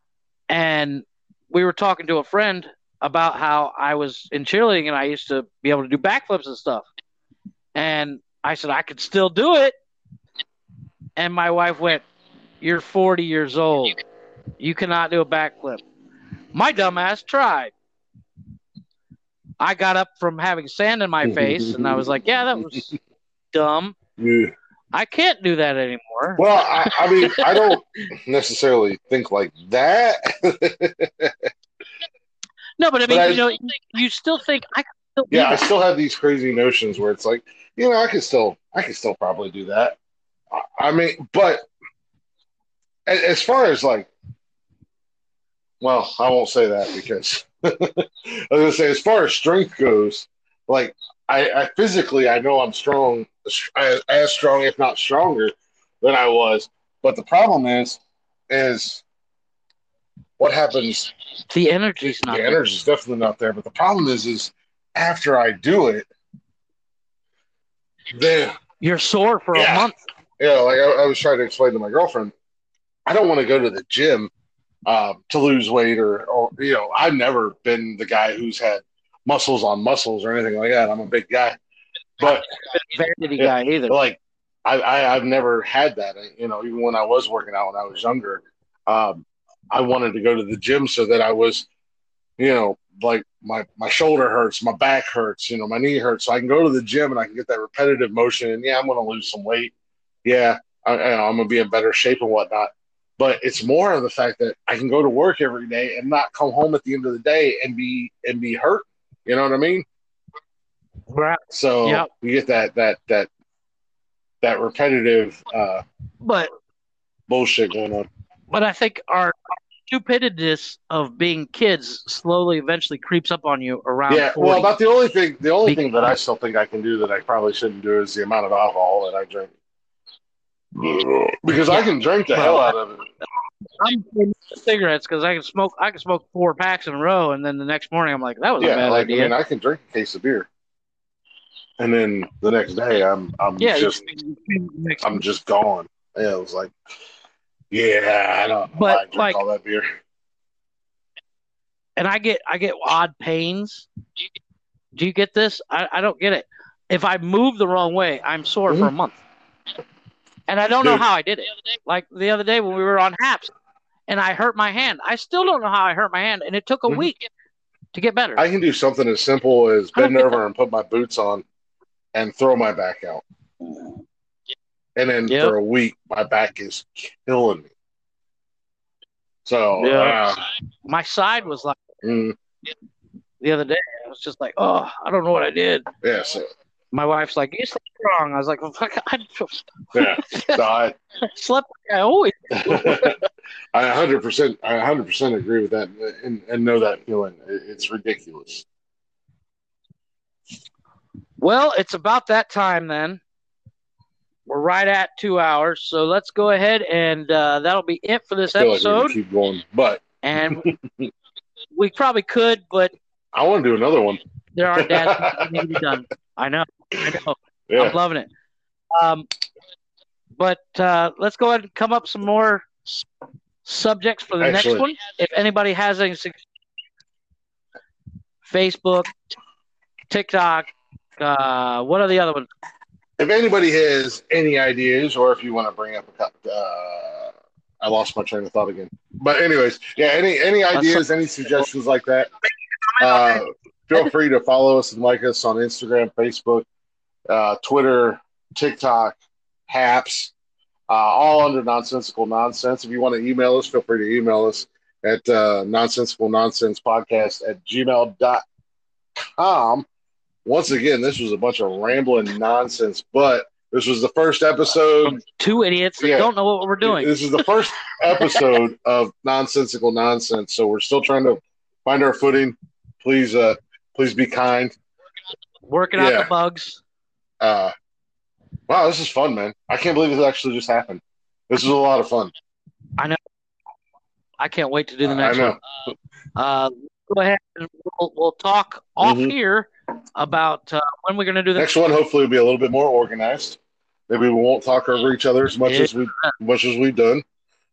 and we were talking to a friend about how I was in cheerleading and I used to be able to do backflips and stuff. And I said I could still do it. And my wife went, "You're 40 years old. You cannot do a backflip." My dumbass tried. I got up from having sand in my face and I was like, yeah, that was dumb. Yeah. I can't do that anymore. Well, I, I mean, I don't necessarily think like that. No, but I mean, But I- you know, you, still think I can still yeah, I still have these crazy notions where it's like, you know, I could still, I could still probably do that. I, I mean, but as far as like, well, I won't say that because I was gonna say, as far as strength goes, like I, I physically, I know I'm strong, as, as strong, if not stronger, than I was. But the problem is, is what happens the energy's not the there. energy's definitely not there. But the problem is, is after I do it, then You're sore for Yeah. a month. Yeah, like I, I was trying to explain to my girlfriend, I don't want to go to the gym uh, to lose weight, or, or you know, I've never been the guy who's had muscles on muscles or anything like that. I'm a big guy, but Vanity guy either. like I, I I've never had that. You know, even when I was working out when I was younger, um, I wanted to go to the gym so that I was, you know, like my my shoulder hurts, my back hurts, you know, my knee hurts, so I can go to the gym and I can get that repetitive motion. And yeah, I'm going to lose some weight. Yeah, I, I- I'm going to be in better shape and whatnot. But it's more of the fact that I can go to work every day and not come home at the end of the day and be and be hurt. You know what I mean? Right. So Yep. you get that that that that repetitive uh, But bullshit going on. but I think our stupidity of being kids slowly, eventually creeps up on you around. Yeah, 40. well, about the only thing, the only Be- thing that I still think I can do that I probably shouldn't do is the amount of alcohol that I drink. Because I can drink the hell out of it. I'm cigarettes because I can smoke. I can smoke four packs in a row, and then the next morning I'm like, that was a bad like idea. I mean, I can drink a case of beer, and then the next day I'm I'm yeah, just you- you I'm just gone. Yeah, it was like, yeah, I don't. But, I drink like- all that beer. and I get I get odd pains. Do you get this? I, I don't get it. If I move the wrong way, I'm sore for mm-hmm. a month, and I don't know how I did it. Like the other day when we were on Haps, and I hurt my hand. I still don't know how I hurt my hand, and it took a Mhm. week to get better. I can do something as simple as bend over and put my boots on, and throw my back out, and then Yep. for a week my back is killing me. So Yeah. uh, my side was like mm, the other day. I was just like, oh, I don't know what I did. yeah, so My wife's like, you slept wrong. I was like, well, fuck, I yeah, so I slept like I always. I hundred percent I hundred percent agree with that and, and know that feeling. It's ridiculous. Well, it's about that time then. We're right at two hours, so let's go ahead and uh, that'll be it for this like episode. can keep going, but and we probably could, but I want to do another one. there are dads that need to be done. I know, I know. Yeah, I'm loving it. Um, but uh, let's go ahead and come up some more s- subjects for the Excellent. next one. If anybody has any Facebook, TikTok, uh, what are the other ones? if anybody has any ideas, or if you want to bring up a couple, uh, I lost my train of thought again. But anyways, yeah, any any ideas, any suggestions like that, uh, feel free to follow us and like us on Instagram, Facebook, uh, Twitter, TikTok, Haps, uh, all under nonsensical nonsense. If you want to email us, feel free to email us at uh, nonsensical nonsense podcast at gmail.com. Once again, this was a bunch of rambling nonsense, but this was the first episode. Two idiots that Yeah. don't know what we're doing. This is the first episode of nonsensical nonsense, so we're still trying to find our footing. Please, uh, please be kind. Working out the bugs. Uh, wow, this is fun, man! I can't believe this actually just happened. This is a lot of fun. I know. I can't wait to do the I next know. one. Uh, go ahead and we'll, we'll talk off Mhm. here about uh, when we're going to do the Next one, hopefully, will be a little bit more organized. Maybe we won't talk over each other as much Yeah. as we much as we've done.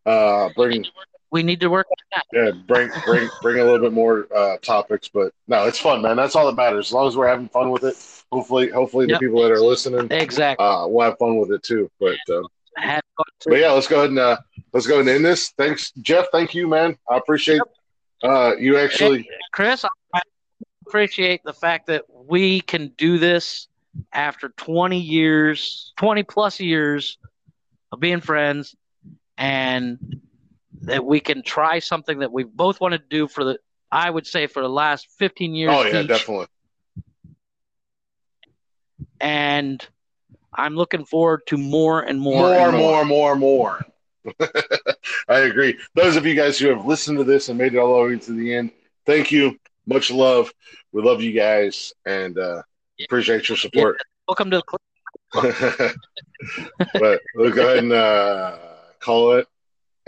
Uh, bring We need to work on that. yeah, bring bring bring a little bit more uh, topics, but no, it's fun, man. That's all that matters. As long as we're having fun with it, hopefully, hopefully Yep. the people that are listening Exactly. uh, will have fun with it too. But um, Had fun too. but yeah, let's go ahead and uh, let's go ahead and end this. Thanks, Jeff. Thank you, man. I appreciate uh, you actually. Chris, I appreciate the fact that we can do this after 20 years, 20 plus years of being friends, and that we can try something that we both wanted to do for the, I would say, for the last 15 years. Oh yeah, each. definitely. And I'm looking forward to more and more. More, and more, more, more. I agree. Those of you guys who have listened to this and made it all the way to the end, thank you. Much love. We love you guys and uh, appreciate your support. Welcome to the club. but we'll go ahead and uh, call it.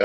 Uh,